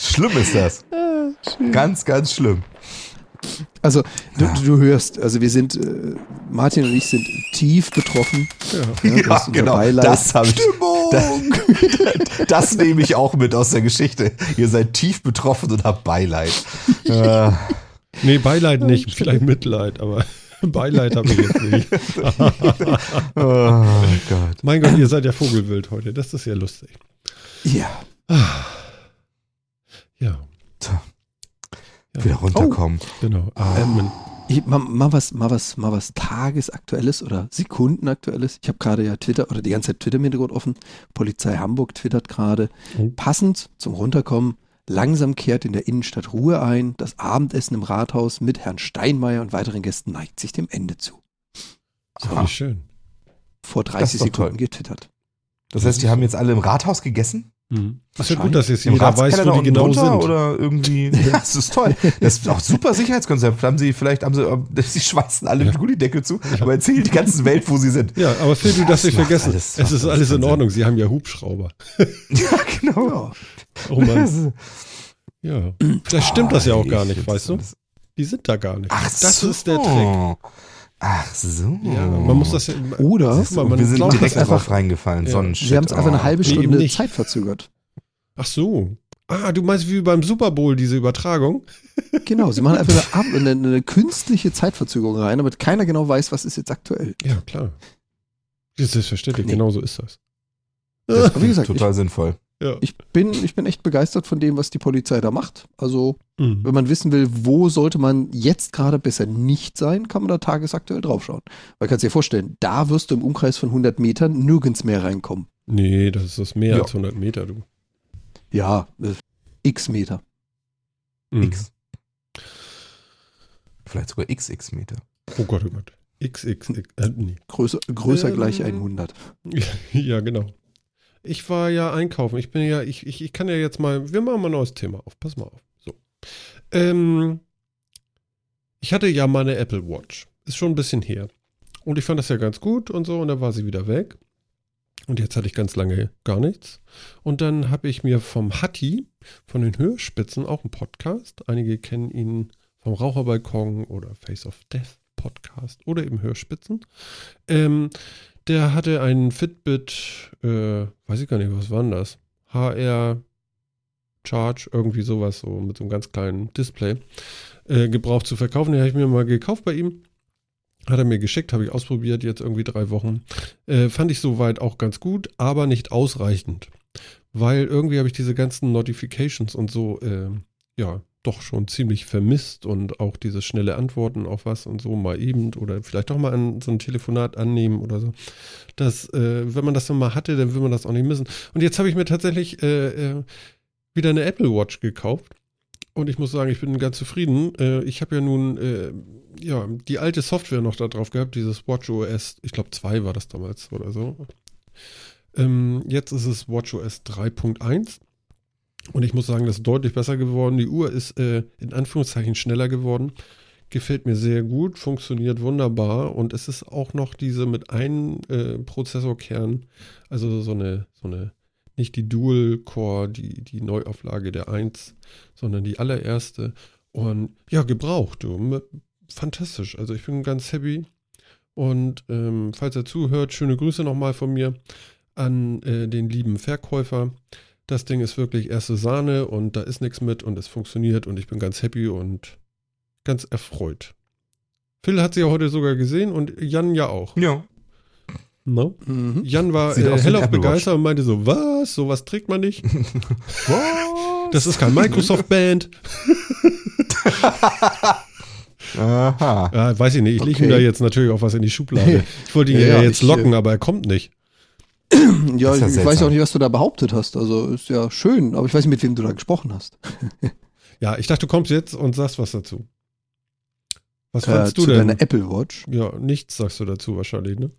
Schlimm ist das. Ah, ganz, ganz schlimm. Also du, ja. du, hörst, also wir sind, äh, Martin und ich sind tief betroffen. Ja, ja, ja genau. Beileid. Das habe ich. <laughs> Das, das nehme ich auch mit aus der Geschichte. Ihr seid tief betroffen und habt Beileid. äh. Nee, Beileid nicht, vielleicht Mitleid, aber <laughs> Beileid habe ich jetzt nicht. <laughs> oh Gott. Mein Gott, ihr seid ja Vogelwild heute. Das ist ja lustig. Ja. Ah. Ja. ja. Wieder runterkommen. Oh, genau. Atmen. Ähm, mal, mal, was, mal, was, mal was Tagesaktuelles oder Sekundenaktuelles. Ich habe gerade ja Twitter oder die ganze Zeit Twitter im Hintergrund offen. Polizei Hamburg twittert gerade. Oh. Passend zum Runterkommen. Langsam kehrt in der Innenstadt Ruhe ein. Das Abendessen im Rathaus mit Herrn Steinmeier und weiteren Gästen neigt sich dem Ende zu. So. Wie schön. Vor 30 Sekunden toll. getwittert. Das heißt, die haben jetzt alle im Rathaus gegessen? Mhm. Das ist ja gut, dass jetzt jeder weiß, wo die genau sind. Oder irgendwie. <laughs> ja, das ist toll. Das ist auch super Sicherheitskonzept. Haben sie, vielleicht haben sie, <laughs> sie schweißen alle ja. den Gullideckel zu, aber erzählen die ganze Welt, wo sie sind. Ja, aber Phil, du darfst nicht vergessen. Alles, es ist alles in Ordnung. Sie haben ja Hubschrauber. <laughs> ja, genau. Oh Mann. Ja. Vielleicht stimmt das ja auch gar nicht, weißt du? Die sind da gar nicht. Ach, das so. ist der Trick. Ach so. Ja, man muss das ja. Oder mal, man wir sind direkt einfach reingefallen. Ja. Sonnenshit. Wir haben es einfach eine halbe Stunde nee, Zeit verzögert. Ach so. Ah, du meinst wie beim Super Bowl diese Übertragung? <laughs> Genau, sie machen einfach eine, eine, eine künstliche Zeitverzögerung rein, damit keiner genau weiß, was ist jetzt aktuell. Ja, klar. Das ist verständlich, nee. genau so ist das. das wie <laughs> gesagt, total ich, sinnvoll. Ja. Ich, bin, ich bin echt begeistert von dem, was die Polizei da macht. Also, mhm. wenn man wissen will, wo sollte man jetzt gerade besser nicht sein, kann man da tagesaktuell draufschauen. Weil kannst dir vorstellen, da wirst du im Umkreis von 100 Metern nirgends mehr reinkommen. Nee, das ist mehr ja. als 100 Meter, du. Ja, äh, x Meter. Mhm. X. Vielleicht sogar xx Meter. Oh Gott, oh Gott. XXX. Äh, nee. Größer, größer ähm, gleich <laughs> 100. Ja, genau. Ich war ja einkaufen. Ich bin ja, ich, ich, ich kann ja jetzt mal, wir machen mal ein neues Thema auf. Pass mal auf. So. Ähm, ich hatte ja meine Apple Watch. Ist schon ein bisschen her. Und ich fand das ja ganz gut und so. Und dann war sie wieder weg. Und jetzt hatte ich ganz lange gar nichts. Und dann habe ich mir vom Hatti, von den Hörspitzen, auch einen Podcast. Einige kennen ihn vom Raucherbalkon oder Face of Death Podcast oder eben Hörspitzen. Ähm, der hatte einen Fitbit, äh, weiß ich gar nicht, was war denn das? HR Charge, irgendwie sowas, so mit so einem ganz kleinen Display, äh, gebraucht zu verkaufen. Den habe ich mir mal gekauft bei ihm. Hat er mir geschickt, habe ich ausprobiert, jetzt irgendwie drei Wochen. Äh, fand ich soweit auch ganz gut, aber nicht ausreichend. Weil irgendwie habe ich diese ganzen Notifications und so, äh, ja, doch schon ziemlich vermisst und auch dieses schnelle Antworten auf was und so mal eben oder vielleicht auch mal an so ein Telefonat annehmen oder so. Das, äh, wenn man das mal hatte, dann will man das auch nicht missen. Und jetzt habe ich mir tatsächlich äh, äh, wieder eine Apple Watch gekauft. Und ich muss sagen, ich bin ganz zufrieden. Äh, ich habe ja nun äh, ja, die alte Software noch da drauf gehabt, dieses Watch OS, ich glaube 2 war das damals oder so. Ähm, jetzt ist es Watch OS 3.1. Und ich muss sagen, das ist deutlich besser geworden. Die Uhr ist äh, in Anführungszeichen schneller geworden. Gefällt mir sehr gut, funktioniert wunderbar. Und es ist auch noch diese mit einem äh, Prozessorkern, also so eine, so eine, nicht die Dual-Core, die, die Neuauflage der 1, sondern die allererste. Und ja, gebraucht. Du. Fantastisch. Also ich bin ganz happy. Und ähm, falls er zuhört, schöne Grüße nochmal von mir an äh, den lieben Verkäufer. Das Ding ist wirklich erste Sahne und da ist nichts mit und es funktioniert und ich bin ganz happy und ganz erfreut. Phil hat sie ja heute sogar gesehen und Jan ja auch. Ja. No? Mhm. Jan war äh, hellauf begeistert und meinte so, was? Sowas trägt man nicht. <laughs> was? Das ist kein Microsoft-Band. <laughs> Aha. Ja, weiß ich nicht. Ich okay. lege ihm da jetzt natürlich auch was in die Schublade. <laughs> Ich wollte ihn ja, ja, jetzt locken, äh, aber er kommt nicht. <clears throat> ja, ich, ich weiß auch nicht, was du da behauptet hast. Also ist ja schön, aber ich weiß nicht, mit wem du da gesprochen hast. <laughs> ja, ich dachte, du kommst jetzt und sagst was dazu. Was fandst äh, du denn? Deine Apple Watch? Ja, nichts sagst du dazu wahrscheinlich, ne?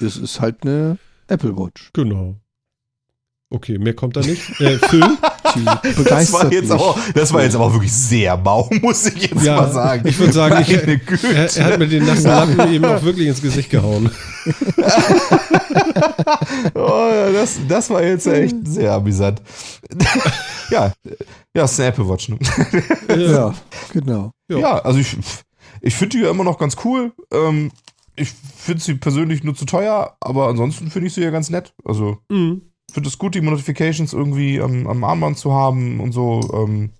das ist halt eine Apple Watch. Genau. Okay, mehr kommt da nicht. Äh, Phil? <laughs> das war, jetzt aber, das war jetzt aber wirklich sehr mau, <laughs> muss ich jetzt ja, mal sagen. Ich würde sagen, ich, er, er, hat mir den nassen Lappen eben auch wirklich ins Gesicht gehauen. <laughs> oh, das, das war jetzt echt sehr amüsant. ja, ja, ist eine Apple Watch. Ne? ja, genau. Ja, ja also ich, ich finde die ja immer noch ganz cool. Ähm, ich finde sie persönlich nur zu teuer, aber ansonsten finde ich sie ja ganz nett. Also. Mhm finde es gut, die Notifications irgendwie am, am Armband zu haben und so. Ähm,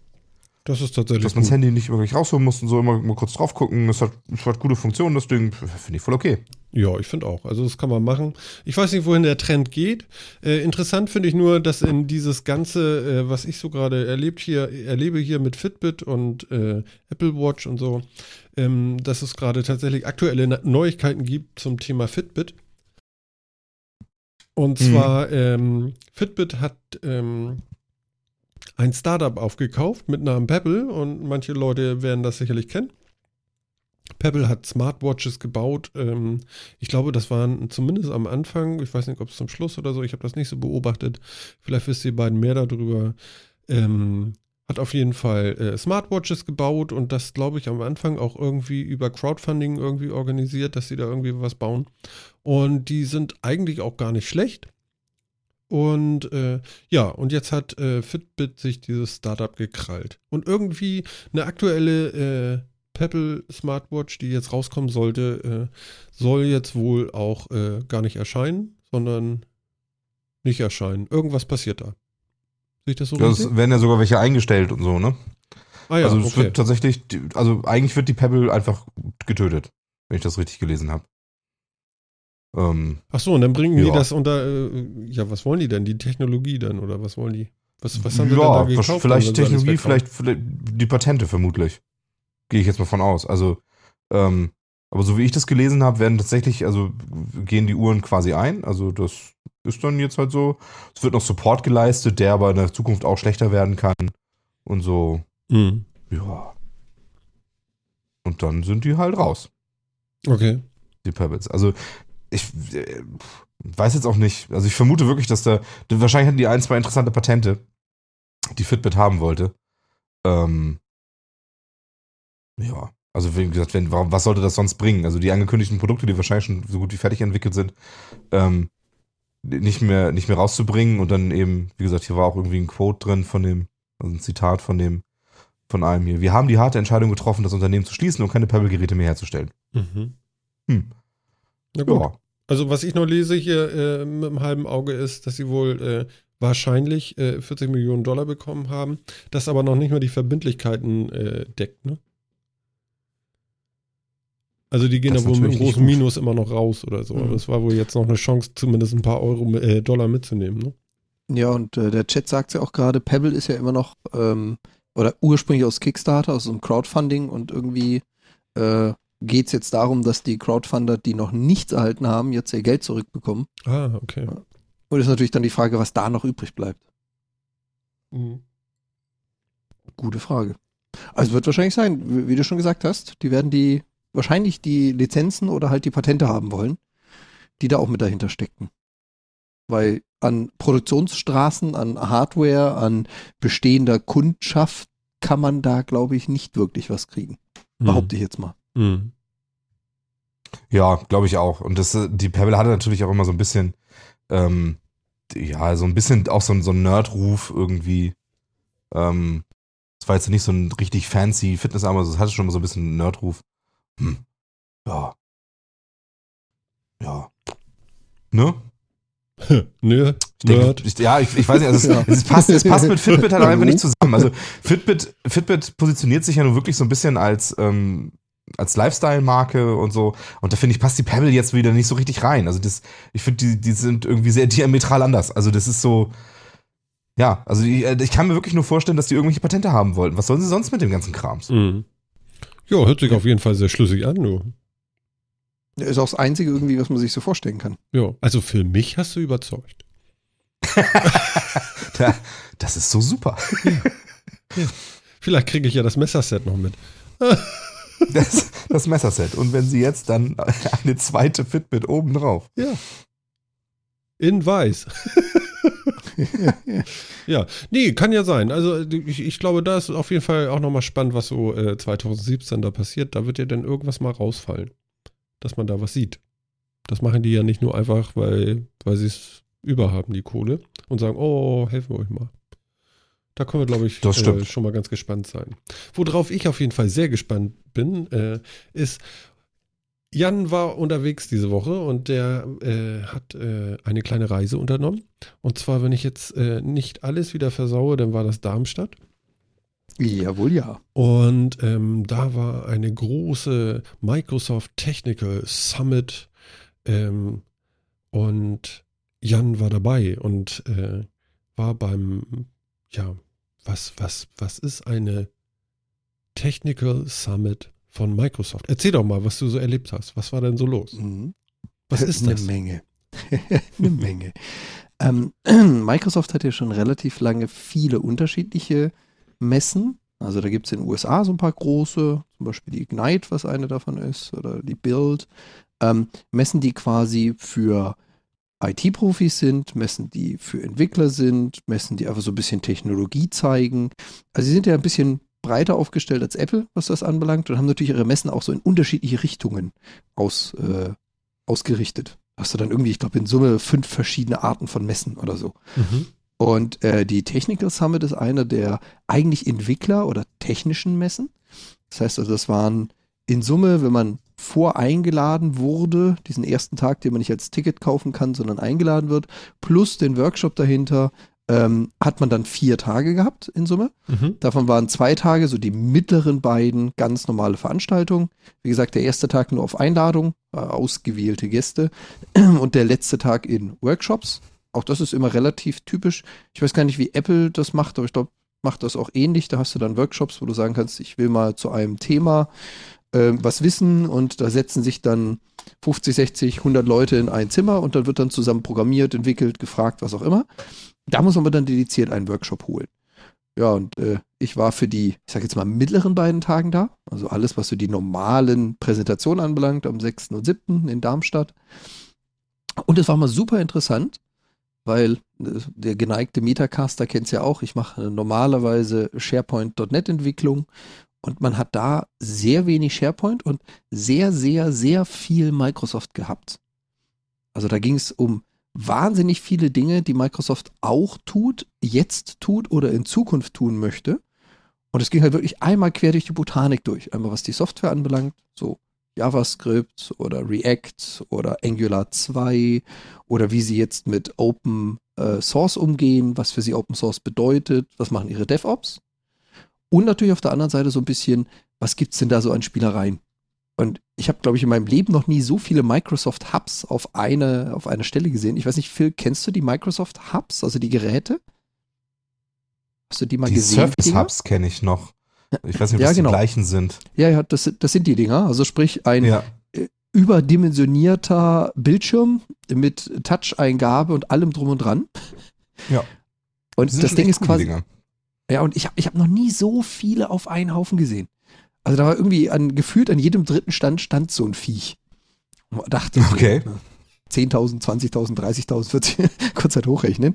das ist tatsächlich. Dass man das Handy nicht wirklich rausholen muss und so, immer, immer kurz drauf gucken. Das hat, das hat gute Funktionen, das Ding finde ich voll okay. Ja, ich finde auch. Also das kann man machen. Ich weiß nicht, wohin der Trend geht. Äh, interessant finde ich nur, dass in dieses Ganze, äh, was ich so gerade erlebt hier, erlebe hier mit Fitbit und äh, Apple Watch und so, ähm, dass es gerade tatsächlich aktuelle Neuigkeiten gibt zum Thema Fitbit. Und mhm. zwar, ähm, Fitbit hat ähm, ein Startup aufgekauft mit Namen Pebble und manche Leute werden das sicherlich kennen. Pebble hat Smartwatches gebaut. Ähm, ich glaube, das waren zumindest am Anfang, ich weiß nicht, ob es zum Schluss oder so, ich habe das nicht so beobachtet. Vielleicht wisst ihr beiden mehr darüber. Ähm, hat auf jeden Fall äh, Smartwatches gebaut und das, glaube ich, am Anfang auch irgendwie über Crowdfunding irgendwie organisiert, dass sie da irgendwie was bauen. Und die sind eigentlich auch gar nicht schlecht. Und äh, ja, und jetzt hat äh, Fitbit sich dieses Startup gekrallt. Und irgendwie eine aktuelle äh, Pebble Smartwatch, die jetzt rauskommen sollte, äh, soll jetzt wohl auch äh, gar nicht erscheinen, sondern nicht erscheinen. Irgendwas passiert da. Sehe das so Das richtig? werden ja sogar welche eingestellt und so, ne? Ah, ja, also es okay. wird tatsächlich, also eigentlich wird die Pebble einfach getötet, wenn ich das richtig gelesen habe. Ähm, Ach so, und dann bringen ja. die das unter, äh, ja, was wollen die denn? Die Technologie dann oder was wollen die? Was, was haben ja, denn da gekauft? Vielleicht Technologie, vielleicht, vielleicht, die Patente vermutlich. Gehe ich jetzt mal von aus. Also, ähm, aber so wie ich das gelesen habe, werden tatsächlich, also gehen die Uhren quasi ein. Also das ist dann jetzt halt so. Es wird noch Support geleistet, der aber in der Zukunft auch schlechter werden kann. Und so. Mhm. Ja. Und dann sind die halt raus. Okay. Die Pebbles. Also ich äh, weiß jetzt auch nicht. Also ich vermute wirklich, dass da. Wahrscheinlich hatten die ein, zwei interessante Patente, die Fitbit haben wollte. Ähm, ja. Also wie gesagt, wenn, was sollte das sonst bringen? Also die angekündigten Produkte, die wahrscheinlich schon so gut wie fertig entwickelt sind, ähm, nicht mehr, nicht mehr rauszubringen und dann eben, wie gesagt, hier war auch irgendwie ein Quote drin von dem, also ein Zitat von dem, von einem hier. Wir haben die harte Entscheidung getroffen, das Unternehmen zu schließen und keine Pebble-Geräte mehr herzustellen. Mhm. Hm. Na gut. Ja. Also was ich noch lese hier äh, mit einem halben Auge ist, dass sie wohl äh, wahrscheinlich äh, 40 Millionen Dollar bekommen haben, das aber noch nicht mal die Verbindlichkeiten äh, deckt, ne? Also die gehen da wohl mit einem großen Minus immer noch raus oder so. Mhm. Aber es war wohl jetzt noch eine Chance, zumindest ein paar Euro, äh, Dollar mitzunehmen, ne? Ja, und äh, der Chat sagt ja auch gerade, Pebble ist ja immer noch, ähm, oder ursprünglich aus Kickstarter, aus so einem Crowdfunding und irgendwie äh, geht es jetzt darum, dass die Crowdfunder, die noch nichts erhalten haben, jetzt ihr Geld zurückbekommen. Ah, okay. Und ist natürlich dann die Frage, was da noch übrig bleibt. Mhm. Gute Frage. Also wird wahrscheinlich sein, wie du schon gesagt hast, die werden die wahrscheinlich die Lizenzen oder halt die Patente haben wollen, die da auch mit dahinter stecken. Weil an Produktionsstraßen, an Hardware, an bestehender Kundschaft kann man da, glaube ich, nicht wirklich was kriegen. Mhm. Behaupte ich jetzt mal. Mhm. Ja, glaube ich auch. Und das, die Pebble hatte natürlich auch immer so ein bisschen, ähm, ja, so ein bisschen auch so, so ein Nerd-Ruf irgendwie. Ähm, das war jetzt nicht so ein richtig fancy Fitnessarm, also es hatte schon so ein bisschen einen Nerd-Ruf. Hm. Ja. Ja. Ne? <laughs> Nö, Nerd. Ich, ja, ich, ich weiß nicht, also es, <laughs> ja. es, passt, es passt mit Fitbit halt einfach nicht zusammen. Also Fitbit, Fitbit positioniert sich ja nur wirklich so ein bisschen als, ähm, als Lifestyle-Marke und so. Und da finde ich, passt die Pebble jetzt wieder nicht so richtig rein. Also das, ich finde, die, die sind irgendwie sehr diametral anders. Also das ist so, ja, also ich, ich kann mir wirklich nur vorstellen, dass die irgendwelche Patente haben wollten. Was sollen sie sonst mit dem ganzen Krams? Mhm. Ja, hört sich auf jeden Fall sehr schlüssig an, du. Ist auch das Einzige irgendwie, was man sich so vorstellen kann. Ja, also für mich hast du überzeugt. <laughs> das ist so super. Ja. Ja. Vielleicht kriege ich ja das Messerset noch mit. <laughs> das, das Messerset. Und wenn sie jetzt dann eine zweite Fitbit oben drauf. Ja. In weiß. <laughs> ja, nee, kann ja sein. Also ich, ich, glaube, da ist auf jeden Fall auch nochmal spannend, was so äh, 2017 da passiert. Da wird ja dann irgendwas mal rausfallen, dass man da was sieht. Das machen die ja nicht nur einfach, weil, weil sie es überhaben, die Kohle, und sagen, oh, helfen wir euch mal. Da können wir, glaube ich, äh, schon mal ganz gespannt sein. Worauf ich auf jeden Fall sehr gespannt bin, äh, ist, Jan war unterwegs diese Woche und der äh, hat äh, eine kleine Reise unternommen. Und zwar, wenn ich jetzt äh, nicht alles wieder versaue, dann war das Darmstadt. Jawohl, ja. Und ähm, da war eine große Microsoft Technical Summit ähm, und Jan war dabei und äh, war beim, ja, was, was, was ist eine Technical Summit von Microsoft. Erzähl doch mal, was du so erlebt hast. Was war denn so los? Mhm. Was <laughs> ist das? Eine Menge. <laughs> Eine Menge. Ähm, <clears throat> Microsoft hat ja schon relativ lange viele unterschiedliche Messen. Also da gibt es in den USA so ein paar große, zum Beispiel die Ignite, was eine davon ist, oder die Build. Ähm, Messen, die quasi für IT-Profis sind, Messen, die für Entwickler sind, Messen, die einfach so ein bisschen Technologie zeigen. Also sie sind ja ein bisschen breiter aufgestellt als Apple, was das anbelangt, und haben natürlich ihre Messen auch so in unterschiedliche Richtungen aus, äh, ausgerichtet. Hast du dann irgendwie, ich glaube, in Summe fünf verschiedene Arten von Messen oder so. Mhm. Und äh, die Technical Summit ist einer der eigentlich Entwickler- oder technischen Messen. Das heißt also, das waren in Summe, wenn man voreingeladen wurde, diesen ersten Tag, den man nicht als Ticket kaufen kann, sondern eingeladen wird, plus den Workshop dahinter, ähm, hat man dann vier Tage gehabt in Summe. Mhm. Davon waren zwei Tage, so die mittleren beiden, ganz normale Veranstaltungen. Wie gesagt, der erste Tag nur auf Einladung, äh, ausgewählte Gäste <clears throat> und der letzte Tag in Workshops. Auch das ist immer relativ typisch. Ich weiß gar nicht, wie Apple das macht, aber ich glaube, macht das auch ähnlich. Da hast du dann Workshops, wo du sagen kannst, ich will mal zu einem Thema äh, was wissen und da setzen sich dann 50, 60, 100 Leute in ein Zimmer und dann wird dann zusammen programmiert, entwickelt, gefragt, was auch immer. Da muss man dann dediziert einen Workshop holen. Ja, und äh, ich war für die, ich sage jetzt mal, mittleren beiden Tagen da. Also alles, was so die normalen Präsentationen anbelangt, am 6. und 7. in Darmstadt. Und es war mal super interessant, weil äh, der geneigte Metacaster kennt es ja auch. Ich mache normalerweise SharePoint.net-Entwicklung und man hat da sehr wenig SharePoint und sehr, sehr, sehr viel Microsoft gehabt. Also da ging es um wahnsinnig viele Dinge, die Microsoft auch tut, jetzt tut oder in Zukunft tun möchte. Und es ging halt wirklich einmal quer durch die Botanik durch. Einmal was die Software anbelangt, so JavaScript oder React oder Angular 2 oder wie sie jetzt mit Open äh, Source umgehen, was für sie Open Source bedeutet, was machen ihre DevOps. Und natürlich auf der anderen Seite so ein bisschen, was gibt es denn da so an Spielereien? Und ich habe, glaube ich, in meinem Leben noch nie so viele Microsoft Hubs auf eine, auf eine Stelle gesehen. Ich weiß nicht, Phil, kennst du die Microsoft Hubs, also die Geräte? Hast du die mal die gesehen? Die Surface Hubs kenne ich noch. Ich weiß nicht, ob ja, das genau. die gleichen sind. Ja, ja, das, das sind die Dinger. Also sprich, ein ja. Äh, überdimensionierter Bildschirm mit Touch-Eingabe und allem drum und dran. Ja. Und das Ding ist quasi. Dinger. Ja, und ich habe ich hab noch nie so viele auf einen Haufen gesehen. Also da war irgendwie an, gefühlt an jedem dritten Stand stand so ein Viech. Und man dachte, okay. 10.000, 20.000, 30.000, 40, kurz halt hochrechnen.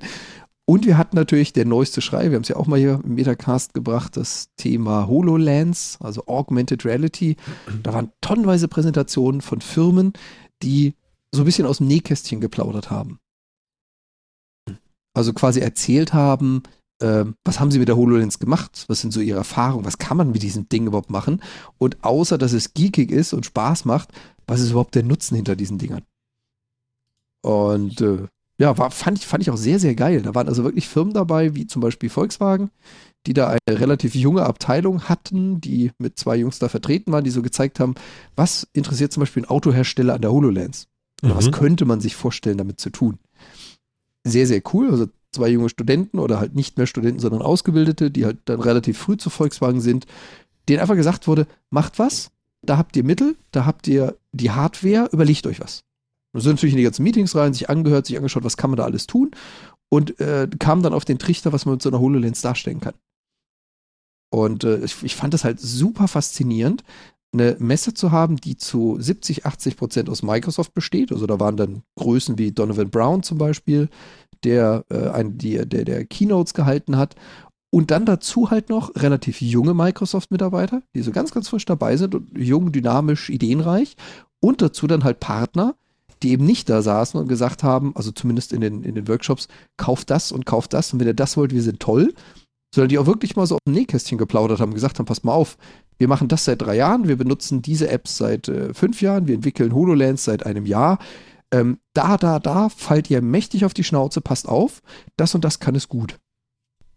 Und wir hatten natürlich der neueste Schrei, wir haben es ja auch mal hier im Metacast gebracht, das Thema HoloLens, also Augmented Reality. Da waren tonnenweise Präsentationen von Firmen, die so ein bisschen aus dem Nähkästchen geplaudert haben. Also quasi erzählt haben, äh, was haben sie mit der HoloLens gemacht? Was sind so ihre Erfahrungen? Was kann man mit diesem Ding überhaupt machen? Und außer, dass es geekig ist und Spaß macht, was ist überhaupt der Nutzen hinter diesen Dingern? Und äh, ja, war, fand, ich, fand ich auch sehr, sehr geil. Da waren also wirklich Firmen dabei, wie zum Beispiel Volkswagen, die da eine relativ junge Abteilung hatten, die mit zwei Jungs da vertreten waren, die so gezeigt haben, was interessiert zum Beispiel ein Autohersteller an der HoloLens? Oder mhm. was könnte man sich vorstellen, damit zu tun? Sehr, sehr cool. Also zwei junge Studenten oder halt nicht mehr Studenten, sondern Ausgebildete, die halt dann relativ früh zu Volkswagen sind, denen einfach gesagt wurde, macht was, da habt ihr Mittel, da habt ihr die Hardware, überlegt euch was. Und sind natürlich in die ganzen Meetings rein, sich angehört, sich angeschaut, was kann man da alles tun und äh, kam dann auf den Trichter, was man mit so einer HoloLens darstellen kann. Und äh, ich, ich, fand das halt super faszinierend, eine Messe zu haben, die zu 70, 80 Prozent aus Microsoft besteht. Also da waren dann Größen wie Donovan Brown zum Beispiel, der, äh, ein, die, der, der Keynotes gehalten hat. Und dann dazu halt noch relativ junge Microsoft-Mitarbeiter, die so ganz, ganz frisch dabei sind und jung, dynamisch, ideenreich. Und dazu dann halt Partner, die eben nicht da saßen und gesagt haben, also zumindest in den, in den Workshops, kauft das und kauft das und wenn ihr das wollt, wir sind toll, sondern die auch wirklich mal so auf dem Nähkästchen geplaudert haben, gesagt haben, pass mal auf, wir machen das seit drei Jahren, wir benutzen diese Apps seit äh, fünf Jahren, wir entwickeln HoloLens seit einem Jahr. Ähm, da, da, da fallt ihr mächtig auf die Schnauze, passt auf, das und das kann es gut.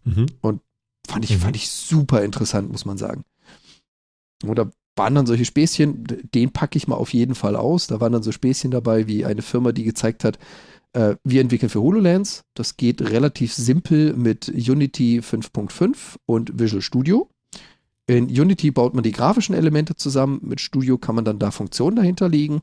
Mhm. Und fand ich, mhm. fand ich super interessant, muss man sagen. Oder waren dann solche Späßchen, den packe ich mal auf jeden Fall aus. Da waren dann so Späßchen dabei, wie eine Firma, die gezeigt hat, äh, wir entwickeln für HoloLens. Das geht relativ simpel mit Unity 5.5 und Visual Studio. In Unity baut man die grafischen Elemente zusammen. Mit Studio kann man dann da Funktionen dahinter legen.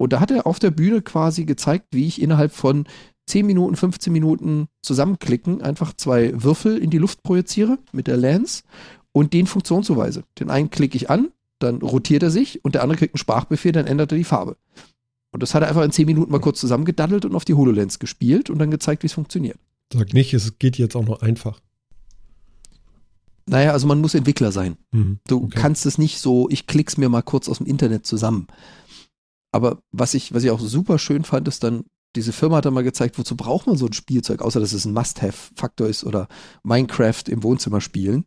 Und da hat er auf der Bühne quasi gezeigt, wie ich innerhalb von 10 Minuten, 15 Minuten zusammenklicken einfach zwei Würfel in die Luft projiziere mit der Lens und den Funktionszuweise. Den einen klicke ich an, dann rotiert er sich und der andere kriegt einen Sprachbefehl, dann ändert er die Farbe. Und das hat er einfach in zehn Minuten mal kurz zusammengedaddelt und auf die HoloLens gespielt und dann gezeigt, wie es funktioniert. Sag nicht, es geht jetzt auch noch einfach. Naja, also man muss Entwickler sein. Mhm, du okay. kannst es nicht so, ich klick's mir mal kurz aus dem Internet zusammen. Aber was ich, was ich auch super schön fand, ist dann, diese Firma hat dann mal gezeigt, wozu braucht man so ein Spielzeug, außer dass es ein Must-Have-Faktor ist oder Minecraft im Wohnzimmer spielen.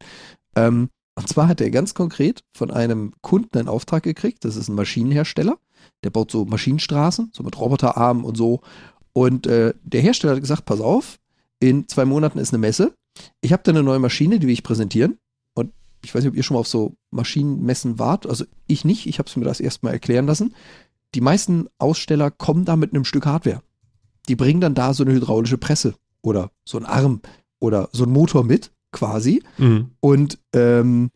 Ähm, und zwar hat er ganz konkret von einem Kunden einen Auftrag gekriegt. Das ist ein Maschinenhersteller. Der baut so Maschinenstraßen, so mit Roboterarmen und so. Und äh, der Hersteller hat gesagt: Pass auf, in zwei Monaten ist eine Messe. Ich habe da eine neue Maschine, die will ich präsentieren. Und ich weiß nicht, ob ihr schon mal auf so Maschinenmessen wart. Also ich nicht. Ich habe es mir das erstmal erklären lassen. Die meisten Aussteller kommen da mit einem Stück Hardware. Die bringen dann da so eine hydraulische Presse oder so einen Arm oder so einen Motor mit quasi. Mhm. Und ähm,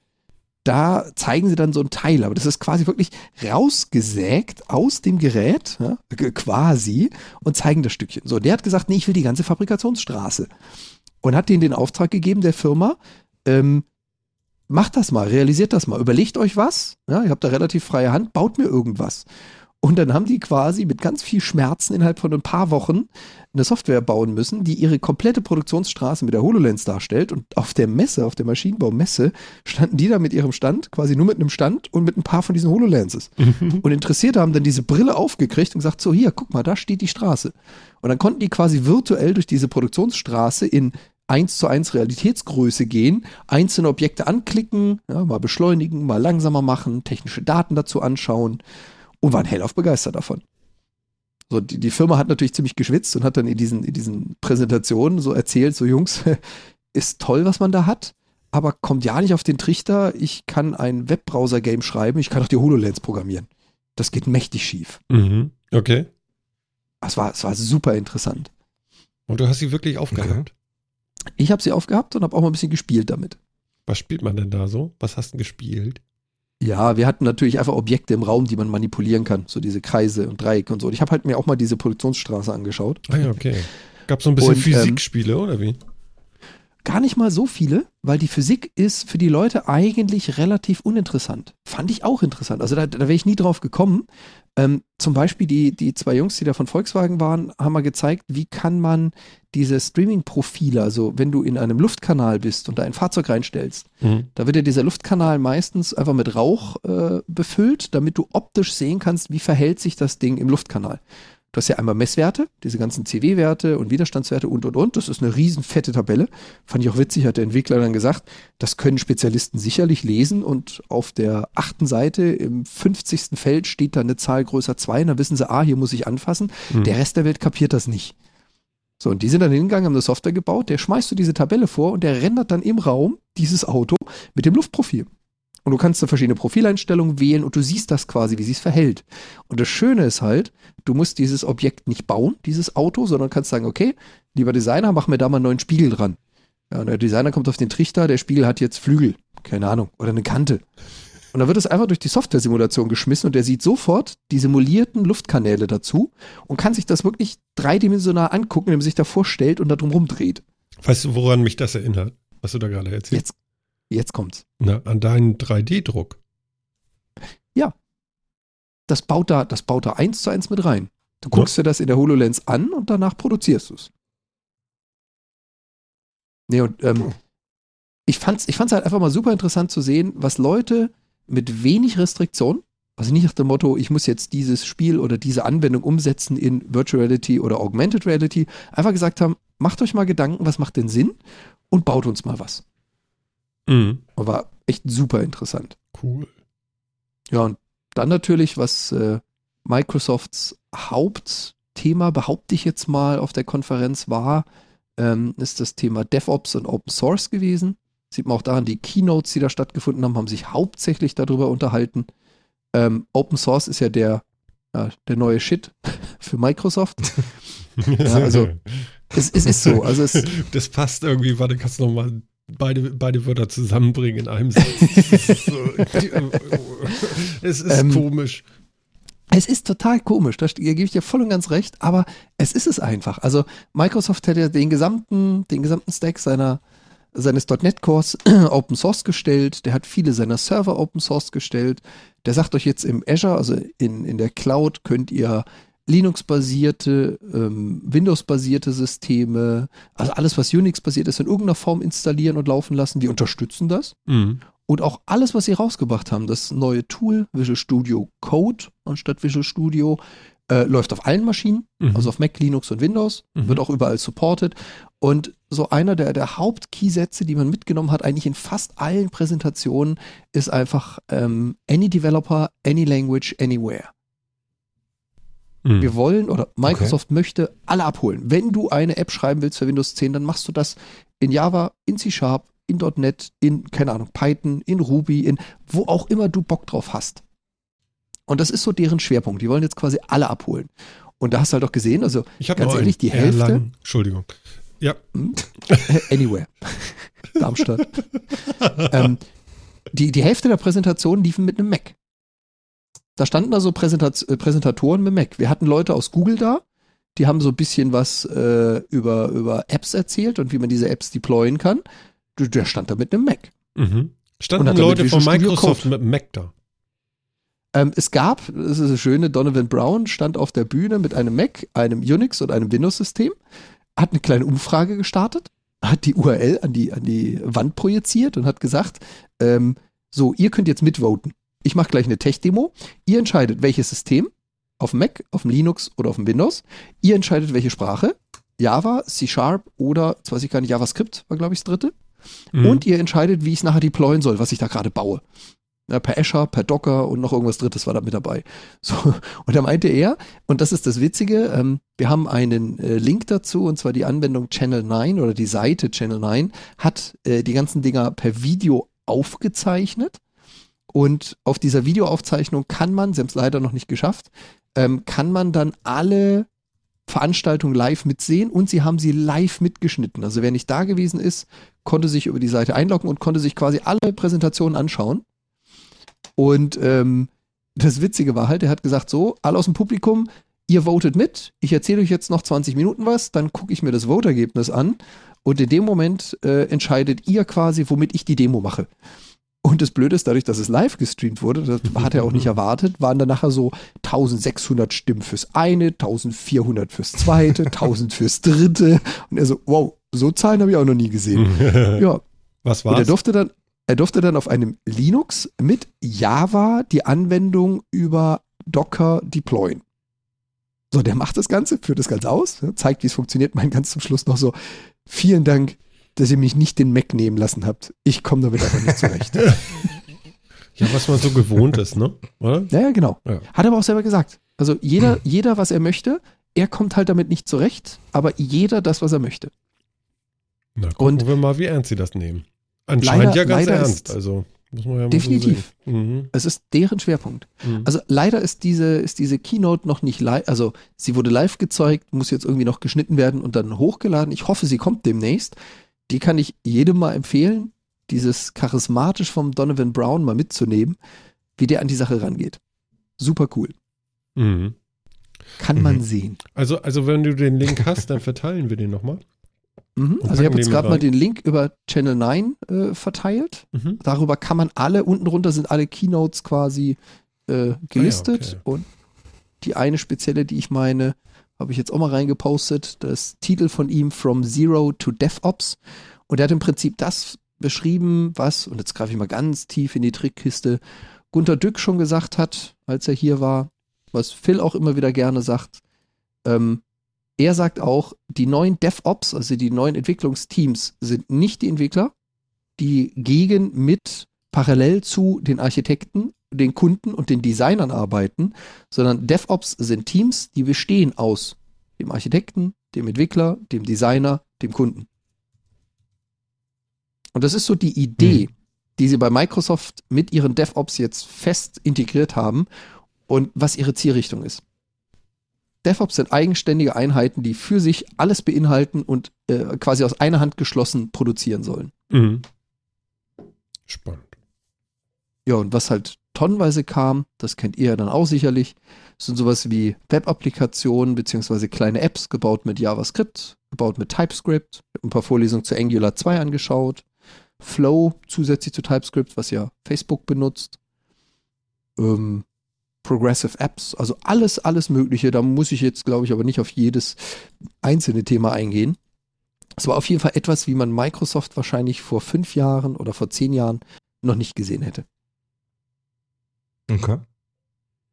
da zeigen sie dann so ein Teil, aber das ist quasi wirklich rausgesägt aus dem Gerät, ja, quasi, und zeigen das Stückchen. So, der hat gesagt, nee, ich will die ganze Fabrikationsstraße. Und hat denen den Auftrag gegeben, der Firma, ähm, macht das mal, realisiert das mal, überlegt euch was, ja, ihr habt da relativ freie Hand, baut mir irgendwas. Und dann haben die quasi mit ganz viel Schmerzen innerhalb von ein paar Wochen eine Software bauen müssen, die ihre komplette Produktionsstraße mit der HoloLens darstellt. Und auf der Messe, auf der Maschinenbaumesse, standen die da mit ihrem Stand, quasi nur mit einem Stand und mit ein paar von diesen HoloLenses. <laughs> und Interessierte haben dann diese Brille aufgekriegt und gesagt, so hier, guck mal, da steht die Straße. Und dann konnten die quasi virtuell durch diese Produktionsstraße in 1 zu 1 Realitätsgröße gehen, einzelne Objekte anklicken, ja, mal beschleunigen, mal langsamer machen, technische Daten dazu anschauen und waren hellauf begeistert davon. So, die, die Firma hat natürlich ziemlich geschwitzt und hat dann in diesen, in diesen Präsentationen so erzählt, so Jungs, <laughs> ist toll, was man da hat, aber kommt ja nicht auf den Trichter, ich kann ein Webbrowser-Game schreiben, ich kann auch die HoloLens programmieren. Das geht mächtig schief. Mhm. Okay. Es war, es war super interessant. Und du hast sie wirklich aufgehabt? Ich habe sie aufgehabt und habe auch mal ein bisschen gespielt damit. Was spielt man denn da so? Was hast du gespielt? Ja, wir hatten natürlich einfach Objekte im Raum, die man manipulieren kann. So diese Kreise und Dreiecke und so. Und ich habe halt mir auch mal diese Produktionsstraße angeschaut. Ah ja, okay. Gab so ein bisschen und, ähm, Physikspiele, ähm, oder wie? Gar nicht mal so viele, weil die Physik ist für die Leute eigentlich relativ uninteressant. Fand ich auch interessant. Also da, da wäre ich nie drauf gekommen. Ähm, zum Beispiel die, die zwei Jungs, die da von Volkswagen waren, haben mal gezeigt, wie kann man diese Streaming-Profile, also wenn du in einem Luftkanal bist und da ein Fahrzeug reinstellst, mhm. da wird ja dieser Luftkanal meistens einfach mit Rauch äh, befüllt, damit du optisch sehen kannst, wie verhält sich das Ding im Luftkanal. Du hast ja einmal Messwerte, diese ganzen CW-Werte und Widerstandswerte und und und. Das ist eine riesen fette Tabelle. Fand ich auch witzig, hat der Entwickler dann gesagt, das können Spezialisten sicherlich lesen und auf der achten Seite im 50. Feld steht da eine Zahl größer 2 und dann wissen sie, ah, hier muss ich anfassen. Mhm. Der Rest der Welt kapiert das nicht. So, und die sind dann hingegangen, haben eine Software gebaut, der schmeißt du diese Tabelle vor und der rendert dann im Raum dieses Auto mit dem Luftprofil. Und du kannst da verschiedene Profileinstellungen wählen und du siehst das quasi, wie sie es verhält. Und das Schöne ist halt, du musst dieses Objekt nicht bauen, dieses Auto, sondern kannst sagen, okay, lieber Designer, mach mir da mal einen neuen Spiegel dran. Ja, und der Designer kommt auf den Trichter, der Spiegel hat jetzt Flügel, keine Ahnung, oder eine Kante. Und dann wird es einfach durch die Software-Simulation geschmissen und der sieht sofort die simulierten Luftkanäle dazu und kann sich das wirklich dreidimensional angucken, indem er sich da vorstellt und da drum rumdreht. Weißt du, woran mich das erinnert, was du da gerade erzählst? Jetzt Jetzt kommt's. Na, an deinen 3D-Druck. Ja. Das baut da, das baut da eins zu eins mit rein. Du guckst ja. dir das in der HoloLens an und danach produzierst du es. Nee, und ähm, ich fand's, ich fand's halt einfach mal super interessant zu sehen, was Leute mit wenig Restriktion, also nicht nach dem Motto, ich muss jetzt dieses Spiel oder diese Anwendung umsetzen in Virtual Reality oder Augmented Reality, einfach gesagt haben, macht euch mal Gedanken, was macht denn Sinn und baut uns mal was. Mhm. War echt super interessant. Cool. Ja, und dann natürlich, was äh, Microsofts Hauptthema, behaupte ich jetzt mal, auf der Konferenz war, ähm, ist das Thema DevOps und Open Source gewesen. Sieht man auch daran, die Keynotes, die da stattgefunden haben, haben sich hauptsächlich darüber unterhalten. Ähm, Open Source ist ja der, ja, der neue Shit <laughs> für Microsoft. <laughs> ja, also es, es, ist so. Also es, das passt irgendwie, warte, kannst du nochmal beide, beide Wörter zusammenbringen in einem Satz. es ist, so, <laughs> es ist ähm, komisch. Es ist total komisch, da gebe ich dir voll und ganz recht, aber es ist es einfach. Also Microsoft hat ja den gesamten, den gesamten Stack seiner, seines .NET Cores <clears throat> Open Source gestellt, der hat viele seiner Server Open Source gestellt, der sagt euch jetzt im Azure, also in, in der Cloud könnt ihr Linux-basierte, ähm, Windows-basierte Systeme, also alles, was Unix-basiert ist, in irgendeiner Form installieren und laufen lassen. Die unterstützen das. Mhm. Und auch alles, was sie rausgebracht haben, das neue Tool Visual Studio Code anstatt Visual Studio, äh, läuft auf allen Maschinen, mhm. also auf Mac, Linux und Windows, mhm. wird auch überall supported. Und so einer der, der Hauptkeysätze, die man mitgenommen hat, eigentlich in fast allen Präsentationen, ist einfach ähm, Any Developer, Any Language, Anywhere. Mhm. Wir wollen oder Microsoft okay. möchte alle abholen. Wenn du eine App schreiben willst für Windows 10, dann machst du das in Java, in C Sharp, in .NET, in, keine Ahnung, Python, in Ruby, in wo auch immer du Bock drauf hast. Und das ist so deren Schwerpunkt. Die wollen jetzt quasi alle abholen. Und da hast du halt auch gesehen, also ich ganz ehrlich, die Hälfte. Erlangen. Entschuldigung. Ja. Hm? <laughs> Anywhere. <laughs> Darmstadt. <laughs> ähm, die, die Hälfte der Präsentationen liefen mit einem Mac. Da standen da so Präsentat äh, Präsentatoren mit Mac. Wir hatten Leute aus Google da, die haben so ein bisschen was äh, über, über Apps erzählt und wie man diese Apps deployen kann. Der stand da mit einem Mac. Mhm. Standen Leute von Microsoft mit einem Mac da? Ähm, es gab, das ist das Schöne, Donovan Brown stand auf der Bühne mit einem Mac, einem Unix und einem Windows-System, hat eine kleine Umfrage gestartet, hat die URL an die, an die Wand projiziert und hat gesagt, ähm, so, ihr könnt jetzt mitvoten ich mache gleich eine Tech-Demo. Ihr entscheidet, welches System, auf dem Mac, auf dem Linux oder auf dem Windows. Ihr entscheidet, welche Sprache, Java, C Sharp oder, jetzt weiß ich gar nicht, JavaScript war, glaube ich, das dritte. Mhm. Und ihr entscheidet, wie ich es nachher deployen soll, was ich da gerade baue. Ja, per Azure, per Docker und noch irgendwas Drittes war da mit dabei. <laughs> So, und da meinte er, und das ist das Witzige, ähm, wir haben einen äh, Link dazu, und zwar die Anwendung Channel 9 oder die Seite Channel 9 hat äh, die ganzen Dinger per Video aufgezeichnet. Und auf dieser Videoaufzeichnung kann man, sie haben es leider noch nicht geschafft, ähm, kann man dann alle Veranstaltungen live mitsehen und sie haben sie live mitgeschnitten. Also wer nicht da gewesen ist, konnte sich über die Seite einloggen und konnte sich quasi alle Präsentationen anschauen. Und ähm, das Witzige war halt, er hat gesagt, so, alle aus dem Publikum, ihr votet mit, ich erzähle euch jetzt noch 20 Minuten was, dann gucke ich mir das Votergebnis an und in dem Moment äh, entscheidet ihr quasi, womit ich die Demo mache. Und das Blöde ist, dadurch, dass es live gestreamt wurde, das <laughs> hat er auch nicht erwartet, waren dann nachher so 1600 Stimmen fürs eine, 1400 fürs zweite, <laughs> 1000 fürs dritte. Und er so, wow, so Zahlen habe ich auch noch nie gesehen. <laughs> ja. Was war's? Und er durfte dann, er durfte dann auf einem Linux mit Java die Anwendung über Docker deployen. So, der macht das Ganze, führt das Ganze aus, zeigt, wie es funktioniert, meint ganz zum Schluss noch so, vielen Dank, dass ihr mich nicht den Mac nehmen lassen habt. Ich komme damit einfach nicht zurecht. <laughs> ja, was man so gewohnt ist, ne? Oder? Ja, genau. Ja. Hat aber auch selber gesagt. Also jeder, jeder, was er möchte, er kommt halt damit nicht zurecht, aber jeder das, was er möchte. Na, gucken Und wir mal, wie ernst sie das nehmen. Anscheinend leider, ja ganz ernst. Also muss man ja definitiv. So mhm. Es ist deren Schwerpunkt. Mhm. Also leider ist diese, ist diese Keynote noch nicht live. Also sie wurde live gezeigt, muss jetzt irgendwie noch geschnitten werden und dann hochgeladen. Ich hoffe, sie kommt demnächst die kann ich jedem mal empfehlen, dieses charismatisch vom Donovan Brown mal mitzunehmen, wie der an die Sache rangeht. Super cool. Mhm. Kann mhm. man sehen. Also, also wenn du den Link hast, dann verteilen wir den nochmal. Mhm. Also ich habe jetzt gerade mal den Link über Channel 9 äh, verteilt. Mhm. Darüber kann man alle, unten drunter sind alle Keynotes quasi äh, gelistet. Ah ja, okay. Und die eine spezielle, die ich meine, habe ich jetzt auch mal reingepostet, das Titel von ihm From Zero to DevOps. Und er hat im Prinzip das beschrieben, was, und jetzt greife ich mal ganz tief in die Trickkiste, Gunter Dück schon gesagt hat, als er hier war, was Phil auch immer wieder gerne sagt. Ähm, er sagt auch, die neuen DevOps, also die neuen Entwicklungsteams, sind nicht die Entwickler, die gegen mit parallel zu den Architekten den Kunden und den Designern arbeiten, sondern DevOps sind Teams, die bestehen aus dem Architekten, dem Entwickler, dem Designer, dem Kunden. Und das ist so die Idee, mhm. die sie bei Microsoft mit ihren DevOps jetzt fest integriert haben und was ihre Zielrichtung ist. DevOps sind eigenständige Einheiten, die für sich alles beinhalten und äh, quasi aus einer Hand geschlossen produzieren sollen. Mhm. Spannend. Ja, und was halt tonnenweise kam, das kennt ihr ja dann auch sicherlich, sind sowas wie Web-Applikationen beziehungsweise kleine Apps gebaut mit JavaScript, gebaut mit TypeScript. Ein paar Vorlesungen zu Angular 2 angeschaut. Flow zusätzlich zu TypeScript, was ja Facebook benutzt. Ähm, Progressive Apps, also alles, alles Mögliche. Da muss ich jetzt, glaube ich, aber nicht auf jedes einzelne Thema eingehen. Es war auf jeden Fall etwas, wie man Microsoft wahrscheinlich vor fünf Jahren oder vor zehn Jahren noch nicht gesehen hätte. Okay.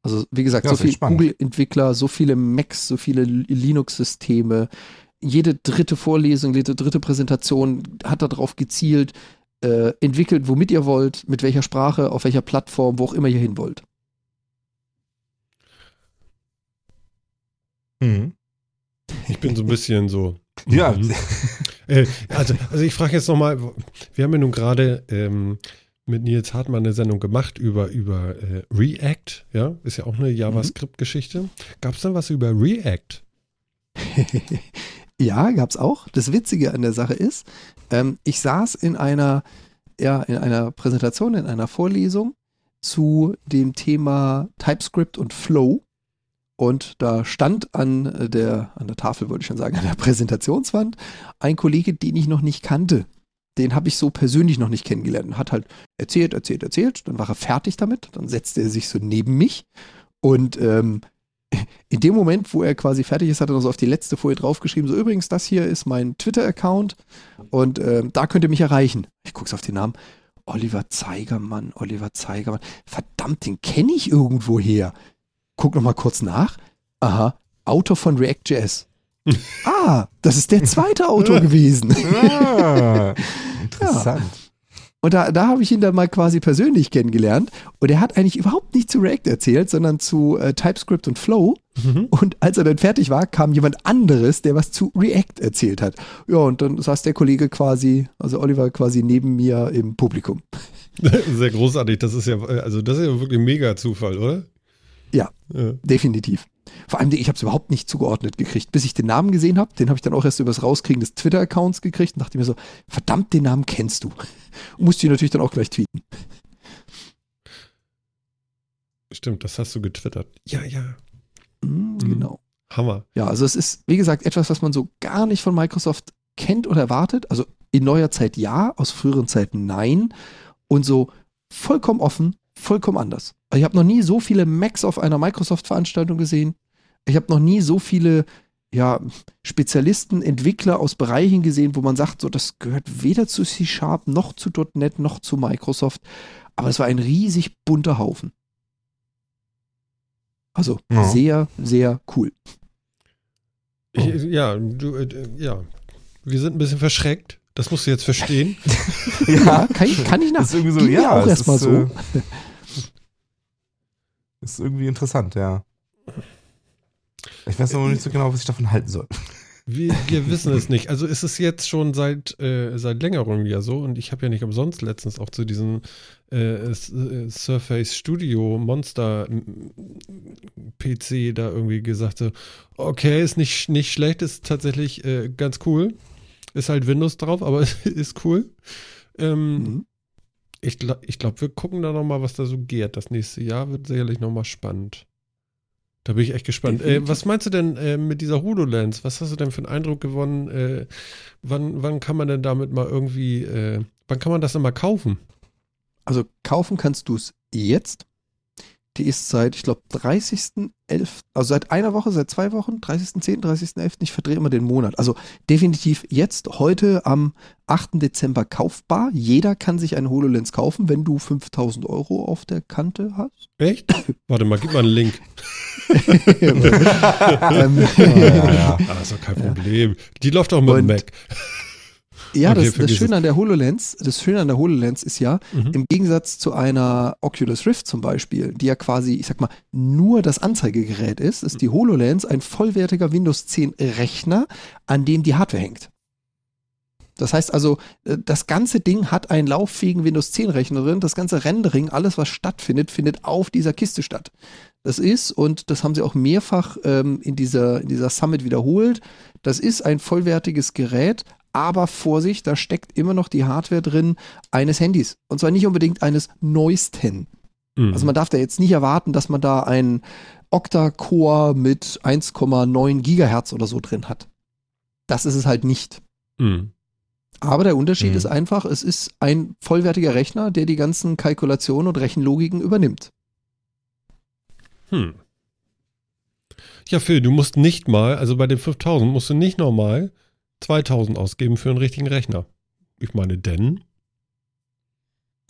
Also wie gesagt, ja, so viele Google-Entwickler, so viele Macs, so viele Linux-Systeme. Jede dritte Vorlesung, jede dritte Präsentation hat darauf gezielt, äh, entwickelt, womit ihr wollt, mit welcher Sprache, auf welcher Plattform, wo auch immer ihr hin wollt. Mhm. Ich bin so ein bisschen so. Ja. Mhm. <laughs> äh, also, also ich frage jetzt nochmal, wir haben ja nun gerade ähm, mit Nils Hartmann eine Sendung gemacht über, über äh, React, ja, ist ja auch eine JavaScript-Geschichte. Gab es da was über React? <laughs> ja, gab es auch. Das Witzige an der Sache ist, ähm, ich saß in einer, ja, in einer Präsentation, in einer Vorlesung zu dem Thema TypeScript und Flow. Und da stand an der, an der Tafel, wollte ich schon sagen, an der Präsentationswand ein Kollege, den ich noch nicht kannte den habe ich so persönlich noch nicht kennengelernt. Hat halt erzählt, erzählt, erzählt. Dann war er fertig damit. Dann setzte er sich so neben mich. Und ähm, <laughs> in dem Moment, wo er quasi fertig ist, hat er noch so auf die letzte Folie draufgeschrieben: So, übrigens, das hier ist mein Twitter-Account. Und ähm, da könnt ihr mich erreichen. Ich gucke auf den Namen. Oliver Zeigermann, Oliver Zeigermann. Verdammt, den kenne ich irgendwo her. Guck noch mal kurz nach. Aha, Autor von React.js. <laughs> ah, das ist der zweite Autor <laughs> gewesen. ah, interessant. <laughs> Ja. Und da, da habe ich ihn dann mal quasi persönlich kennengelernt. Und er hat eigentlich überhaupt nicht zu React erzählt, sondern zu äh, TypeScript und Flow. Mhm. Und als er dann fertig war, kam jemand anderes, der was zu React erzählt hat. Ja, und dann saß der Kollege quasi, also Oliver quasi neben mir im Publikum. Sehr großartig. Das ist ja, also das ist ja wirklich ein mega Zufall, oder? Ja, ja. definitiv. Vor allem, ich habe es überhaupt nicht zugeordnet gekriegt. Bis ich den Namen gesehen habe, den habe ich dann auch erst über das Rauskriegen des Twitter-Accounts gekriegt und dachte mir so, verdammt, den Namen kennst du. <laughs> Und musste ihn natürlich dann auch gleich tweeten. Stimmt, das hast du getwittert. Ja, ja. Mhm, genau. Hammer. Ja, also es ist, wie gesagt, etwas, was man so gar nicht von Microsoft kennt oder erwartet. Also in neuer Zeit ja, aus früheren Zeiten nein. Und so vollkommen offen, vollkommen anders. Ich habe noch nie so viele Macs auf einer Microsoft-Veranstaltung gesehen. Ich habe noch nie so viele ja, Spezialisten, Entwickler aus Bereichen gesehen, wo man sagt, so das gehört weder zu C Sharp noch zu .NET noch zu Microsoft. Aber es war ein riesig bunter Haufen. Also ja. sehr, sehr cool. Ich, ja, du, äh, ja, wir sind ein bisschen verschreckt. Das musst du jetzt verstehen. <laughs> ja, kann ich, kann ich nach. Ist irgendwie so, ja, auch erstmal so. Äh, ist irgendwie interessant, ja. Ich weiß noch nicht so genau, was ich davon halten soll. Wir, wir wissen es nicht. Also ist es jetzt schon seit, äh, seit längerem ja so und ich habe ja nicht umsonst letztens auch zu diesem äh, äh Surface Studio Monster PC da irgendwie gesagt, so, okay, ist nicht, nicht schlecht, ist tatsächlich äh, ganz cool. Ist halt Windows drauf, aber <laughs> ist cool. Ähm, mhm. Ich, ich glaube, wir gucken da nochmal, was da so geht. Das nächste Jahr wird sicherlich nochmal spannend. Da bin ich echt gespannt. Äh, was meinst du denn äh, mit dieser HoloLens? Was hast du denn für einen Eindruck gewonnen? Äh, wann, wann kann man denn damit mal irgendwie, äh, wann kann man das denn mal kaufen? Also kaufen kannst du es jetzt. Die ist seit, ich glaube, 30.11., also seit einer Woche, seit zwei Wochen, 30.10., 30.11., ich verdrehe immer den Monat. Also definitiv jetzt, heute am 8. Dezember kaufbar. Jeder kann sich eine HoloLens kaufen, wenn du 5000 Euro auf der Kante hast. Echt? <laughs> Warte mal, gib mal einen Link. <laughs> ähm, <laughs> ja, ja. Also kein Problem. Die läuft auch mit dem Mac. Ja, okay, das, das Schöne an der HoloLens, das Schöne an der HoloLens ist ja, mhm. im Gegensatz zu einer Oculus Rift zum Beispiel, die ja quasi, ich sag mal, nur das Anzeigegerät ist, ist die HoloLens ein vollwertiger Windows 10 Rechner, an dem die Hardware hängt. Das heißt also, äh, das ganze Ding hat einen lauffähigen Windows 10 Rechner drin. Das ganze Rendering, alles was stattfindet, findet auf dieser Kiste statt. Das ist, und das haben sie auch mehrfach ähm, in, dieser, in dieser Summit wiederholt, das ist ein vollwertiges Gerät, aber Vorsicht, da steckt immer noch die Hardware drin eines Handys. Und zwar nicht unbedingt eines neuesten. Mhm. Also man darf da jetzt nicht erwarten, dass man da einen Octa-Core mit 1,9 Gigahertz oder so drin hat. Das ist es halt nicht. Mhm. Aber der Unterschied mhm. ist einfach, es ist ein vollwertiger Rechner, der die ganzen Kalkulationen und Rechenlogiken übernimmt. Hm. Ja, Phil, du musst nicht mal, also bei den 5000 musst du nicht normal 2000 ausgeben für einen richtigen Rechner. Ich meine, denn.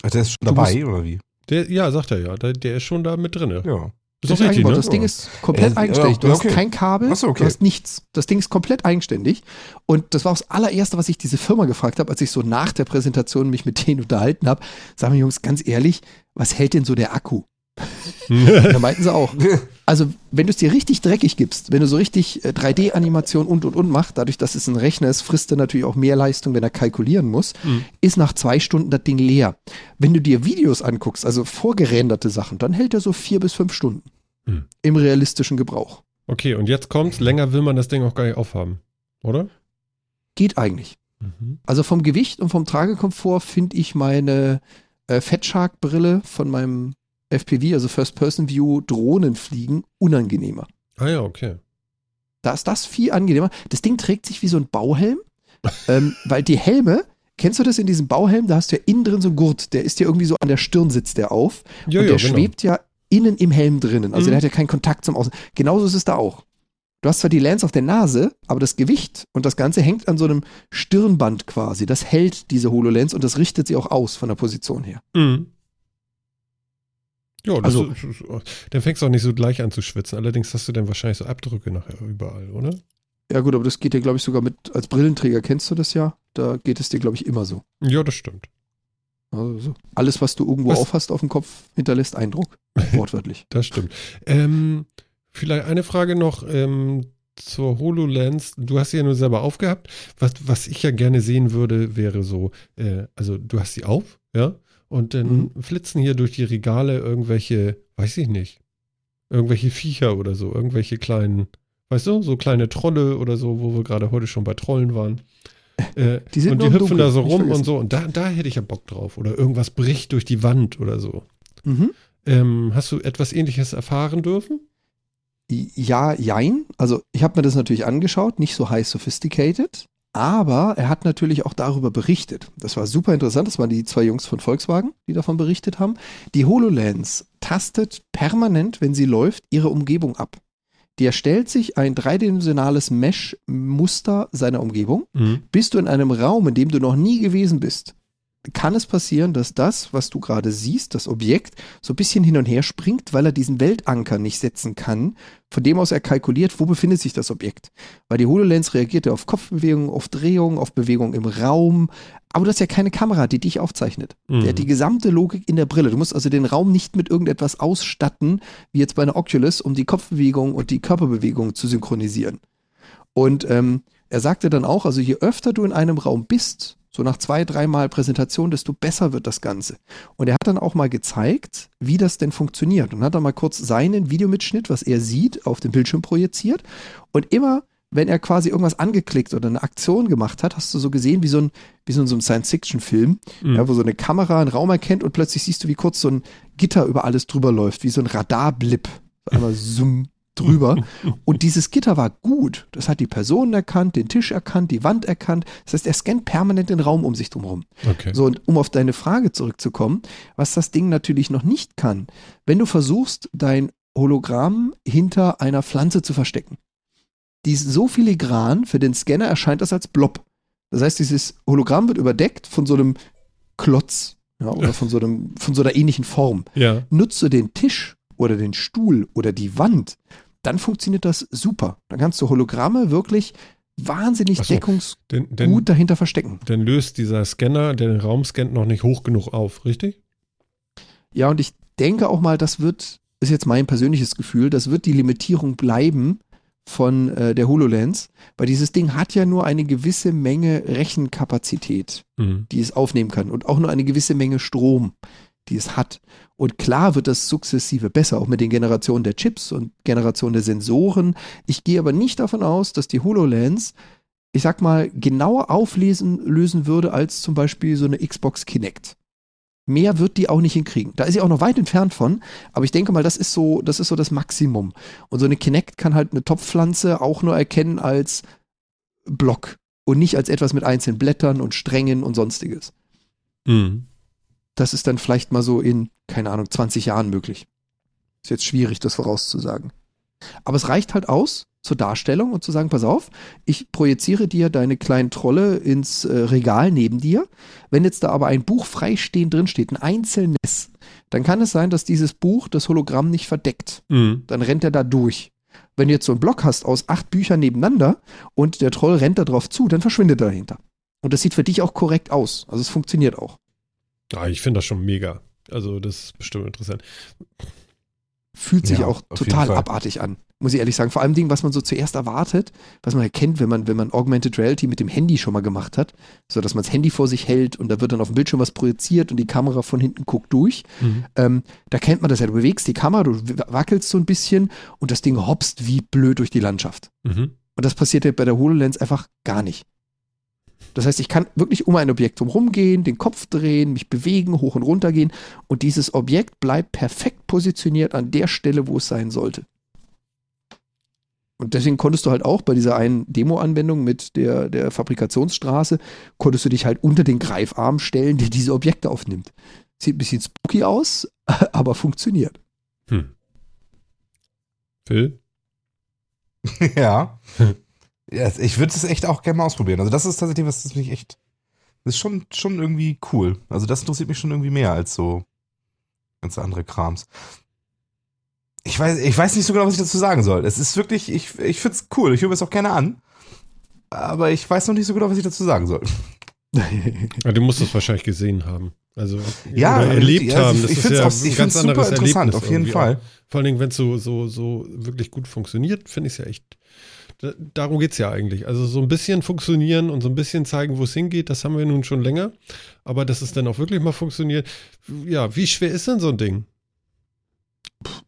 Der ist schon dabei, musst, oder wie? Der, ja, sagt er ja. Der, der ist schon da mit drin. Ja. Ist doch richtig, ne? Das Ding ist komplett äh, eigenständig. Du okay. hast kein Kabel, so, okay. du hast nichts. Das Ding ist komplett eigenständig. Und das war auch das allererste, was ich diese Firma gefragt habe, als ich so nach der Präsentation mich mit denen unterhalten habe. Sagen wir Jungs, ganz ehrlich, was hält denn so der Akku? <laughs> da meinten sie auch. <laughs> Also, wenn du es dir richtig dreckig gibst, wenn du so richtig 3D-Animation äh, und und und machst, dadurch, dass es ein Rechner ist, frisst er natürlich auch mehr Leistung, wenn er kalkulieren muss, mhm. ist nach zwei Stunden das Ding leer. Wenn du dir Videos anguckst, also vorgerenderte Sachen, dann hält er so vier bis fünf Stunden mhm. im realistischen Gebrauch. Okay, und jetzt kommt's, länger will man das Ding auch gar nicht aufhaben, oder? Geht eigentlich. Mhm. Also vom Gewicht und vom Tragekomfort finde ich meine äh, Fettshark-Brille von meinem FPV, also First-Person-View, Drohnen fliegen, unangenehmer. Ah ja, okay. Da ist das viel angenehmer. Das Ding trägt sich wie so ein Bauhelm, <laughs> ähm, weil die Helme, kennst du das in diesem Bauhelm? Da hast du ja innen drin so einen Gurt, der ist ja irgendwie so an der Stirn sitzt der auf. Jo, und der jo, genau. schwebt ja innen im Helm drinnen. Also mhm. der hat ja keinen Kontakt zum Außen. Genauso ist es da auch. Du hast zwar die Lens auf der Nase, aber das Gewicht und das Ganze hängt an so einem Stirnband quasi. Das hält diese HoloLens und das richtet sie auch aus von der Position her. Mhm. Ja, also, ist, dann fängst du auch nicht so gleich an zu schwitzen. Allerdings hast du dann wahrscheinlich so Abdrücke nachher überall, oder? Ja, gut, aber das geht dir, glaube ich, sogar mit, als Brillenträger kennst du das ja. Da geht es dir, glaube ich, immer so. Ja, das stimmt. Also so. Alles, was du irgendwo was? aufhast auf dem Kopf, hinterlässt Eindruck. <laughs> Wortwörtlich. das stimmt. Ähm, vielleicht eine Frage noch ähm, zur HoloLens. Du hast sie ja nur selber aufgehabt. Was, was ich ja gerne sehen würde, wäre so, äh, also du hast sie auf, ja, und dann mhm. flitzen hier durch die Regale irgendwelche, weiß ich nicht, irgendwelche Viecher oder so, irgendwelche kleinen, weißt du, so kleine Trolle oder so, wo wir gerade heute schon bei Trollen waren. <laughs> Äh, die sind und die hüpfen dunkel, da so rum und so. Und da, da hätte ich ja Bock drauf. Oder irgendwas bricht durch die Wand oder so. Mhm. Ähm, hast du etwas ähnliches erfahren dürfen? Ja, jein. Also ich habe mir das natürlich angeschaut, nicht so high sophisticated, aber er hat natürlich auch darüber berichtet. Das war super interessant. Das waren die zwei Jungs von Volkswagen, die davon berichtet haben. Die HoloLens tastet permanent, wenn sie läuft, ihre Umgebung ab. Die erstellt sich ein dreidimensionales Mesh-Muster seiner Umgebung. Mhm. Bist du in einem Raum, in dem du noch nie gewesen bist, kann es passieren, dass das, was du gerade siehst, das Objekt, so ein bisschen hin und her springt, weil er diesen Weltanker nicht setzen kann, von dem aus er kalkuliert, wo befindet sich das Objekt. Weil die HoloLens reagiert ja auf Kopfbewegungen, auf Drehungen, auf Bewegungen im Raum, aber du hast ja keine Kamera, die dich aufzeichnet. Mhm. Der hat die gesamte Logik in der Brille. Du musst also den Raum nicht mit irgendetwas ausstatten, wie jetzt bei einer Oculus, um die Kopfbewegung und die Körperbewegung zu synchronisieren. Und ähm, er sagte dann auch, also je öfter du in einem Raum bist, so nach zwei, dreimal Präsentation, desto besser wird das Ganze. Und er hat dann auch mal gezeigt, wie das denn funktioniert. Und hat dann mal kurz seinen Videomitschnitt, was er sieht, auf dem Bildschirm projiziert. Und immer, wenn er quasi irgendwas angeklickt oder eine Aktion gemacht hat, hast du so gesehen, wie so ein, wie so in so einem Science-Fiction-Film, mhm. ja, wo so eine Kamera einen Raum erkennt und plötzlich siehst du, wie kurz so ein Gitter über alles drüber läuft, wie so ein Radarblip. Einmal <laughs> zoom, drüber. Und dieses Gitter war gut. Das hat die Person erkannt, den Tisch erkannt, die Wand erkannt. Das heißt, er scannt permanent den Raum um sich drumherum. Okay. So, und um auf deine Frage zurückzukommen, was das Ding natürlich noch nicht kann, wenn du versuchst, dein Hologramm hinter einer Pflanze zu verstecken. Die ist so filigran, für den Scanner erscheint das als Blob. Das heißt, dieses Hologramm wird überdeckt von so einem Klotz ja, oder von so, einem, von so einer ähnlichen Form. Ja. Nutzt du den Tisch oder den Stuhl oder die Wand, dann funktioniert das super. Dann kannst du Hologramme wirklich wahnsinnig so, deckungsgut dahinter verstecken. Dann löst dieser Scanner, der den Raum scannt, noch nicht hoch genug auf, richtig? Ja, und ich denke auch mal, das wird, ist jetzt mein persönliches Gefühl, das wird die Limitierung bleiben von äh, der HoloLens, weil dieses Ding hat ja nur eine gewisse Menge Rechenkapazität, mhm. die es aufnehmen kann und auch nur eine gewisse Menge Strom die es hat. Und klar wird das sukzessive besser, auch mit den Generationen der Chips und Generationen der Sensoren. Ich gehe aber nicht davon aus, dass die HoloLens, ich sag mal, genauer auflesen lösen würde als zum Beispiel so eine Xbox Kinect. Mehr wird die auch nicht hinkriegen. Da ist sie auch noch weit entfernt von, aber ich denke mal, das ist so, das ist so das Maximum. Und so eine Kinect kann halt eine Topfpflanze auch nur erkennen als Block und nicht als etwas mit einzelnen Blättern und Strängen und sonstiges. Mhm das ist dann vielleicht mal so in, keine Ahnung, 20 Jahren möglich. Ist jetzt schwierig, das vorauszusagen. Aber es reicht halt aus zur Darstellung und zu sagen, pass auf, ich projiziere dir deine kleinen Trolle ins äh, Regal neben dir. Wenn jetzt da aber ein Buch freistehend drin steht, ein einzelnes, dann kann es sein, dass dieses Buch das Hologramm nicht verdeckt. Mhm. Dann rennt er da durch. Wenn du jetzt so einen Block hast aus acht Büchern nebeneinander und der Troll rennt da drauf zu, dann verschwindet er dahinter. Und das sieht für dich auch korrekt aus. Also es funktioniert auch. Ja, ich finde das schon mega. Also, das ist bestimmt interessant. Fühlt sich ja, auch total abartig an, muss ich ehrlich sagen. Vor allem Dingen, was man so zuerst erwartet, was man erkennt, wenn man, wenn man Augmented Reality mit dem Handy schon mal gemacht hat, so dass man das Handy vor sich hält und da wird dann auf dem Bildschirm was projiziert und die Kamera von hinten guckt durch. Mhm. Ähm, da kennt man das ja. Du bewegst die Kamera, du wackelst so ein bisschen und das Ding hopst wie blöd durch die Landschaft. Mhm. Und das passiert ja bei der HoloLens einfach gar nicht. Das heißt, ich kann wirklich um ein Objekt rumgehen, den Kopf drehen, mich bewegen, hoch und runter gehen und dieses Objekt bleibt perfekt positioniert an der Stelle, wo es sein sollte. Und deswegen konntest du halt auch bei dieser einen Demo-Anwendung mit der, der Fabrikationsstraße, konntest du dich halt unter den Greifarm stellen, der diese Objekte aufnimmt. Sieht ein bisschen spooky aus, <laughs> aber funktioniert. Hm. Phil? <laughs> ja. <laughs> Ja, ich würde es echt auch gerne mal ausprobieren. Also das ist tatsächlich was, das mich echt, das ist schon, schon irgendwie cool. Also das interessiert mich schon irgendwie mehr als so ganz andere Krams. Ich weiß, ich weiß nicht so genau, was ich dazu sagen soll. Es ist wirklich, ich, ich finde es cool. Ich höre es auch gerne an. Aber ich weiß noch nicht so genau, was ich dazu sagen soll. <laughs> ja, du musst es wahrscheinlich gesehen haben. Also ja, erlebt ja, haben. Das ich ist ja auch, ein ganz anderes Erlebnis. Auf jeden Fall. Vor allen Dingen, wenn es so, so, so wirklich gut funktioniert, finde ich es ja echt. Darum geht es ja eigentlich. Also so ein bisschen funktionieren und so ein bisschen zeigen, wo es hingeht, das haben wir nun schon länger. Aber dass es dann auch wirklich mal funktioniert. Ja, wie schwer ist denn so ein Ding?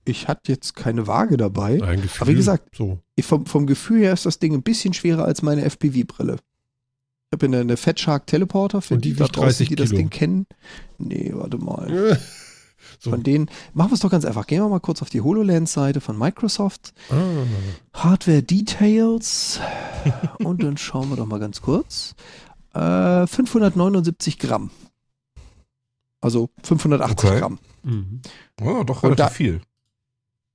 Ich hatte jetzt keine Waage dabei. Ein Gefühl, aber wie gesagt, so. vom, vom Gefühl her ist das Ding ein bisschen schwerer als meine FPV-Brille. Ich habe eine, eine Fat Shark Teleporter für und die, die da draußen, die das Kilo. Ding kennen. Nee, warte mal. <laughs> so. Von denen, machen wir es doch ganz einfach. Gehen wir mal kurz auf die HoloLens-Seite von Microsoft. Ah. Hardware Details. <laughs> und dann schauen wir doch mal ganz kurz. Äh, 579 Gramm. Also 580 Okay. Gramm. Mhm. Oh, doch relativ da- viel.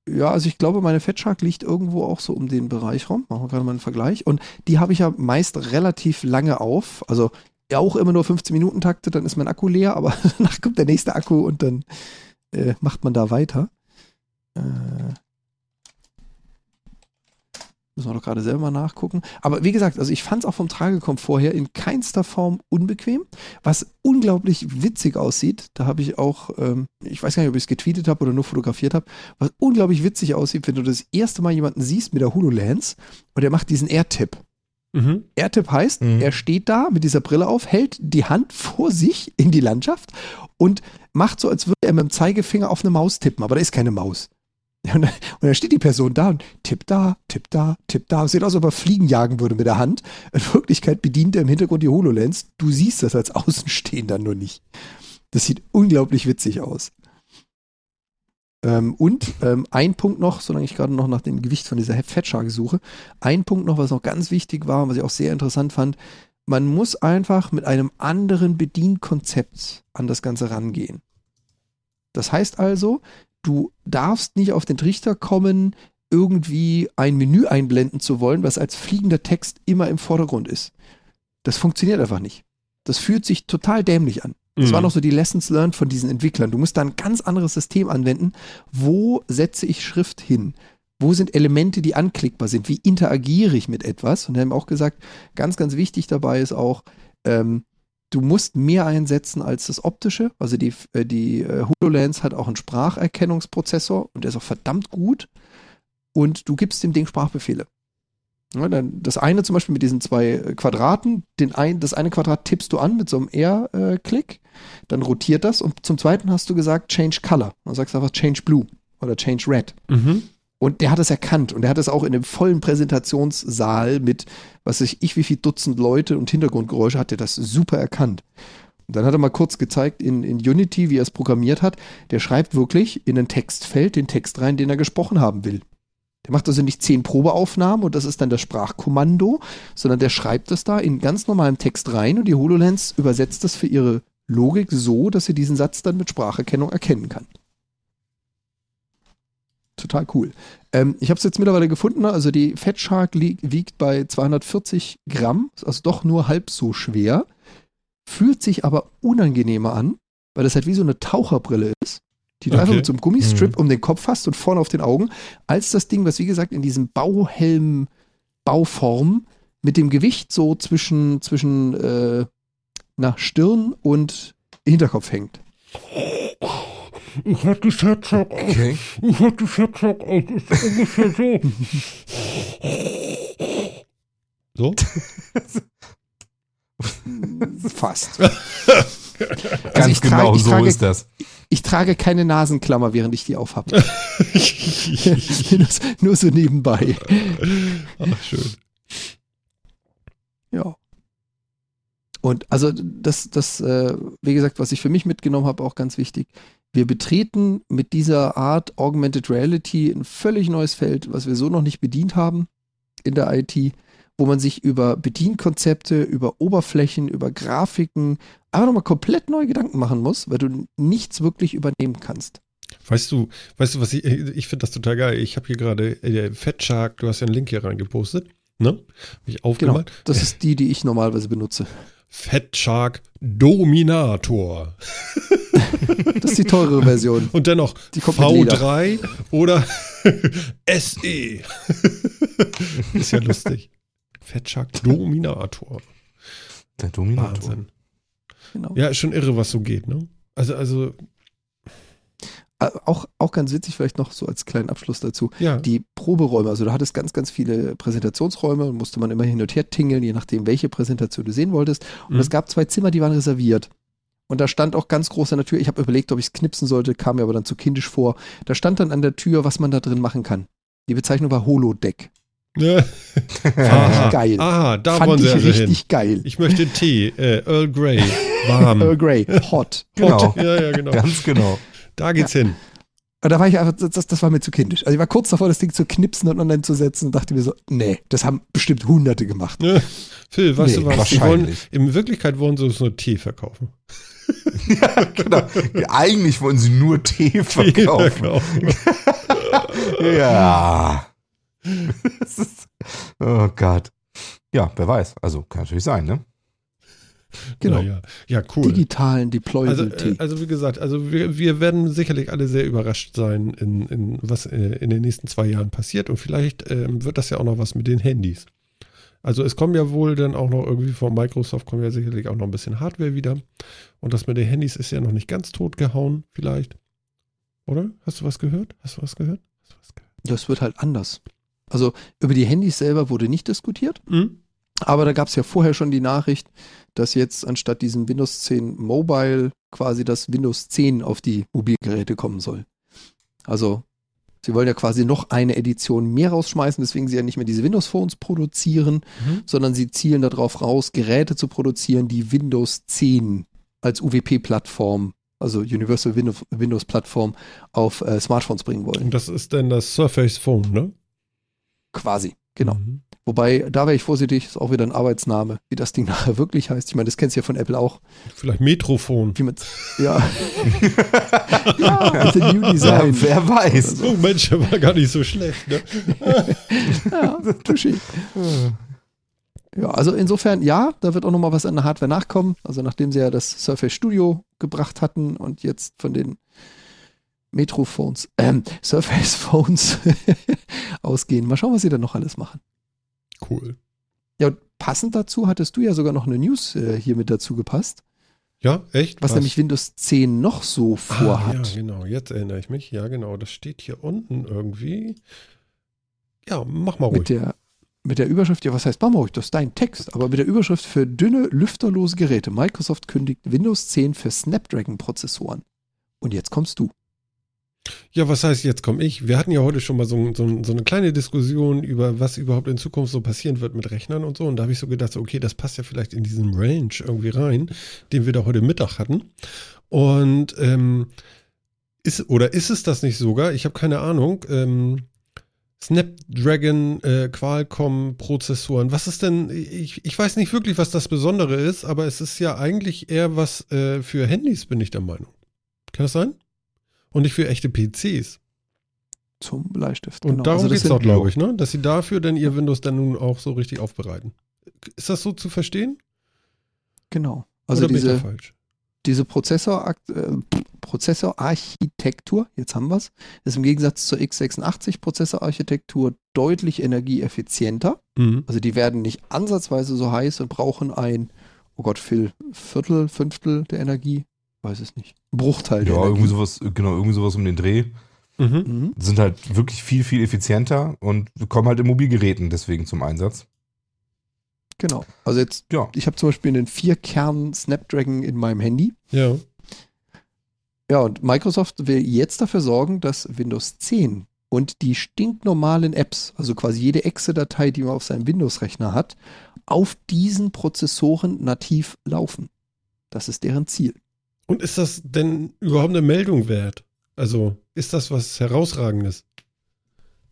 Ja, also ich glaube, meine Fat Shark liegt irgendwo auch so um den Bereich rum. Machen wir gerade mal einen Vergleich. Und die habe ich ja meist relativ lange auf. Also ja auch immer nur 15 Minuten Takte, dann ist mein Akku leer, aber <laughs> danach kommt der nächste Akku und dann äh, macht man da weiter. Äh, müssen wir doch gerade selber mal nachgucken. Aber wie gesagt, also ich fand es auch vom Tragekomfort her in keinster Form unbequem. Was unglaublich witzig aussieht, da habe ich auch, ähm, ich weiß gar nicht, ob ich es getweetet habe oder nur fotografiert habe, was unglaublich witzig aussieht, wenn du das erste Mal jemanden siehst mit der HoloLens und der macht diesen Air-Tip. Mhm. Air-Tip heißt, Mhm. er steht da mit dieser Brille auf, hält die Hand vor sich in die Landschaft und macht so, als würde er mit dem Zeigefinger auf eine Maus tippen, aber da ist keine Maus. <laughs> Und dann, steht die Person da und tippt da, tippt da, tippt da. Sieht aus, als ob er Fliegen jagen würde mit der Hand. In Wirklichkeit bedient er im Hintergrund die HoloLens. Du siehst das als Außenstehender nur nicht. Das sieht unglaublich witzig aus. Ähm, und ähm, ein Punkt noch, solange ich gerade noch nach dem Gewicht von dieser Fettshark suche, ein Punkt noch, was noch ganz wichtig war und was ich auch sehr interessant fand, man muss einfach mit einem anderen Bedienkonzept an das Ganze rangehen. Das heißt also, du darfst nicht auf den Trichter kommen, irgendwie ein Menü einblenden zu wollen, was als fliegender Text immer im Vordergrund ist. Das funktioniert einfach nicht. Das fühlt sich total dämlich an. Das Mhm. waren auch so die Lessons learned von diesen Entwicklern. Du musst da ein ganz anderes System anwenden. Wo setze ich Schrift hin? Wo sind Elemente, die anklickbar sind? Wie interagiere ich mit etwas? Und wir haben auch gesagt, ganz, ganz wichtig dabei ist auch, ähm, du musst mehr einsetzen als das Optische. Also die, äh, die äh, HoloLens hat auch einen Spracherkennungsprozessor und der ist auch verdammt gut. Und du gibst dem Ding Sprachbefehle. Ja, dann das eine zum Beispiel mit diesen zwei äh, Quadraten, den ein, das eine Quadrat tippst du an mit so einem R-Klick, dann rotiert das und zum zweiten hast du gesagt Change Color. Dann sagst du einfach Change Blue oder Change Red. Mhm. Und der hat es erkannt und der hat es auch in dem vollen Präsentationssaal mit, was weiß ich, wie viel Dutzend Leute und Hintergrundgeräusche hat er das super erkannt. Und dann hat er mal kurz gezeigt in, in Unity, wie er es programmiert hat. Der schreibt wirklich in ein Textfeld den Text rein, den er gesprochen haben will. Der macht also nicht zehn Probeaufnahmen und das ist dann das Sprachkommando, sondern der schreibt das da in ganz normalem Text rein und die HoloLens übersetzt das für ihre Logik so, dass sie diesen Satz dann mit Spracherkennung erkennen kann. Total cool. Ähm, ich habe es jetzt mittlerweile gefunden, also die Fat Shark wiegt bei 240 Gramm, ist also doch nur halb so schwer, fühlt sich aber unangenehmer an, weil das halt wie so eine Taucherbrille ist, die du Okay. einfach mit so einem Gummistrip um den Kopf hast und vorne auf den Augen, als das Ding, was wie gesagt in diesem Bauhelm-Bauform mit dem Gewicht so zwischen, zwischen äh, na, Stirn und Hinterkopf hängt. Ich hab die Fettsack. Okay. Ich hab die Fettsack. Es ist ungefähr so. So? <laughs> Fast. <laughs> Ganz Also ich genau, trage- ich so trage- ist das. Ich trage keine Nasenklammer, während ich die aufhabe. nur, <laughs> nur so nebenbei. Ach, schön. Ja. Und also das, das, äh, wie gesagt, was ich für mich mitgenommen habe, auch ganz wichtig. Wir betreten mit dieser Art Augmented Reality ein völlig neues Feld, was wir so noch nicht bedient haben in der IT, wo man sich über Bedienkonzepte, über Oberflächen, über Grafiken einfach nochmal komplett neue Gedanken machen muss, weil du nichts wirklich übernehmen kannst. Weißt du, weißt du, was ich, ich finde das total geil. Ich habe hier gerade äh, Fat Shark, du hast ja einen Link hier reingepostet, ne? Hab ich Genau. aufgemacht. Das ist die, die ich normalerweise benutze. Fat Shark Dominator. <laughs> Das ist die teurere Version. Und dennoch Die kommt mit Leder. V3 oder <laughs> SE. <laughs> ist ja lustig. Fat Shark Dominator. Der Dominator. Wahnsinn. Genau. Ja, ist schon irre, was so geht, ne? Also, also. Äh, auch, auch ganz witzig, vielleicht noch so als kleinen Abschluss dazu. Ja. Die Proberäume, also du hattest ganz, ganz viele Präsentationsräume, musste man immer hin und her tingeln, je nachdem, welche Präsentation du sehen wolltest. Und mhm. es gab zwei Zimmer, die waren reserviert. Und da stand auch ganz groß an der Tür, ich habe überlegt, ob ich es knipsen sollte, kam mir aber dann zu kindisch vor. Da stand dann an der Tür, was man da drin machen kann. Die Bezeichnung war Holodeck. Ja. Fand ich geil. Aha, da Fand wollen sie ich also richtig hin. geil. Ich möchte Tee, äh, Earl Grey, warm. <laughs> Earl Grey, hot. Genau. Ja, ja, genau. Ganz genau. Da geht's hin. Und da war ich einfach, das, das war mir zu kindisch. Also ich war kurz davor, das Ding zu knipsen und online zu setzen und dachte mir so, nee, das haben bestimmt Hunderte gemacht. Ja. Phil, weißt Nee, du was? Die wahrscheinlich. wollen, in Wirklichkeit wollen sie uns nur Tee verkaufen. <laughs> ja, genau. Eigentlich wollen sie nur Tee verkaufen. <laughs> ja. Das ist, oh Gott. Ja, wer weiß. Also kann natürlich sein, ne? Genau. Ja, ja, cool. Digitalen Also, Deployability. äh, also wie gesagt, also wir, wir werden sicherlich alle sehr überrascht sein, in, in was äh, in den nächsten zwei Jahren passiert. Und vielleicht ähm, wird das ja auch noch was mit den Handys. Also es kommen ja wohl dann auch noch irgendwie von Microsoft kommen ja sicherlich auch noch ein bisschen Hardware wieder. Und das mit den Handys ist ja noch nicht ganz tot gehauen, vielleicht. Oder? Hast du was gehört? Hast du was gehört? Hast du was gehört? das wird halt anders. Also über die Handys selber wurde nicht diskutiert, Hm? aber da gab es ja vorher schon die Nachricht, dass jetzt anstatt diesem Windows 10 Mobile quasi das Windows 10 auf die Mobilgeräte kommen soll. Also sie wollen ja quasi noch eine Edition mehr rausschmeißen, deswegen sie ja nicht mehr diese Windows Phones produzieren, Mhm. sondern sie zielen darauf raus, Geräte zu produzieren, die Windows 10 als UWP-Plattform, also Universal Windows, Windows Plattform, auf äh, Smartphones bringen wollen. Und das ist dann das Surface Phone, ne? Quasi, genau. Mhm. Wobei, da wäre ich vorsichtig, ist auch wieder ein Arbeitsname, wie das Ding <laughs> nachher wirklich heißt. Ich meine, das kennst du ja von Apple auch. Vielleicht Metrophon. Wie ja. ja, <laughs> mit dem New Design. Ja, wer weiß. Oh Mensch, der war gar nicht so schlecht, ne? <laughs> Ja, touché. Ja, also insofern, ja, da wird auch nochmal was an der Hardware nachkommen. Also nachdem sie ja das Surface Studio gebracht hatten und jetzt von den Metrophones, ähm, Surface Phones ausgehen. Mal schauen, was sie da noch alles machen. Cool. Ja, und passend dazu hattest du ja sogar noch eine News äh, hier mit dazu gepasst, Ja, echt? was, nämlich Windows 10 noch so Ah, vorhat. ja, genau. Jetzt erinnere ich mich. Ja, genau. Das steht hier unten irgendwie. Ja, mach mal ruhig. mit der mit der Überschrift, ja, was heißt Mama ruhig, das ist dein Text, aber mit der Überschrift für dünne, lüfterlose Geräte. Microsoft kündigt Windows 10 für Snapdragon-Prozessoren. Und jetzt kommst du. Ja, was heißt, jetzt komme ich? Wir hatten ja heute schon mal so, so, so eine kleine Diskussion über, was überhaupt in Zukunft so passieren wird mit Rechnern und so. Und da habe ich so gedacht, so, okay, das passt ja vielleicht in diesen Range irgendwie rein, den wir da heute Mittag hatten. Und ähm, ist, oder ist es das nicht sogar? Ich habe keine Ahnung. Ähm, Snapdragon, äh, Qualcomm Prozessoren. Was ist denn, ich, ich weiß nicht wirklich, was das Besondere ist, aber es ist ja eigentlich eher was äh, für Handys, bin ich der Meinung. Kann das sein? Und nicht für echte PCs. Zum Bleistift. Und genau. darum Also geht es auch, glaube ich, ne? Dass sie dafür dann ihr Windows dann nun auch so richtig aufbereiten. Ist das so zu verstehen? Genau. Also Oder bin ich da diese, falsch? diese Prozessor, äh, Prozessorarchitektur, jetzt haben wir es, ist im Gegensatz zur x86 Prozessorarchitektur deutlich energieeffizienter. Mhm. Also die werden nicht ansatzweise so heiß und brauchen ein, oh Gott, Phil, Viertel, Fünftel der Energie, weiß es nicht. Bruchteil Ja, irgendwie sowas, genau, irgendwie sowas um den Dreh. Mhm. Mhm. Sind halt wirklich viel, viel effizienter und kommen halt in Mobilgeräten deswegen zum Einsatz. Genau. Also jetzt, Ja. ich habe zum Beispiel einen Vier-Kern Snapdragon in meinem Handy. Ja. Ja, und Microsoft will jetzt dafür sorgen, dass Windows 10 und die stinknormalen Apps, also quasi jede Exe-Datei, die man auf seinem Windows-Rechner hat, auf diesen Prozessoren nativ laufen. Das ist deren Ziel. Und ist das denn überhaupt eine Meldung wert? Also, ist das was Herausragendes?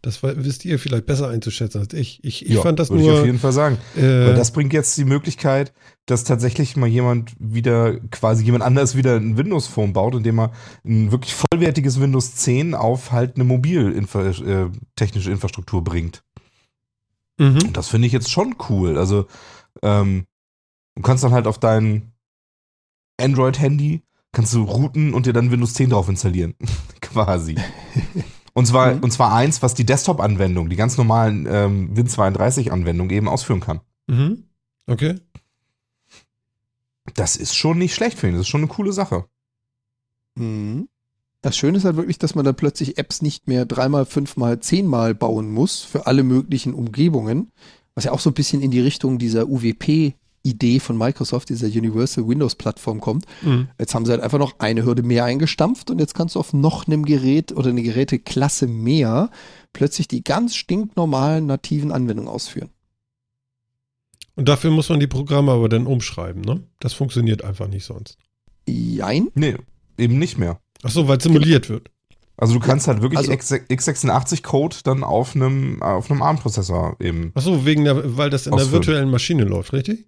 Das wisst ihr vielleicht besser einzuschätzen als ich. Ich, ich ja, fand das würde ich auf nur. jeden Fall sagen. Äh, Weil das bringt jetzt die Möglichkeit, dass tatsächlich mal jemand wieder, quasi jemand anders wieder ein Windows Phone baut, indem er ein wirklich vollwertiges Windows 10 auf halt eine mobiltechnische äh, technische Infrastruktur bringt. mhm. Und das finde ich jetzt schon cool. Also, ähm, du kannst dann halt auf dein Android-Handy kannst du routen und dir dann Windows 10 drauf installieren. <laughs> Quasi. Und zwar, Mhm. und zwar eins, was die Desktop-Anwendung, die ganz normalen ähm, Win32-Anwendungen eben ausführen kann. Mhm. Okay. Das ist schon nicht schlecht für ihn. Das ist schon eine coole Sache. Mhm. Das Schöne ist halt wirklich, dass man dann plötzlich Apps nicht mehr dreimal, fünfmal, zehnmal bauen muss für alle möglichen Umgebungen, was ja auch so ein bisschen in die Richtung dieser UWP-Idee von Microsoft, dieser Universal Windows Plattform kommt. Mhm. Jetzt haben sie halt einfach noch eine Hürde mehr eingestampft und jetzt kannst du auf noch einem Gerät oder eine Geräteklasse mehr plötzlich die ganz stinknormalen nativen Anwendungen ausführen. Und dafür muss man die Programme aber dann umschreiben, ne? Das funktioniert einfach nicht sonst. Jein? Nee, eben nicht mehr. Ach so, weil simuliert wird. Also du kannst halt wirklich also, x86-Code dann auf einem, auf einem ARM-Prozessor eben. Ach so, wegen der, weil das in ausführen. der virtuellen Maschine läuft, richtig?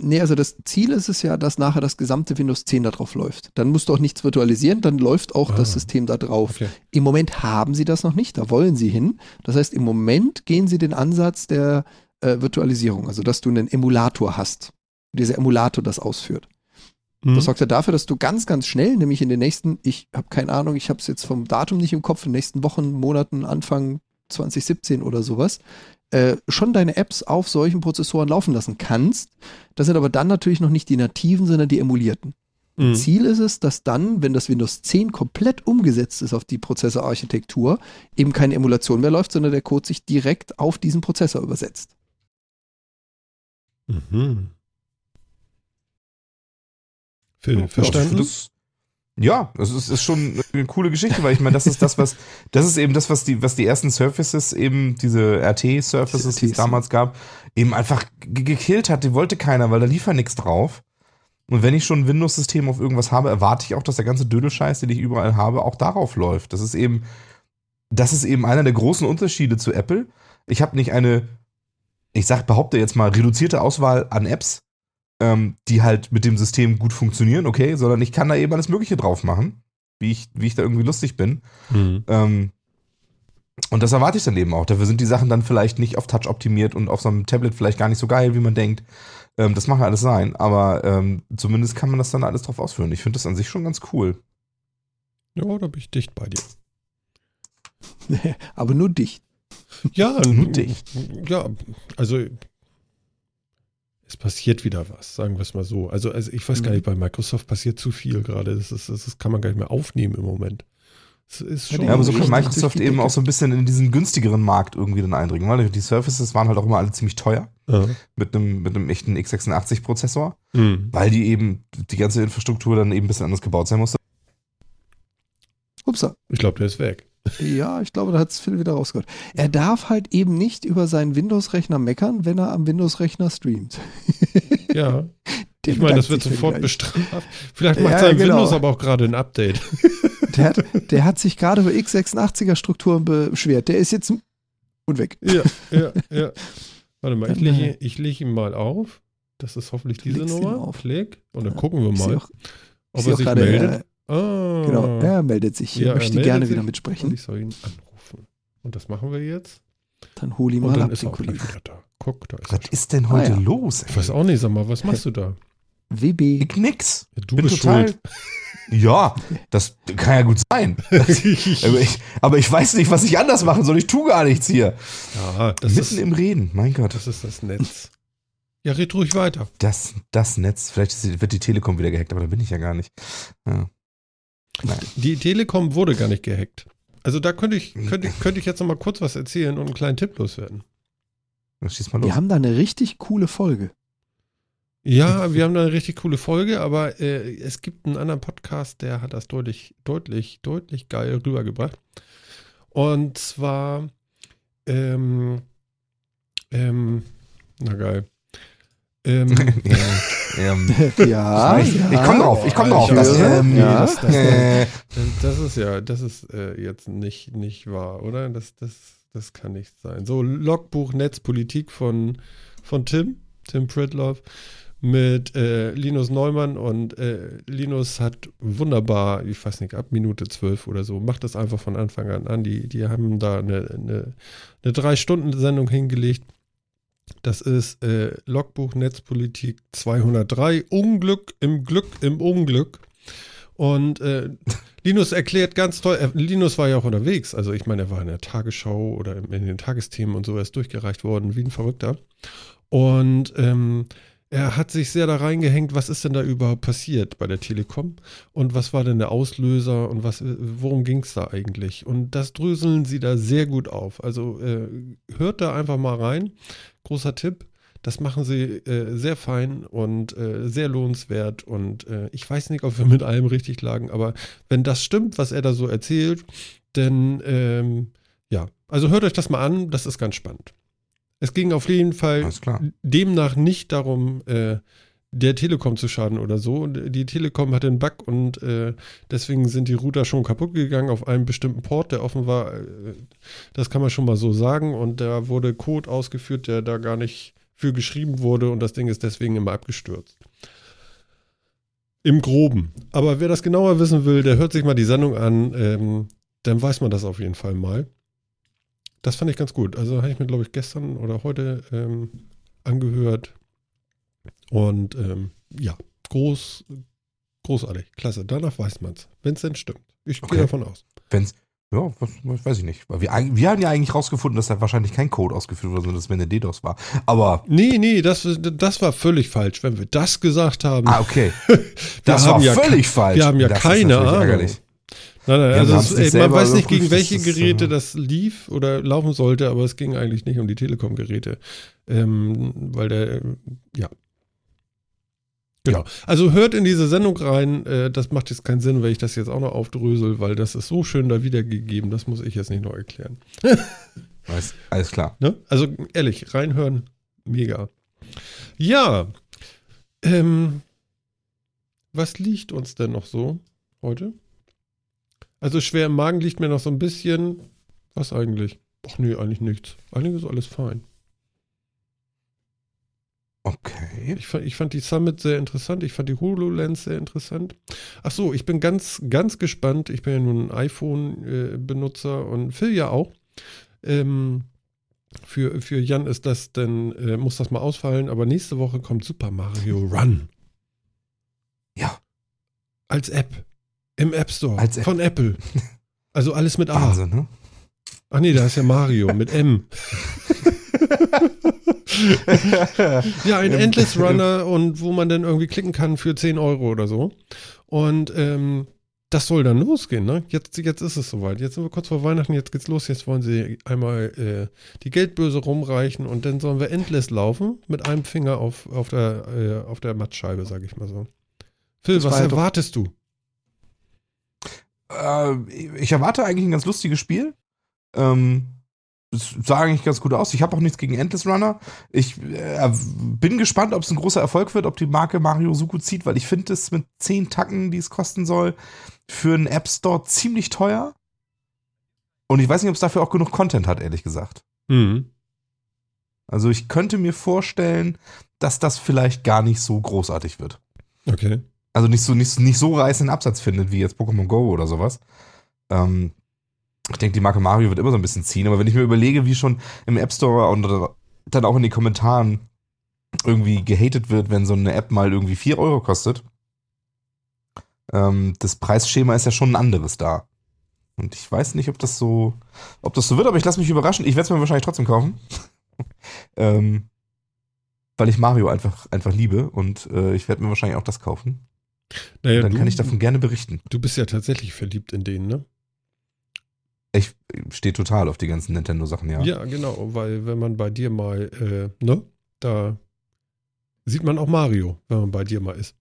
Nee, also das Ziel ist es ja, dass nachher das gesamte Windows 10 da drauf läuft. Dann musst du auch nichts virtualisieren, dann läuft auch ah, das System da drauf. Okay. Im Moment haben sie das noch nicht, da wollen sie hin. Das heißt, im Moment gehen sie den Ansatz der äh, Virtualisierung, also dass du einen Emulator hast. Dieser Emulator das ausführt. Mhm. Das sorgt ja dafür, dass du ganz, ganz schnell, nämlich in den nächsten, ich habe keine Ahnung, ich habe es jetzt vom Datum nicht im Kopf, in den nächsten Wochen, Monaten, Anfang 2017 oder sowas, äh, schon deine Apps auf solchen Prozessoren laufen lassen kannst. Das sind aber dann natürlich noch nicht die nativen, sondern die emulierten. Mhm. Ziel ist es, dass dann, wenn das Windows 10 komplett umgesetzt ist auf die Prozessorarchitektur, eben keine Emulation mehr läuft, sondern der Code sich direkt auf diesen Prozessor übersetzt. Mhm. Ja, verstanden? Ja, es ist, ist, schon eine coole Geschichte, weil ich meine, das ist das, was, das ist eben das, was die, was die ersten Surfaces eben, diese RT-Surfaces, die es damals gab, eben einfach gekillt hat. Die wollte keiner, weil da lief ja nichts drauf. Und wenn ich schon ein Windows-System auf irgendwas habe, erwarte ich auch, dass der ganze Dödelscheiß, den ich überall habe, auch darauf läuft. Das ist eben, das ist eben einer der großen Unterschiede zu Apple. Ich habe nicht eine, ich sag, behaupte jetzt mal, reduzierte Auswahl an Apps, ähm, die halt mit dem System gut funktionieren, okay, sondern ich kann da eben alles Mögliche drauf machen, wie ich, wie ich da irgendwie lustig bin. Mhm. Ähm, und das erwarte ich dann eben auch. Dafür sind die Sachen dann vielleicht nicht auf Touch optimiert und auf so einem Tablet vielleicht gar nicht so geil, wie man denkt. Ähm, das mag alles sein, aber ähm, zumindest kann man das dann alles drauf ausführen. Ich finde das an sich schon ganz cool. Ja, da bin ich dicht bei dir. <laughs> aber nur dicht. Ja, nur dicht. Ja, also es passiert wieder was, sagen wir es mal so. Also, also ich weiß mhm. gar nicht, bei Microsoft passiert zu viel gerade. Das, ist, das kann man gar nicht mehr aufnehmen im Moment. ja, aber so kann Microsoft eben auch so ein bisschen in diesen günstigeren Markt irgendwie dann eindringen, weil die Surfaces waren halt auch immer alle ziemlich teuer ja. mit einem mit einem echten x86-Prozessor, mhm. weil die eben die ganze Infrastruktur dann eben ein bisschen anders gebaut sein musste. Upsa. Ich glaube, der ist weg. Ja, ich glaube, da hat es Phil wieder rausgehört. Er darf halt eben nicht über seinen Windows-Rechner meckern, wenn er am Windows-Rechner streamt. <laughs> Ja. Der ich meine, das wird sofort bestraft. Vielleicht macht ja, sein genau. Windows aber auch gerade ein Update. <laughs> Der hat, der hat sich gerade über x86er-Strukturen beschwert. Der ist jetzt und weg. Ja, ja, ja. <laughs> Warte mal, ich lege, ich lege ihn mal auf. Das ist hoffentlich diese Nummer. Klick. Und dann gucken wir mal, auch, ob er sich meldet. Ah. Genau, er meldet sich. Ja, er möchte gerne sich wieder mitsprechen. ich soll ihn anrufen. Und das machen wir jetzt. Dann hol ihn mal dann ab, ist er wieder da. Guck, da ist Was ist denn heute ah, ja. los? Ey? Ich weiß auch nicht, sag mal, was machst du da? WB. Ich nix. Ja, du Bin bist total, schuld. <laughs> Ja, das kann ja gut sein. <laughs> aber, ich, aber, ich, weiß nicht, was ich anders machen soll. Ich tue gar nichts hier. Ja, das Mitten ist, im Reden, mein Gott. Das ist das Netz. Ja, red ruhig weiter. Das, das Netz. Vielleicht wird die Telekom wieder gehackt, aber da bin ich ja gar nicht. Ja. Nein. Die Telekom wurde gar nicht gehackt. Also da könnte ich, könnte, könnte ich jetzt noch mal kurz was erzählen und einen kleinen Tipp loswerden. Schieß mal los. Wir haben da eine richtig coole Folge. Ja, wir haben da eine richtig coole Folge, aber äh, es gibt einen anderen Podcast, der hat das deutlich, deutlich, deutlich geil rübergebracht. Und zwar, ähm, ähm, na geil. Ähm, <laughs> ähm, <laughs> ja, ich, ich komme drauf, ich komme drauf. Das, ähm, ja, das, das, äh, das, ist ja, das ist äh, jetzt nicht, nicht wahr, oder? Das, das, das kann nicht sein. So, Logbuch Netzpolitik von, von Tim, Tim Pritloff mit äh, Linus Neumann und äh, Linus hat wunderbar, ich weiß nicht, ab Minute zwölf oder so, macht das einfach von Anfang an an. Die, die haben da eine, eine, eine Drei-Stunden-Sendung hingelegt das ist äh, Logbuch Netzpolitik 203. Unglück im Glück im Unglück. Und äh, <laughs> Linus erklärt ganz toll, äh, Linus war ja auch unterwegs. Also ich meine, er war in der Tagesschau oder in den Tagesthemen und so, er ist durchgereicht worden, wie ein Verrückter. Und ähm, er hat sich sehr da reingehängt, was ist denn da überhaupt passiert bei der Telekom und was war denn der Auslöser und was, worum ging es da eigentlich? Und das dröseln sie da sehr gut auf. Also äh, hört da einfach mal rein. Großer Tipp. Das machen sie äh, sehr fein und äh, sehr lohnenswert. Und äh, ich weiß nicht, ob wir mit allem richtig lagen, aber wenn das stimmt, was er da so erzählt, dann ähm, ja, also hört euch das mal an, das ist ganz spannend. Es ging auf jeden Fall demnach nicht darum, äh, der Telekom zu schaden oder so. Die Telekom hatte einen Bug und äh, deswegen sind die Router schon kaputt gegangen auf einem bestimmten Port, der offen war. Äh, das kann man schon mal so sagen. Und da wurde Code ausgeführt, der da gar nicht für geschrieben wurde und das Ding ist deswegen immer abgestürzt. Im Groben. Aber wer das genauer wissen will, der hört sich mal die Sendung an. Ähm, dann weiß man das auf jeden Fall mal. Das fand ich ganz gut. Also habe ich mir, glaube ich, gestern oder heute ähm, angehört. Und ähm, ja, groß, großartig, klasse. Danach weiß man es, wenn es denn stimmt. Ich okay. gehe davon aus. Wenn es, ja, was, weiß ich nicht. Weil wir, wir haben ja eigentlich rausgefunden, dass da wahrscheinlich kein Code ausgeführt wurde, sondern dass es eine DDoS war. Aber. Nee, nee, das, das war völlig falsch, wenn wir das gesagt haben. Ah, okay. <laughs> das war ja völlig falsch. Wir haben ja das keine Ahnung. Ärgerlich. Nein, nein, also es, ey, man weiß nicht, gegen welche Geräte das lief oder laufen sollte, aber es ging eigentlich nicht um die Telekom-Geräte. Ähm, weil der, ja. Genau. Also hört in diese Sendung rein. Äh, das macht jetzt keinen Sinn, wenn ich das jetzt auch noch aufdrösel, weil das ist so schön da wiedergegeben. Das muss ich jetzt nicht noch erklären. <laughs> Weiß, alles klar. Ne? Also ehrlich, reinhören, mega. Ja. Ähm, was liegt uns denn noch so heute? Also schwer im Magen liegt mir noch so ein bisschen. Was eigentlich? Ach nee, eigentlich nichts. Eigentlich ist alles fein. Okay. Ich fand, ich fand die Summit sehr interessant. Ich fand die HoloLens sehr interessant. Ach so, ich bin ganz, ganz gespannt. Ich bin ja nun ein iPhone-Benutzer und Phil ja auch. Ähm, für, für Jan ist das denn, äh, muss das mal ausfallen, aber nächste Woche kommt Super Mario Run. Ja. Als App. Im App Store Als App. von Apple. <laughs> Also alles mit A. Wahnsinn, ne? Ach nee, da ist ja Mario mit M. <laughs> ja, ein Endless <laughs> Runner und wo man dann irgendwie klicken kann für 10 Euro oder so. Und ähm, das soll dann losgehen, ne? Jetzt, jetzt ist es soweit. Jetzt sind wir kurz vor Weihnachten, jetzt geht's los. Jetzt wollen sie einmal äh, die Geldbörse rumreichen und dann sollen wir Endless laufen mit einem Finger auf, auf der, äh, auf der Mattscheibe, sag ich mal so. Phil, das was erwartest du? äh, ich erwarte eigentlich ein ganz lustiges Spiel. Ähm, es sah eigentlich ganz gut aus. Ich habe auch nichts gegen Endless Runner. Ich äh, bin gespannt, ob es ein großer Erfolg wird, ob die Marke Mario Suku zieht, weil ich finde es mit 10 Tacken, die es kosten soll, für einen App Store ziemlich teuer. Und ich weiß nicht, ob es dafür auch genug Content hat, ehrlich gesagt. Mhm. Also ich könnte mir vorstellen, dass das vielleicht gar nicht so großartig wird. Okay also nicht so, nicht, nicht so reißenden Absatz findet wie jetzt Pokémon Go oder sowas. Ähm, ich denke, die Marke Mario wird immer so ein bisschen ziehen, aber wenn ich mir überlege, wie schon im App Store und dann auch in den Kommentaren irgendwie gehatet wird, wenn so eine App mal irgendwie 4 Euro kostet, ähm, das Preisschema ist ja schon ein anderes da. Und ich weiß nicht, ob das so, ob das so wird, aber ich lasse mich überraschen. Ich werde es mir wahrscheinlich trotzdem kaufen. <laughs> ähm, weil ich Mario einfach, einfach liebe und äh, ich werde mir wahrscheinlich auch das kaufen. Naja, dann du, kann ich davon gerne berichten. Du bist ja tatsächlich verliebt in den, ne? Ich stehe total auf die ganzen Nintendo-Sachen, ja. Ja, genau, weil wenn man bei dir mal, äh, ne, da sieht man auch Mario, wenn man bei dir mal ist.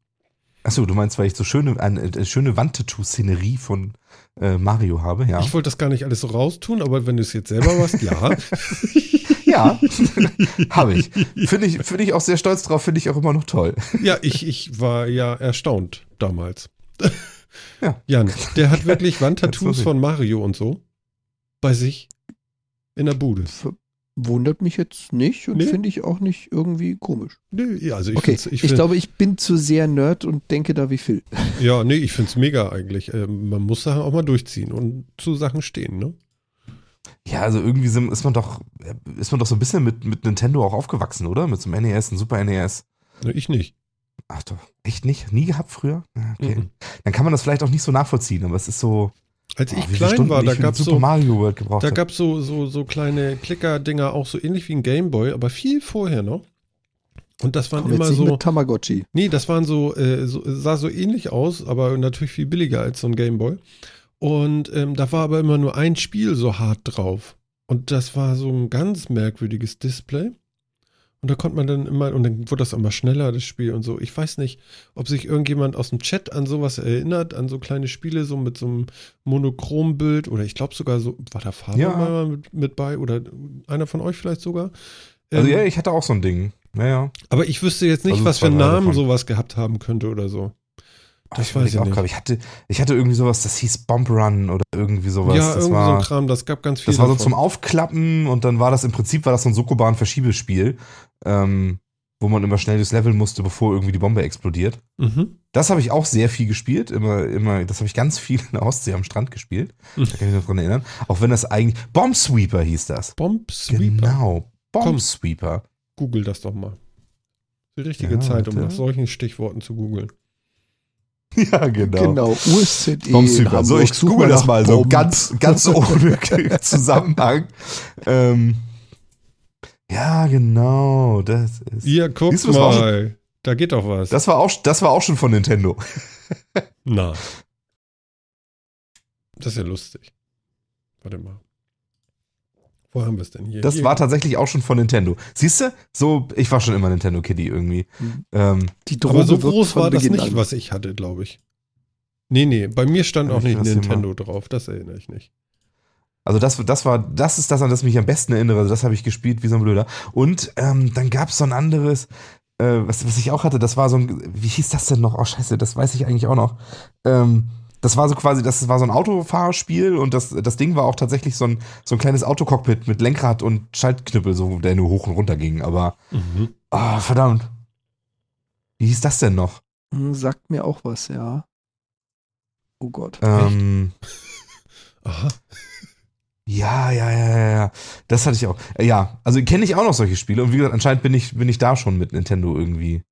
Achso, du meinst, weil ich so schöne, eine, eine schöne Wandtattoo-Szenerie von äh, Mario habe, ja. Ich wollte das gar nicht alles so raustun, aber wenn du es jetzt selber machst, ja. <laughs> <laughs> Ja, <laughs> habe ich. Finde ich, find ich auch sehr stolz drauf, finde ich auch immer noch toll. Ja, ich, ich war ja erstaunt damals. Ja. Jan, der hat wirklich Wandtattoos von Mario und so bei sich in der Bude. Wundert mich jetzt nicht und nee. finde ich auch nicht irgendwie komisch. Nee, also ich, okay. ich, find, ich glaube, ich bin zu sehr Nerd und denke da wie Phil. <laughs> Ja, nee, ich finde es mega eigentlich. Ähm, man muss Sachen auch mal durchziehen und zu Sachen stehen, ne? Ja, also irgendwie ist man doch, ist man doch so ein bisschen mit, mit Nintendo auch aufgewachsen, oder? Mit so einem NES, einem Super NES. Ich nicht. Ach doch, echt nicht? Nie gehabt früher? Okay. Mhm. Dann kann man das vielleicht auch nicht so nachvollziehen, aber es ist so. Als ich oh, klein war, da gab es so, da gab so, so, so kleine Klicker-Dinger, auch so ähnlich wie ein Gameboy, aber viel vorher noch. Und das waren Komm immer so. Mit Tamagotchi. Nee, das waren so, äh, so, sah so ähnlich aus, aber natürlich viel billiger als so ein Gameboy. Und ähm, da war aber immer nur ein Spiel so hart drauf. Und das war so ein ganz merkwürdiges Display. Und da konnte man dann immer, und dann wurde das immer schneller, das Spiel und so. Ich weiß nicht, ob sich irgendjemand aus dem Chat an sowas erinnert, an so kleine Spiele, so mit so einem Monochrombild oder ich glaube sogar so, war da Farbe ja. mal mit, mit, bei oder einer von euch vielleicht sogar? Also ähm, ja, ich hatte auch so ein Ding. Naja. Aber ich wüsste jetzt nicht, also was für einen Namen sowas gehabt haben könnte oder so. Das ich weiß ich auch gerade. Ich hatte, ich hatte irgendwie sowas, das hieß Bomb Run oder irgendwie sowas. Ja, das irgendwie war, so ein Kram, das gab ganz viel. Das war so davon. zum Aufklappen und dann war das im Prinzip war das so ein Sokoban-Verschiebespiel, ähm, wo man immer schnell das Level musste, bevor irgendwie die Bombe explodiert. Mhm. Das habe ich auch sehr viel gespielt. Immer, immer, das habe ich ganz viel in der Ostsee am Strand gespielt. Mhm. Da kann ich mich noch dran erinnern. Auch wenn das eigentlich. Bomb Sweeper hieß das. Bomb Sweeper. Genau. Bomb Komm, Sweeper. Google das doch mal. Die richtige ja, Zeit, um nach solchen Stichworten zu googeln. Ja, genau. Genau, USZE. So, ich google das mal so ganz, ganz ohne <laughs> Zusammenhang. Ähm, ja, genau. Das ist, ja, guck mal. Schon, da geht doch was. Das war auch, das war auch schon von Nintendo. <laughs> Na. Das ist ja lustig. Warte mal. Wo haben wir es denn hier? Das hier. war tatsächlich auch schon von Nintendo. Siehst du? So, ich war schon immer Nintendo Kitty irgendwie. Mhm. Ähm, Die Droge Aber so groß war das nicht, an. was ich hatte, glaube ich. Nee, nee, bei mir stand auch nicht Nintendo drauf, das erinnere ich nicht. Also das, das war, das ist das, an das ich mich am besten erinnere. Also das habe ich gespielt wie so ein Blöder. Und ähm, dann gab es so ein anderes, äh, was, was ich auch hatte, das war so ein, wie hieß das denn noch? Oh scheiße, das weiß ich eigentlich auch noch. Ähm, das war so quasi, das war so ein Autofahrspiel und das, das Ding war auch tatsächlich so ein, so ein kleines Autocockpit mit Lenkrad und Schaltknüppel, so, der nur hoch und runter ging. Aber, mhm. oh, verdammt. Wie hieß das denn noch? Hm, sagt mir auch was, ja. Oh Gott. Ähm, <laughs> Aha. Ja, ja, ja, ja, ja. Das hatte ich auch. Ja, also kenne ich auch noch solche Spiele und wie gesagt, anscheinend bin ich, bin ich da schon mit Nintendo irgendwie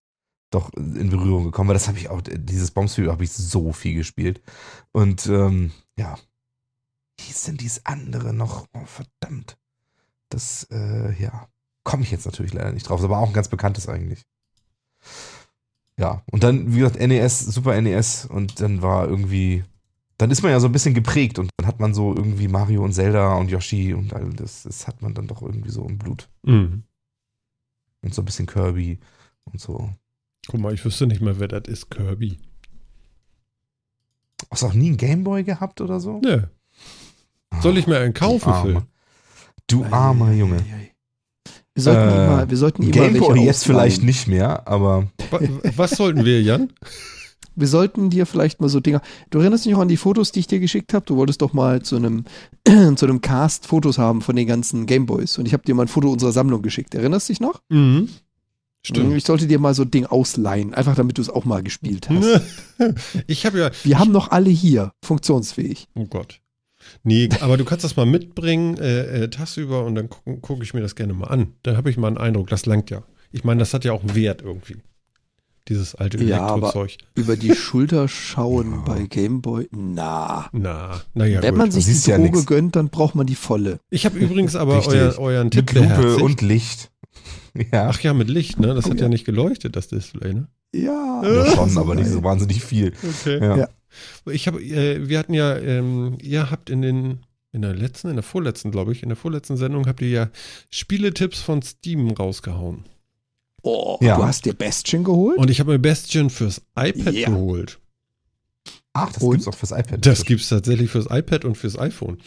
doch in Berührung gekommen, weil das habe ich auch, dieses Bombsfield habe ich so viel gespielt. Und ähm, ja, wie hieß denn dieses andere noch? Oh, verdammt. Das, äh, ja, komme ich jetzt natürlich leider nicht drauf, ist aber auch ein ganz bekanntes eigentlich. Ja, und dann, wie gesagt, NES, Super NES und dann war irgendwie, dann ist man ja so ein bisschen geprägt und dann hat man so irgendwie Mario und Zelda und Yoshi und all das, das hat man dann doch irgendwie so im Blut. Mhm. Und so ein bisschen Kirby und so. Guck mal, ich wüsste nicht mehr, wer das ist, Kirby. Hast du auch nie einen Gameboy gehabt oder so? Nö. Soll ich mir einen kaufen, Phil? Du armer Junge. Wir sollten äh, immer, wir sollten Gameboy jetzt vielleicht nicht mehr, aber. Was sollten wir, Jan? <laughs> Wir sollten dir vielleicht mal so Dinger. Du erinnerst dich noch an die Fotos, die ich dir geschickt habe? Du wolltest doch mal zu einem, <clears throat> zu einem Cast Fotos haben von den ganzen Gameboys. Und ich habe dir mal ein Foto unserer Sammlung geschickt. Erinnerst du dich noch? Mhm. Stimmt. Ich sollte dir mal so ein Ding ausleihen, einfach damit du es auch mal gespielt hast. <laughs> ich habe ja. Wir haben noch alle hier, funktionsfähig. Oh Gott. Nee, aber du kannst das mal mitbringen, äh, äh, tagsüber, und dann gucke guck ich mir das gerne mal an. Dann habe ich mal einen Eindruck, das langt ja. Ich meine, das hat ja auch einen Wert irgendwie. Dieses alte ja, Elektrozeug. Aber über die Schulter schauen <laughs> bei Gameboy, na. Na, naja. Wenn gut. man sich die Droge ja gönnt, dann braucht man die volle. Ich habe übrigens aber euer, euren Tipp Mit Lupe und Licht. <laughs> Ja. Ach ja, mit Licht, ne? Das oh, hat ja. ja. nicht geleuchtet, das Display, ne? Ja. ja schon, aber nicht so wahnsinnig viel. Okay. Ja. ja. Ich habe, äh, wir hatten ja, ähm, ihr habt in den, in der letzten, in der vorletzten, glaube ich, in der vorletzten Sendung habt ihr ja Spieletipps von Steam rausgehauen. Oh, ja. du hast dir Bastion geholt? Und ich habe mir Bastion fürs iPad ja. geholt. Ach, das gibt es auch fürs iPad. Das gibt es tatsächlich fürs iPad und fürs iPhone.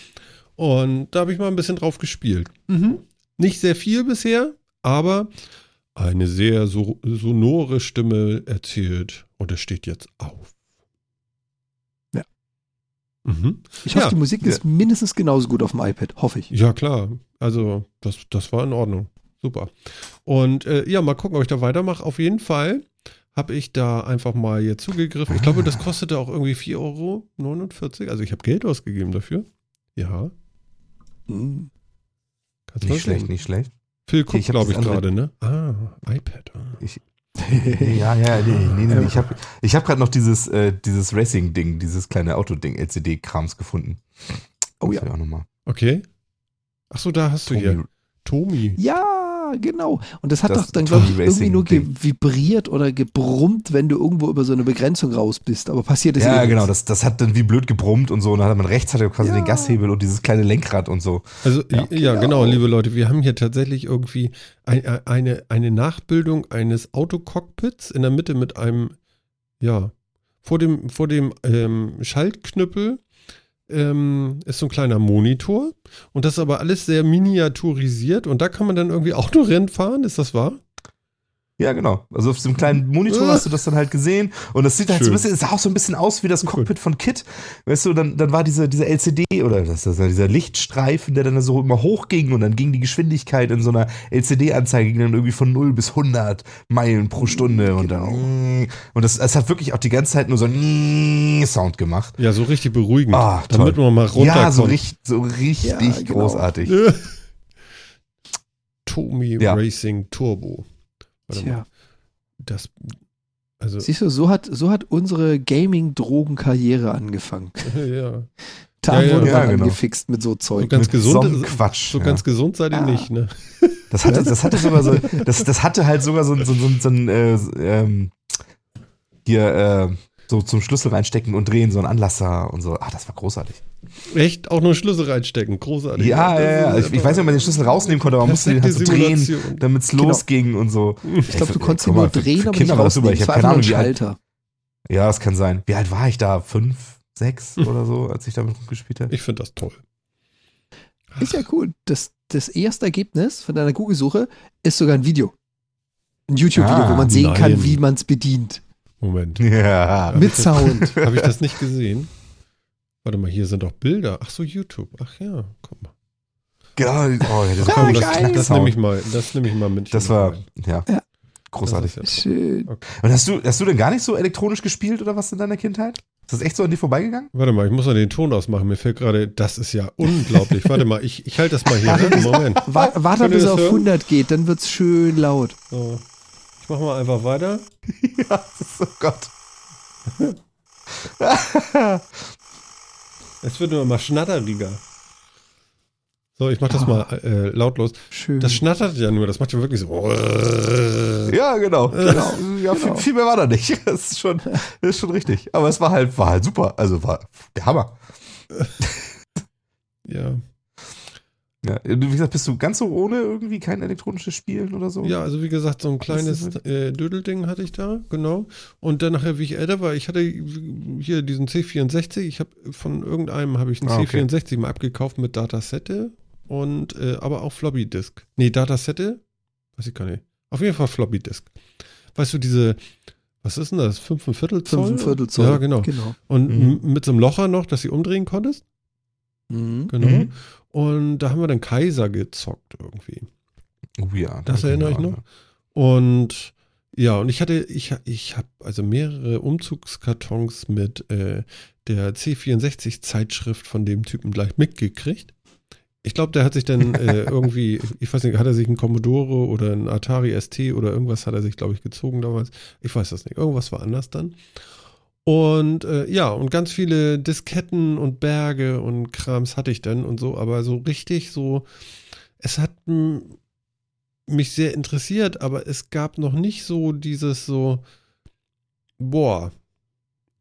Und da habe ich mal ein bisschen drauf gespielt. Mhm. Nicht sehr viel bisher, aber eine sehr so, sonore Stimme erzählt und es steht jetzt auf. Ja. Mhm. Ich hoffe, ja. die Musik ist ja. mindestens genauso gut auf dem iPad, hoffe ich. Ja, klar. Also, das, das war in Ordnung. Super. Und äh, ja, mal gucken, ob ich da weitermache. Auf jeden Fall habe ich da einfach mal hier zugegriffen. Ich glaube, das kostete auch irgendwie 4,49 Euro. Also ich habe Geld ausgegeben dafür. Ja. Mhm. nicht schlecht, nicht schlecht. Phil guckt, glaube ich, gerade, ne? Ah, iPad. Ah. Ich, <laughs> ja, ja, nee, nee, nee. Ich habe ich hab gerade noch dieses, äh, dieses Racing-Ding, dieses kleine Auto-Ding, LCD-Krams gefunden. Oh ja. Auch nochmal. Okay. Achso, da hast Tommy. du hier. Tomi. Ja, Ja, genau. Und das hat das doch dann, glaube ich, irgendwie nur vibriert oder gebrummt, wenn du irgendwo über so eine Begrenzung raus bist. Aber passiert ist Ja, genau. Das, das hat dann wie blöd gebrummt und so. Und dann hat man rechts hat er quasi ja. den Gashebel und dieses kleine Lenkrad und so. Also, ja, ja genau. genau, liebe Leute. Wir haben hier tatsächlich irgendwie ein, eine, eine Nachbildung eines Autocockpits in der Mitte mit einem, ja, vor dem, vor dem ähm, Schaltknüppel ähm, ist so ein kleiner Monitor. Und das ist aber alles sehr miniaturisiert. Und da kann man dann irgendwie Autorennen fahren, ist das wahr? Ja, genau. Also auf diesem kleinen Monitor hast du das dann halt gesehen und das sieht halt Schön. so ein bisschen, es sah auch so ein bisschen aus wie das Cockpit von Kit. Weißt du, dann, dann war diese, diese LCD oder das, das, dieser Lichtstreifen, der dann so immer hochging und dann ging die Geschwindigkeit in so einer LCD-Anzeige ging dann irgendwie von 0 bis 100 Meilen pro Stunde und dann, genau. <laughs> und das, es hat wirklich auch die ganze Zeit nur so einen Sound gemacht. Ja, so richtig beruhigend. Ah, damit man mal runterkommt. Ja, so richtig, so richtig ja, genau. großartig. <laughs> Tomi ja. Racing Turbo. Warte Tja. Mal. Das, also Siehst du, so hat, so hat unsere Gaming-Drogen-Karriere angefangen. <laughs> ja. Da ja, wurde ja, man genau. angefixt mit so Zeug. So ganz gesund, so Quatsch. So ja. ganz gesund seid ihr ah. nicht, ne? <laughs> Das hatte, das hatte sogar so, das, das hatte halt sogar so, so, so, so ein, äh, ähm, hier, äh, so zum Schlüssel reinstecken und drehen, so ein Anlasser und so. Ah, das war großartig. Echt? Auch nur Schlüssel reinstecken. Großartig. Ja, ja, ja. Ich, ich, weiß nicht, ob man den Schlüssel rausnehmen konnte, aber man musste den halt so drehen, damit es genau. losging und so. Ich glaube, du konntest ihn nur drehen, aber Kinder nicht super. Ich habe keine Ahnung, wie alt. Ja, das kann sein. Wie alt war ich da? Fünf, sechs hm. oder so, als ich damit gespielt habe? Ich finde das toll. Ist ja cool. Das, das erste Ergebnis von deiner Google-Suche ist sogar ein Video. Ein YouTube-Video, ah, wo man sehen nein. kann, wie man es bedient. Moment. Ja. Mit Sound. Habe ich das nicht gesehen? Warte mal, hier sind doch Bilder. Ach so, YouTube. Ach ja, guck mal. Ja, oh, ja, das, komm, das, das nehme ich mal, das nehme ich mal mit. Das war, ja, ja. großartig. Ja Schön. Okay. Und hast du, hast du denn gar nicht so elektronisch gespielt oder was in deiner Kindheit? Ist das echt so an dir vorbeigegangen? Warte mal, ich muss mal den Ton ausmachen. Mir fällt gerade, das ist ja unglaublich. Warte mal, ich, ich halte das mal hier. Moment. Warte, bis es auf 100 geht, dann wird es schön laut. So. Ich mache mal einfach weiter. <laughs> ja, das ist, oh Gott. <laughs> Es wird nur mal schnatteriger. So, ich mach das mal äh, lautlos. Schön. Das schnattert ja nur, das macht ja wirklich so. Ja, genau. genau. Ja, genau. Viel, viel, mehr war da nicht. Das ist schon, das ist schon richtig. Aber es war halt, war halt super. Also war der Hammer. ja. Ja, wie gesagt, bist du ganz so ohne irgendwie kein elektronisches Spielen oder so? Ja, also wie gesagt, so ein kleines äh, Dödelding hatte ich da, genau. Und dann nachher, wie ich älter war, ich hatte hier diesen C64, ich habe von irgendeinem habe ich einen ah, okay. C64 mal abgekauft mit Datasette und äh, aber auch Floppy Disk. Nee, Datasette? Weiß ich gar nicht. Auf jeden Fall Floppy Disk. Weißt du, diese, was ist denn das? Fünfeinviertel Zoll? Fünfeinviertel Zoll. Ja, genau. genau. Und mhm. mit so einem Locher noch, dass sie umdrehen konntest? Mhm. Genau. Mhm. Und da haben wir dann Kaiser gezockt irgendwie. Oh ja. Das erinnere ich noch. Und ja, und ich hatte, ich, ich habe also mehrere Umzugskartons mit äh, der C64-Zeitschrift von dem Typen gleich mitgekriegt. Ich glaube, der hat sich dann äh, <laughs> irgendwie, ich weiß nicht, hat er sich einen Commodore oder einen Atari ST oder irgendwas hat er sich, glaube ich, gezogen damals. Ich weiß das nicht. Irgendwas war anders dann. Und äh, ja, und ganz viele Disketten und Berge und Krams hatte ich dann und so, aber so richtig so, es hat mich sehr interessiert, aber es gab noch nicht so dieses so, boah,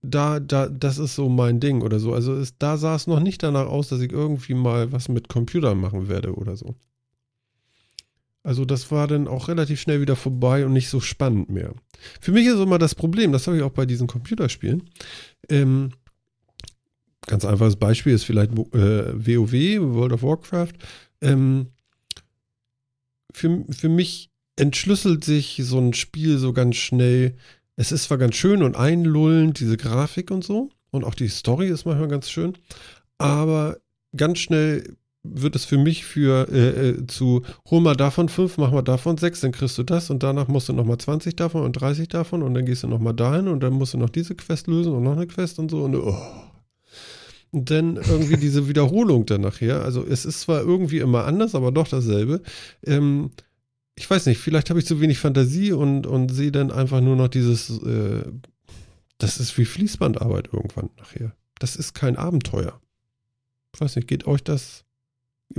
da, da, das ist so mein Ding oder so. Also es, da sah es noch nicht danach aus, dass ich irgendwie mal was mit Computern machen werde oder so. Also das war dann auch relativ schnell wieder vorbei und nicht so spannend mehr. Für mich ist immer das Problem, das habe ich auch bei diesen Computerspielen. Ähm, ganz einfaches Beispiel ist vielleicht äh, WoW, World of Warcraft. Ähm, für, für mich entschlüsselt sich so ein Spiel so ganz schnell. Es ist zwar ganz schön und einlullend, diese Grafik und so. Und auch die Story ist manchmal ganz schön. Aber ganz schnell wird es für mich für äh, äh, zu, hol mal davon fünf, mach mal davon sechs, dann kriegst du das und danach musst du nochmal 20 davon und 30 davon und dann gehst du nochmal dahin und dann musst du noch diese Quest lösen und noch eine Quest und so und oh. Und dann irgendwie <laughs> diese Wiederholung dann nachher. Also es ist zwar irgendwie immer anders, aber doch dasselbe. Ähm, ich weiß nicht, vielleicht habe ich zu wenig Fantasie und, und sehe dann einfach nur noch dieses, äh, das ist wie Fließbandarbeit irgendwann nachher. Das ist kein Abenteuer. Ich weiß nicht, geht euch das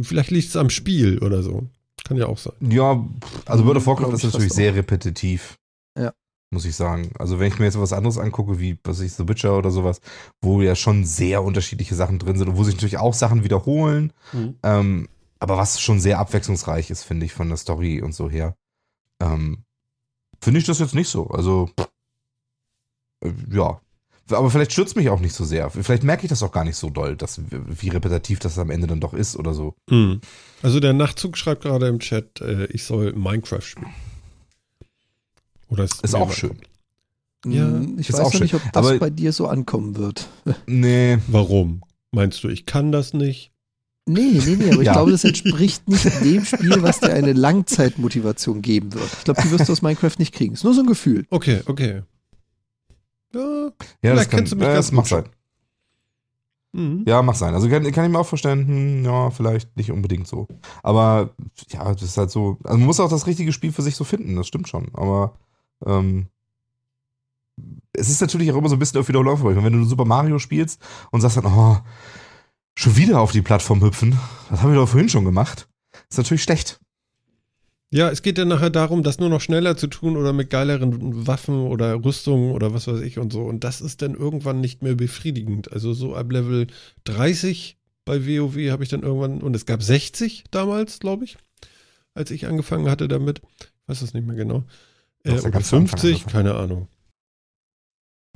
Vielleicht liegt es am Spiel oder so. Kann ja auch sein. Ja, also World of Warcraft ist natürlich sehr repetitiv. Ja. Muss ich sagen. Also wenn ich mir jetzt was anderes angucke, wie, was ich, The Witcher oder sowas, wo ja schon sehr unterschiedliche Sachen drin sind und wo sich natürlich auch Sachen wiederholen, mhm. ähm, aber was schon sehr abwechslungsreich ist, finde ich, von der Story und so her. Ähm, finde ich das jetzt nicht so. Also, äh, ja. Aber vielleicht stürzt mich auch nicht so sehr. Vielleicht merke ich das auch gar nicht so doll, dass, wie repetitiv das am Ende dann doch ist oder so. Mhm. Also der Nachtzug schreibt gerade im Chat, äh, ich soll Minecraft spielen. Oder ist, ist auch schön. Ja, ich weiß auch nicht, ob das aber, bei dir so ankommen wird. <laughs> Nee. Warum? Meinst du, ich kann das nicht? Nee, nee, nee, aber <laughs> ja. ich glaube, das entspricht nicht dem Spiel, was dir eine Langzeitmotivation geben wird. Ich glaube, die wirst du aus Minecraft nicht kriegen. Ist nur so ein Gefühl. Okay, okay. Ja, ja das, kann, ja, das macht sein. Mhm. Ja, macht sein. Also kann, kann ich mir auch vorstellen, hm, ja, vielleicht nicht unbedingt so. Aber ja, das ist halt so. Also man muss auch das richtige Spiel für sich so finden, das stimmt schon. Aber ähm, es ist natürlich auch immer so ein bisschen auf Wiederholung. Wenn du Super Mario spielst und sagst dann, oh, schon wieder auf die Plattform hüpfen. Das haben wir doch vorhin schon gemacht. ist natürlich schlecht. Ja, es geht dann nachher darum, das nur noch schneller zu tun oder mit geileren Waffen oder Rüstungen oder was weiß ich und so. Und das ist dann irgendwann nicht mehr befriedigend. Also so ab Level 30 bei WoW habe ich dann irgendwann, und es gab 60 damals, glaube ich, als ich angefangen hatte damit. Ich weiß das nicht mehr genau. Äh, oder 50, keine Ahnung.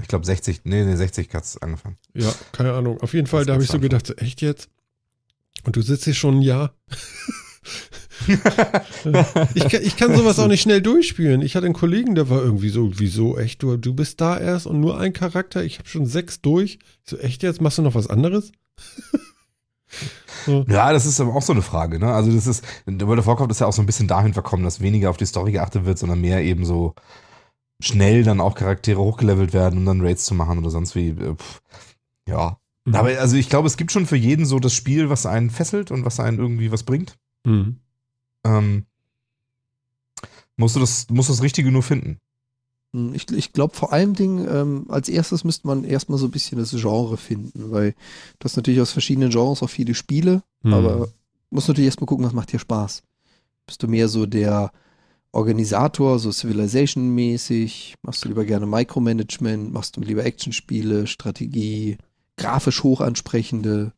Ich glaube 60, nee, nee, 60 hat es angefangen. Ja, keine Ahnung. Auf jeden Fall, da habe ich so gedacht, so, echt jetzt? Und du sitzt hier schon ein Jahr? <laughs> <laughs> ich, kann, ich kann sowas auch nicht schnell durchspielen. Ich hatte einen Kollegen, der war irgendwie so, wieso, echt, du, du bist da erst und nur ein Charakter, ich habe schon sechs durch. Ich so, echt jetzt, machst du noch was anderes? <laughs> so. Ja, das ist aber auch so eine Frage, ne? Also das ist, World of Warcraft ist ja auch so ein bisschen dahin verkommen, dass weniger auf die Story geachtet wird, sondern mehr eben so, schnell dann auch Charaktere hochgelevelt werden, um dann Raids zu machen oder sonst wie. Äh, pff, ja. Mhm. Aber also ich glaube, es gibt schon für jeden so das Spiel, was einen fesselt und was einen irgendwie was bringt. Mhm. Ähm, musst du das, musst das Richtige nur finden. Hm, ich, ich glaube vor allen Dingen, ähm, als erstes müsste man erstmal so ein bisschen das Genre finden, weil du hast natürlich aus verschiedenen Genres auch viele Spiele, mhm. aber musst natürlich erstmal gucken, was macht dir Spaß. Bist du mehr so der Organisator, so Civilization-mäßig? Machst du lieber gerne Micromanagement? Machst du lieber Actionspiele, Strategie, grafisch hochansprechende?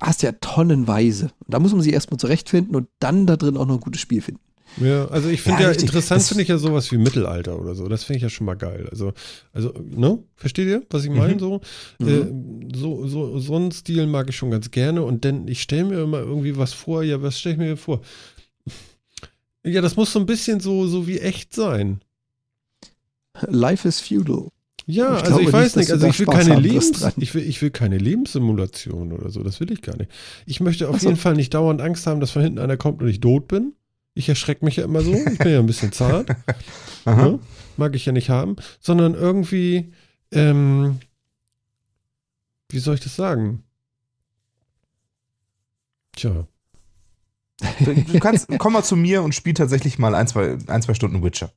Hast ja tonnenweise. Und da muss man sich erstmal zurechtfinden und dann da drin auch noch ein gutes Spiel finden. Ja, also ich finde ja, ja interessant finde ich ja sowas wie Mittelalter oder so. Das finde ich ja schon mal geil. Also, also, ne? Versteht ihr, was ich meine? Mhm. So, mhm. Äh, so, so, so einen Stil mag ich schon ganz gerne. Und denn ich stelle mir immer irgendwie was vor. Ja, was stelle ich mir vor? Ja, das muss so ein bisschen so, so wie echt sein. Life is feudal. Ja, ich also ich weiß nicht, also ich will keine Lebens, ich will, ich will keine Lebenssimulation oder so, das will ich gar nicht. Ich möchte auf so. jeden Fall nicht dauernd Angst haben, dass von hinten einer kommt und ich tot bin. Ich erschrecke mich ja immer so, ich bin ja ein bisschen zart. ja, <laughs> ne? mag ich ja nicht haben, sondern irgendwie, ähm, wie soll ich das sagen? Tja, Du kannst, komm mal zu mir und spiel tatsächlich mal ein, zwei, ein, zwei Stunden Witcher.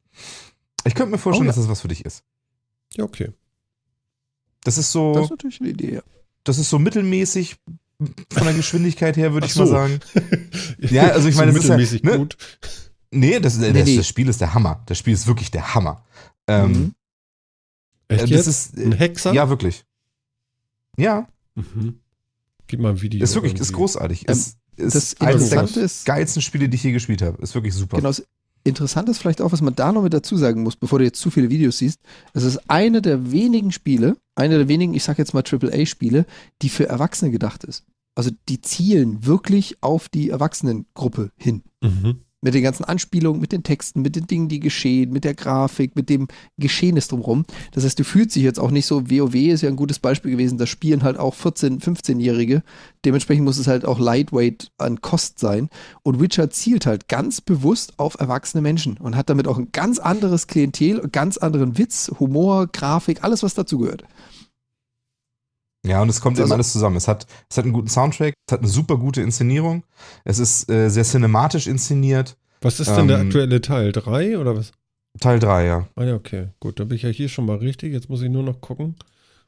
Ich könnte mir vorstellen, oh, ja. dass das was für dich ist. Ja, okay. Das ist so. Das ist natürlich eine Idee. Das ist so mittelmäßig von der Geschwindigkeit her, würde ich so. mal sagen. <laughs> ja, also ich meine, so das ist ja, ne? gut. Nee das, nee, das, nee. das, Spiel ist der Hammer. Das Spiel ist wirklich der Hammer. Ähm, mhm. Echt das jetzt? ist ein Hexer? Ja, wirklich. Ja. Mhm. Gib mal ein Video. Ist wirklich, irgendwie. ist großartig. Ähm, ist, ist das eines der ist, geilsten Spiele, die ich je gespielt habe. Ist wirklich super. Genau, interessant ist vielleicht auch, was man da noch mit dazu sagen muss, bevor du jetzt zu viele Videos siehst. Es ist eine der wenigen Spiele, eine der wenigen, ich sag jetzt mal AAA-Spiele, die für Erwachsene gedacht ist. Also die zielen wirklich auf die Erwachsenengruppe hin. Mhm. Mit den ganzen Anspielungen, mit den Texten, mit den Dingen, die geschehen, mit der Grafik, mit dem Geschehnis drumherum. Das heißt, du fühlst dich jetzt auch nicht so, WoW ist ja ein gutes Beispiel gewesen, da spielen halt auch 14-, 15-Jährige. Dementsprechend muss es halt auch lightweight an Kost sein. Und Witcher zielt halt ganz bewusst auf erwachsene Menschen und hat damit auch ein ganz anderes Klientel, ganz anderen Witz, Humor, Grafik, alles, was dazugehört. Ja, und es kommt also, eben alles zusammen. Es hat, es hat einen guten Soundtrack, es hat eine super gute Inszenierung, es ist äh, sehr cinematisch inszeniert. Was ist denn ähm, der aktuelle Teil? Drei oder was? Teil 3, ja. Ah ja, okay. Gut, dann bin ich ja hier schon mal richtig. Jetzt muss ich nur noch gucken.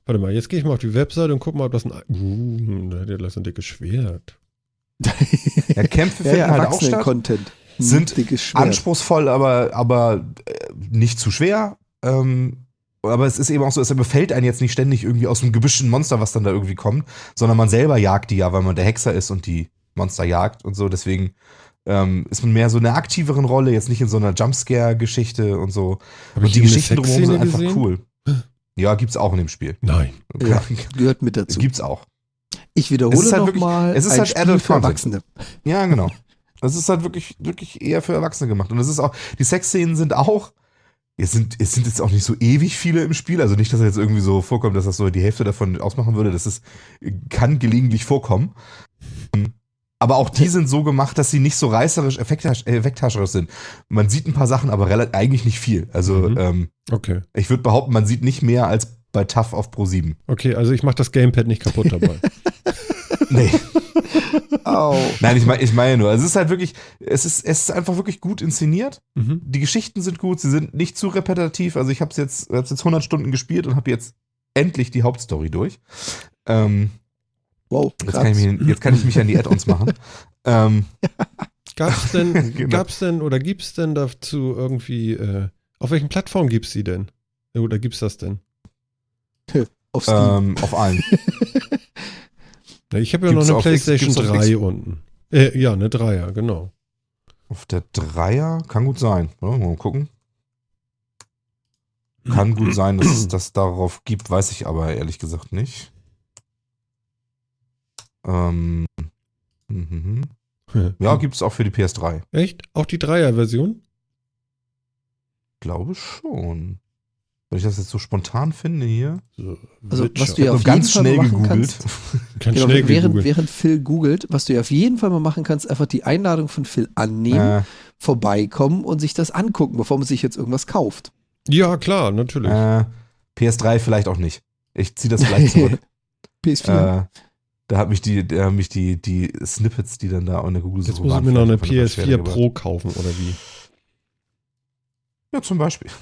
Warte mal, jetzt gehe ich mal auf die Webseite und gucke mal, ob das ein. Uh, da hat ja das ein dickes Schwert. <laughs> ja, Kämpfe finden ja, ja, halt auch statt. Content. sind anspruchsvoll, aber, aber äh, nicht zu schwer. Ähm, aber es ist eben auch so, es befällt einen jetzt nicht ständig irgendwie aus einem gebüschten Monster, was dann da irgendwie kommt, sondern man selber jagt die ja, weil man der Hexer ist und die Monster jagt und so. Deswegen ähm, ist man mehr so in einer aktiveren Rolle, jetzt nicht in so einer Jumpscare-Geschichte und so. Hab und die Geschichten drumherum sind einfach gesehen? cool. Ja, gibt's auch in dem Spiel. Nein. Ja, gehört mit dazu. Gibt's auch. Ich wiederhole halt nochmal. Es ist halt Adult für Erwachsene. Ja, genau. Es ist halt wirklich, wirklich eher für Erwachsene gemacht. Und es ist auch, die Sexszenen sind auch, es sind, es sind jetzt auch nicht so ewig viele im Spiel. Also nicht, dass es jetzt irgendwie so vorkommt, dass das so die Hälfte davon ausmachen würde. Das ist, kann gelegentlich vorkommen. Aber auch die sind so gemacht, dass sie nicht so reißerisch, effekthascherisch sind. Man sieht ein paar Sachen, aber eigentlich nicht viel. Also, mhm. ähm, okay. ich würde behaupten, man sieht nicht mehr als bei TAF auf Pro 7. Okay, also ich mache das Gamepad nicht kaputt dabei. <laughs> nee. Au. Nein, ich meine ich meine nur, es ist halt wirklich, es ist, es ist einfach wirklich gut inszeniert. Mhm. Die Geschichten sind gut, sie sind nicht zu repetitiv. Also ich habe jetzt, hab's jetzt 100 Stunden gespielt und habe jetzt endlich die Hauptstory durch. Ähm, wow, jetzt kann, mich, jetzt kann, ich mich an die Add-ons machen. <laughs> ähm, Gab's <laughs> denn, genau. gab's denn oder gibt's denn dazu irgendwie, äh, auf welchen Plattformen gibt's sie denn? Oder gibt's das denn? Auf Steam. Ähm, auf allen. <laughs> ich habe ja gibt's noch eine PlayStation 3 unten. Äh, ja, eine Dreier, genau. Auf der Dreier kann gut sein. Ja, mal gucken. Kann gut sein, dass es das darauf gibt, weiß ich aber ehrlich gesagt nicht. Ähm, mhm. <laughs> Ja, gibt es auch für die PS3. Echt? Auch die Dreier-Version? Glaube schon. Wenn ich das jetzt so spontan finde hier. So, also, was du ja auf ganz jeden Fall schnell machen kannst. <laughs> genau, schnell während, während Phil googelt, was du ja auf jeden Fall mal machen kannst, einfach die Einladung von Phil annehmen, äh. vorbeikommen und sich das angucken, bevor man sich jetzt irgendwas kauft. Ja, klar, natürlich. Äh, PS3 vielleicht auch nicht. Ich ziehe das vielleicht zurück. <laughs> PS4. Äh, da hat mich die, da haben mich die, die Snippets, die dann da in der Google-Suche Jetzt muss ich mir noch eine PS4 Pro kaufen, oder wie? Ja, zum Beispiel. <laughs>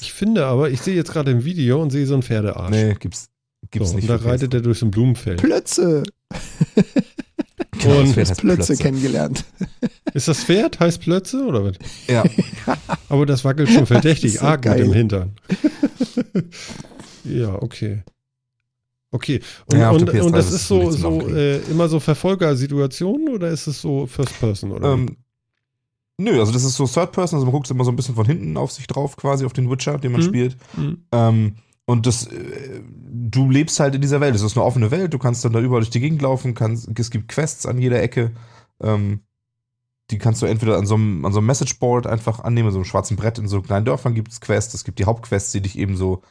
Ich finde aber, ich sehe jetzt gerade im Video und sehe so einen Pferdearsch. Nee, gibt's, gibt's so, nicht. Und da reitet er durch ein Blumenfeld. Plötze. Genau, und das Plötze, Plötze kennengelernt. Ist das Pferd? Heißt Plötze oder was? Ja. <laughs> aber das wackelt schon verdächtig arg mit dem Hintern. ja, okay. Okay. Und, ja, und, und das ist so, so äh, immer so Verfolgersituationen oder ist es so First Person? Oder? Ähm, Nö, also das ist so Third Person, also man guckt immer so ein bisschen von hinten auf sich drauf, quasi auf den Witcher, den man mhm. spielt. Mhm. Ähm, und das, äh, du lebst halt in dieser Welt. Es ist eine offene Welt, du kannst dann da überall durch die Gegend laufen, kannst, es gibt Quests an jeder Ecke. Ähm, die kannst du entweder an so einem, an so einem Messageboard einfach annehmen, so einem schwarzen Brett in so kleinen Dörfern gibt es Quests, es gibt die Hauptquests, die dich eben so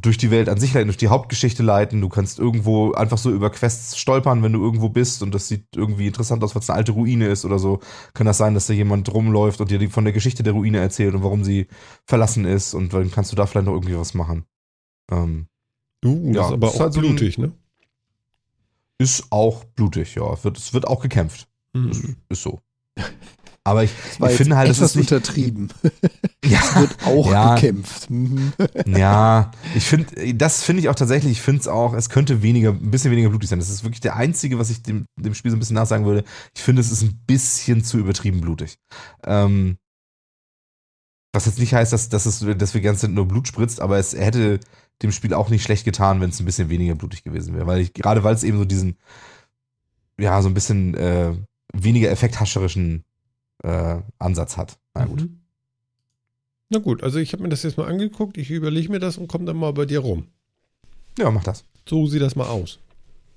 durch die Welt an sich leiten, durch die Hauptgeschichte leiten. Du kannst irgendwo einfach so über Quests stolpern, wenn du irgendwo bist und das sieht irgendwie interessant aus, weil es eine alte Ruine ist oder so. Kann das sein, dass da jemand rumläuft und dir von der Geschichte der Ruine erzählt und warum sie verlassen ist und dann kannst du da vielleicht noch irgendwie was machen. Ähm, uh, ja, das ist aber auch halt blutig, so ein, ne? Ist auch blutig, ja. Es wird, es wird auch gekämpft. Mhm. Ist, ist so. <laughs> Aber ich, ich finde halt, es ist nicht untertrieben. <laughs> ja, es wird auch ja, gekämpft. <laughs> Ja, ich finde, das finde ich auch tatsächlich. Ich finde es auch, es könnte weniger, ein bisschen weniger blutig sein. Das ist wirklich der einzige, was ich dem, dem Spiel so ein bisschen nachsagen würde. Ich finde, es ist ein bisschen zu übertrieben blutig. Ähm, was jetzt nicht heißt, dass, dass, es, dass wir ganz nur Blut spritzt, aber es hätte dem Spiel auch nicht schlecht getan, wenn es ein bisschen weniger blutig gewesen wäre. Weil ich, gerade weil es eben so diesen, ja, so ein bisschen äh, weniger effekthascherischen äh, Ansatz hat. Na gut. Mhm. Na gut, also ich habe mir das jetzt mal angeguckt, ich überlege mir das und komme dann mal bei dir rum. Ja, mach das. So sieht das mal aus.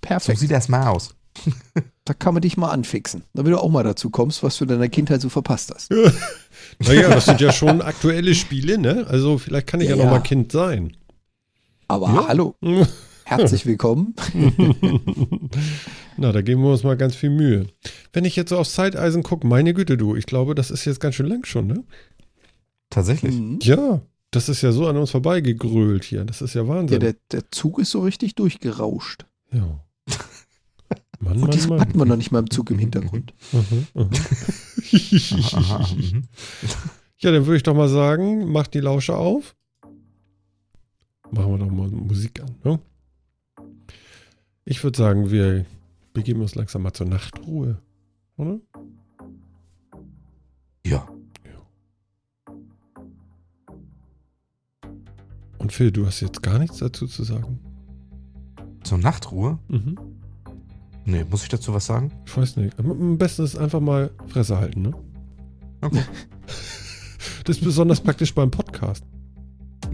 Perfekt. So sieht das mal aus. <laughs> da kann man dich mal anfixen, damit du auch mal dazu kommst, was du in deiner Kindheit so verpasst hast. <laughs> naja, das sind ja schon aktuelle Spiele, ne? Also vielleicht kann ich ja, ja noch mal Kind sein. Aber ja. hallo. <laughs> Herzlich willkommen. <laughs> Na, da geben wir uns mal ganz viel Mühe. Wenn ich jetzt so aufs Zeiteisen gucke, meine Güte, du, ich glaube, das ist jetzt ganz schön lang schon, ne? Tatsächlich? Mhm. Ja, das ist ja so an uns vorbeigegrölt hier. Das ist ja Wahnsinn. Ja, der, der Zug ist so richtig durchgerauscht. Ja. <laughs> Mann, Und das hatten wir noch nicht mal im Zug im Hintergrund. Mhm, mhm. <laughs> ja, dann würde ich doch mal sagen, mach die Lausche auf. Machen wir doch mal Musik an, ne? Ich würde sagen, wir begeben uns langsam mal zur Nachtruhe, oder? Ja. Und Phil, du hast jetzt gar nichts dazu zu sagen. Zur Nachtruhe? Mhm. Nee, muss ich dazu was sagen? Ich weiß nicht. Am besten ist einfach mal Fresse halten, ne? Okay. <laughs> <laughs> Das ist besonders praktisch beim Podcast. <laughs>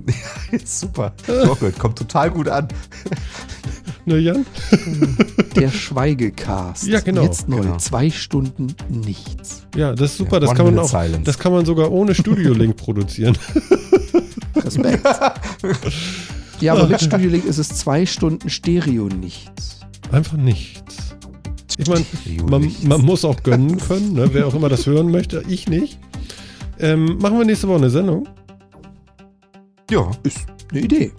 Ja, jetzt super. Rocket kommt total gut an. Ne, Jan? Der Schweigecast. Ja, genau. Jetzt neu. Genau. Zwei Stunden nichts. Ja, das ist super. Ja, das kann man auch. Silence. Das kann man sogar ohne Studio-Link <laughs> produzieren. Respekt. Ja, aber mit Studio Link ist es zwei Stunden Stereo nichts. Einfach nichts. Ich meine, man, man, muss auch gönnen können, ne? wer auch immer das hören möchte. Ich nicht. Ähm, machen wir nächste Woche eine Sendung? Ja. Ist eine Idee.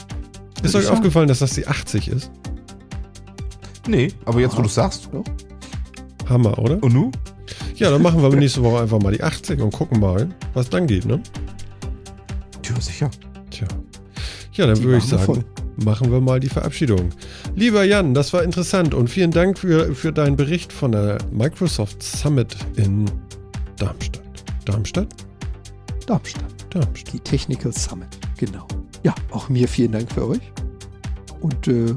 Ist euch aufgefallen, dass das die 80 ist? Nee, aber jetzt, wo du sagst. Ja. Hammer, oder? Und nu? Ja, dann machen wir nächste Woche einfach mal die 80 und gucken mal, was dann geht, ne? Tja, sicher. Tja. Ja, dann würde ich sagen, voll. machen wir mal die Verabschiedung. Lieber Jan, das war interessant und vielen Dank für, für deinen Bericht von der Microsoft Summit in Darmstadt. Darmstadt? Darmstadt. Darmstadt. Die Technical Summit, genau. Ja, auch mir vielen Dank für euch. Und äh,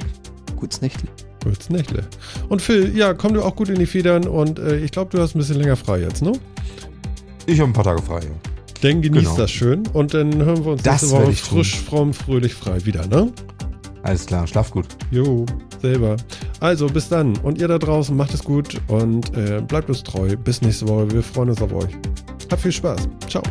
gutes Nächtle. Gutes Nächtle. Und Phil, ja, komm du auch gut in die Federn und äh, ich glaube, du hast ein bisschen länger frei jetzt, ne? Ich habe ein paar Tage frei, ja. Dann genießt genau. das schön und dann hören wir uns das nächste Woche frisch, fromm, fröhlich, frei wieder, ne? Alles klar, schlaf gut. Jo, selber. Also, bis dann. Und ihr da draußen macht es gut und äh, bleibt uns treu. Bis nächste Woche. Wir freuen uns auf euch. Habt viel Spaß. Ciao.